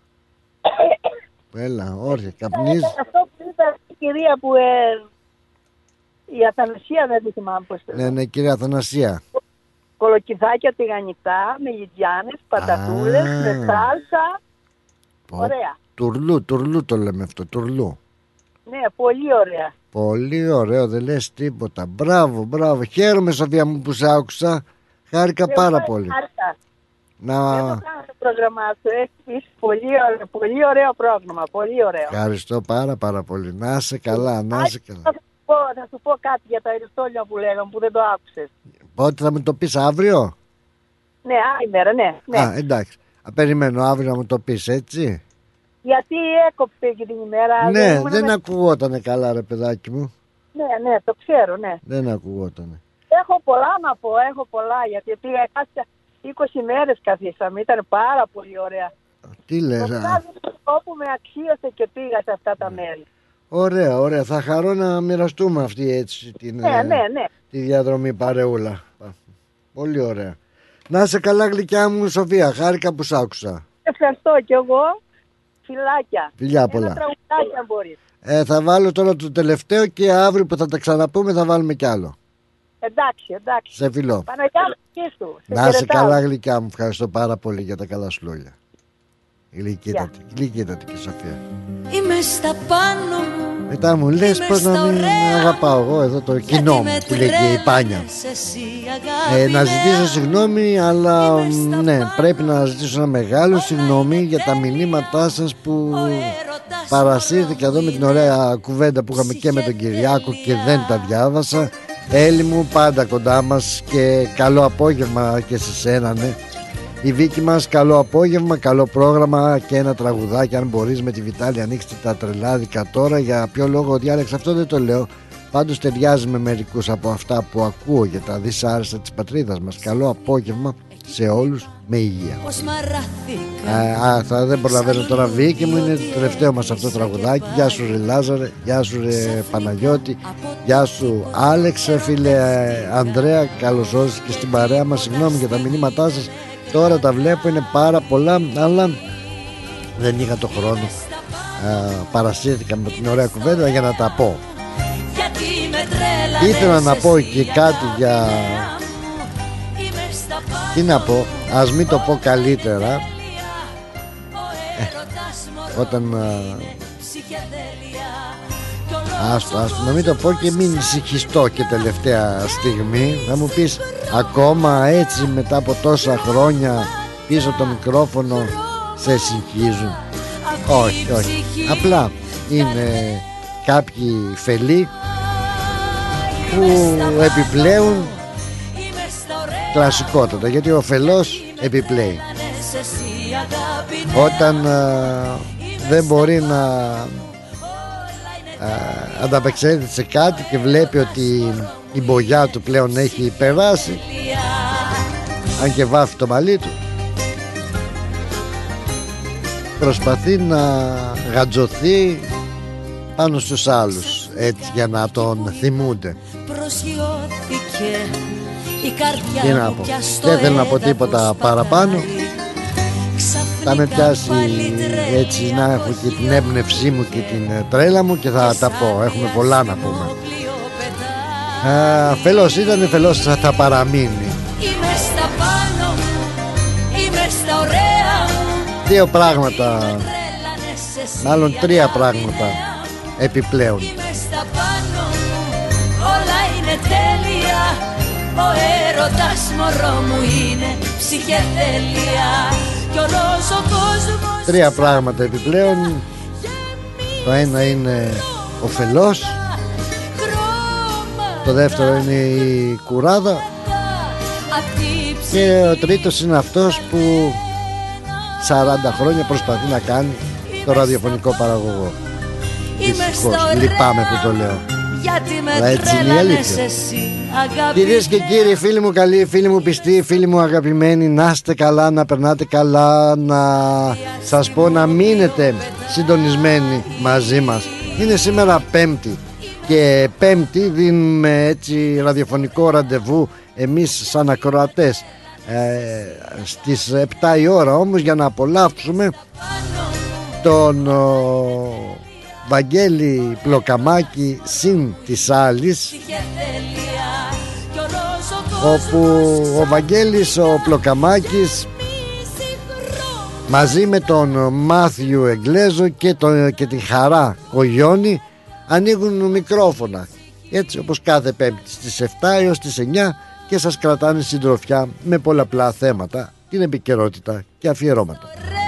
Έλα, όρθια, καπνίζεις. Αυτό που είπε η κυρία που ε, η Αθανασία δεν τη θυμάμαι πώς το Ναι, ναι, κυρία Αθανασία. Κολοκυθάκια τηγανιτά, με λιτζάνες, πατατούλες, Α. με σάλσα. Πω. Ωραία. Τουρλού, τουρλού το λέμε αυτό, τουρλού. Ναι, πολύ ωραία. Πολύ ωραίο, δεν λες τίποτα. Μπράβο, μπράβο. Χαίρομαι, Σοφία μου, που σε άκουσα. Χάρηκα Εγώ πάρα χάρηκα. πολύ. Δεν Να... το κάνω το πρόγραμμά σου. Έχεις πολύ ωραίο, πολύ ωραίο πρόγραμμα. Πολύ ωραίο. Ευχαριστώ πάρα πάρα πολύ. Να είσαι καλά, να είσαι καλά. Θα σου, πω, θα σου πω κάτι για τα αριστόλια που λέγαμε που δεν το άκουσες. Πότε θα μου το πεις αύριο; Ναι, άλλη μέρα, ναι. ναι. Α, εντάξει. Α, περιμένω αύριο να μου το πεις, έτσι. Γιατί έκοψε και την ημέρα. ναι, ήμουν δεν με- ακουγότανε καλά ρε παιδάκι μου. Ναι, ναι, το ξέρω, ναι. Δεν ακουγότανε. Έχω πολλά να πω, έχω πολλά, γιατί πήγα κάτσα 20 μέρες καθίσαμε, ήταν πάρα πολύ ωραία. Τι λες, Το α, βράδυ του τόπου με αξίωσε και πήγα σε αυτά τα μέρη. Ωραία, ωραία. Θα χαρώ να μοιραστούμε αυτή έτσι την, Ναι, ε, ναι, ναι. τη διαδρομή παρεούλα. Πολύ ωραία. Να σε καλά γλυκιά μου Σοφία, χάρηκα που σ' άκουσα. Ευχαριστώ κι εγώ. Φιλάκια. Φιλιά πολλά. Ένα τραγουδάκι αν μπορείς. Ε, θα βάλω τώρα το τελευταίο και αύριο που θα τα ξαναπούμε θα βάλουμε κι άλλο. Εντάξει, εντάξει. Σε φιλώ. Παναγιά μου και σου. Σε Να σε χαιρετάω. καλά γλυκιά μου. Ευχαριστώ πάρα πολύ για τα καλά σου λόγια. Γλυκύτατη, γλυκύτατη και Σοφία. Είμαι στα πάνω μου Μετά μου λες Είμαι πως να στα μην ωραία αγαπάω εγώ εδώ το κοινό μου που λέει και η Πάνια. εσύ Ε, αγάπη να ζητήσω συγγνώμη, αλλά μ, ναι, πρέπει να ζητήσω ένα μεγάλο συγγνώμη για τα μηνύματά σας που παρασύρθηκα εδώ με την ωραία κουβέντα που είχαμε και με τον Κυριάκο και δεν τα διάβασα. Έλλη μου πάντα κοντά μας και καλό απόγευμα και σε σένα ναι. Η Βίκη μας καλό απόγευμα, καλό πρόγραμμα και ένα τραγουδάκι αν μπορείς με τη Βιτάλη ανοίξτε τα τρελάδικα τώρα. Για ποιο λόγο διάλεξα αυτό δεν το λέω. Πάντως ταιριάζει με μερικούς από αυτά που ακούω για τα δυσάρεστα της πατρίδας μας. Καλό απόγευμα σε όλους με υγεία. Πως μαράθηκα. Α, α, θα δεν προλαβαίνω τώρα. Βίκη μου είναι το τελευταίο μας αυτό το τραγουδάκι. Γεια σου ρε Λάζαρε, γεια σου ρε Παναγιώτη. Γεια σου Άλεξ φίλε ε, Ανδρέα. Καλώς όρισες και στην παρέα μας. Συγγνώμη για τα μηνύματά σας Τώρα τα βλέπω είναι πάρα πολλά Αλλά δεν είχα το χρόνο. Α, Παρασύρθηκα με την ωραία κουβέντα για να τα πω. Γιατί με τρέλανες Ήθελα να πω και εσύ, κάτι για Είμαι στα πάνω Τι να πω Ας μην το πω καλύτερα. Ε, Όταν α, ψυχεδέλεια Άστο, άστο, να μην το πω και μην συγχυστώ και τελευταία στιγμή. Να μου πεις ακόμα έτσι μετά από τόσα χρόνια πίσω από το μικρόφωνο σε συγχύζουν; Όχι, όχι. Απλά είναι κάποιοι φελοί που επιπλέουν κλασικότατα γιατί ο φελός επιπλέει. Εσύ αγάπη όταν α, δεν μπορεί να α, ανταπεξέλθει σε κάτι και βλέπει ότι η μπογιά του πλέον έχει περάσει αν και βάφει το μαλλί του. Προσπαθεί να γατζωθεί πάνω στους άλλους έτσι για να τον θυμούνται. Προσγειώθηκε η καρδιά τι να μου πω. πια στο δεν θέλω να πω έδαφος τίποτα παραπάνω θα με πιάσει έτσι να έχω και την έμπνευσή μου και την ε, τρέλα μου και θα τα πω. Έχουμε πολλά να πούμε. Α, Φελός ήταν φελός θα, θα παραμείνει. Είμαι στα πάνω μου Είμαι στα ωραία. Μου Δύο πράγματα. Τρέλανες εσύ Μάλλον τρία πράγματα Επιπλέον. Είμαι στα πάνω μου Όλα είναι τέλεια. Ο έρωτας μωρό μου είναι ψυχεδέλεια Κι όλος ο κόσμος Τρία πράγματα επιπλέον. Το ένα είναι ο φελός Το δεύτερο είναι η κουράδα. Απ' τη Και ο τρίτος είναι αυτός που 40 χρόνια προσπαθεί να κάνει το ραδιοφωνικό παραγωγό. Είμαι Δυστυχώς, στα ωραία λυπάμαι που το λέω Γιατί με Αλλά έτσι είναι η τρέλανες αλήθεια. εσύ αγάπη Κυρίες και κύριοι, φίλοι μου καλοί, φίλοι μου πιστοί, φίλοι μου αγαπημένοι, να είστε καλά, να περνάτε καλά, να σας πω να μείνετε συντονισμένοι μαζί μας. Είναι σήμερα Πέμπτη και Πέμπτη δίνουμε έτσι ραδιοφωνικό ραντεβού εμείς σαν ακροατές ε, στις 7 η ώρα όμως για να απολαύσουμε τον ο, Βαγγέλη Πλοκαμάκη συν της άλλης όπου ο Βαγγέλης ο Πλοκαμάκης μαζί με τον Μάθιου Εγκλέζο και, τον, και την Χαρά Κογιόνι ανοίγουν μικρόφωνα. Έτσι όπως κάθε πέμπτη στις 7 έως τις 9 και σας κρατάνε συντροφιά με πολλαπλά θέματα την επικαιρότητα και αφιερώματα. Γιατί με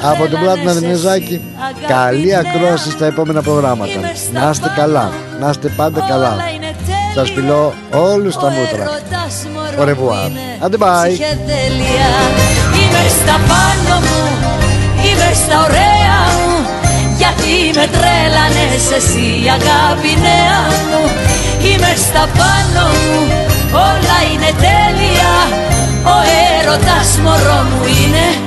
από τον Πλάτωνα Δενεζάκη καλή ακρόαση στα επόμενα προγράμματα. Να είστε καλά, να είστε πάντα καλά. σας φιλώ όλους τα μούτρα. Au revoir. Άντε bye. Ψυχεδέλεια Είμαι στα πάνω μου. Είμαι στα ωραία μου. Γιατί με τρέλανες εσύ αγάπη νέα μου. Είμαι στα πάνω μου. Όλα είναι τέλεια. Ο έρωτας μωρό μου είναι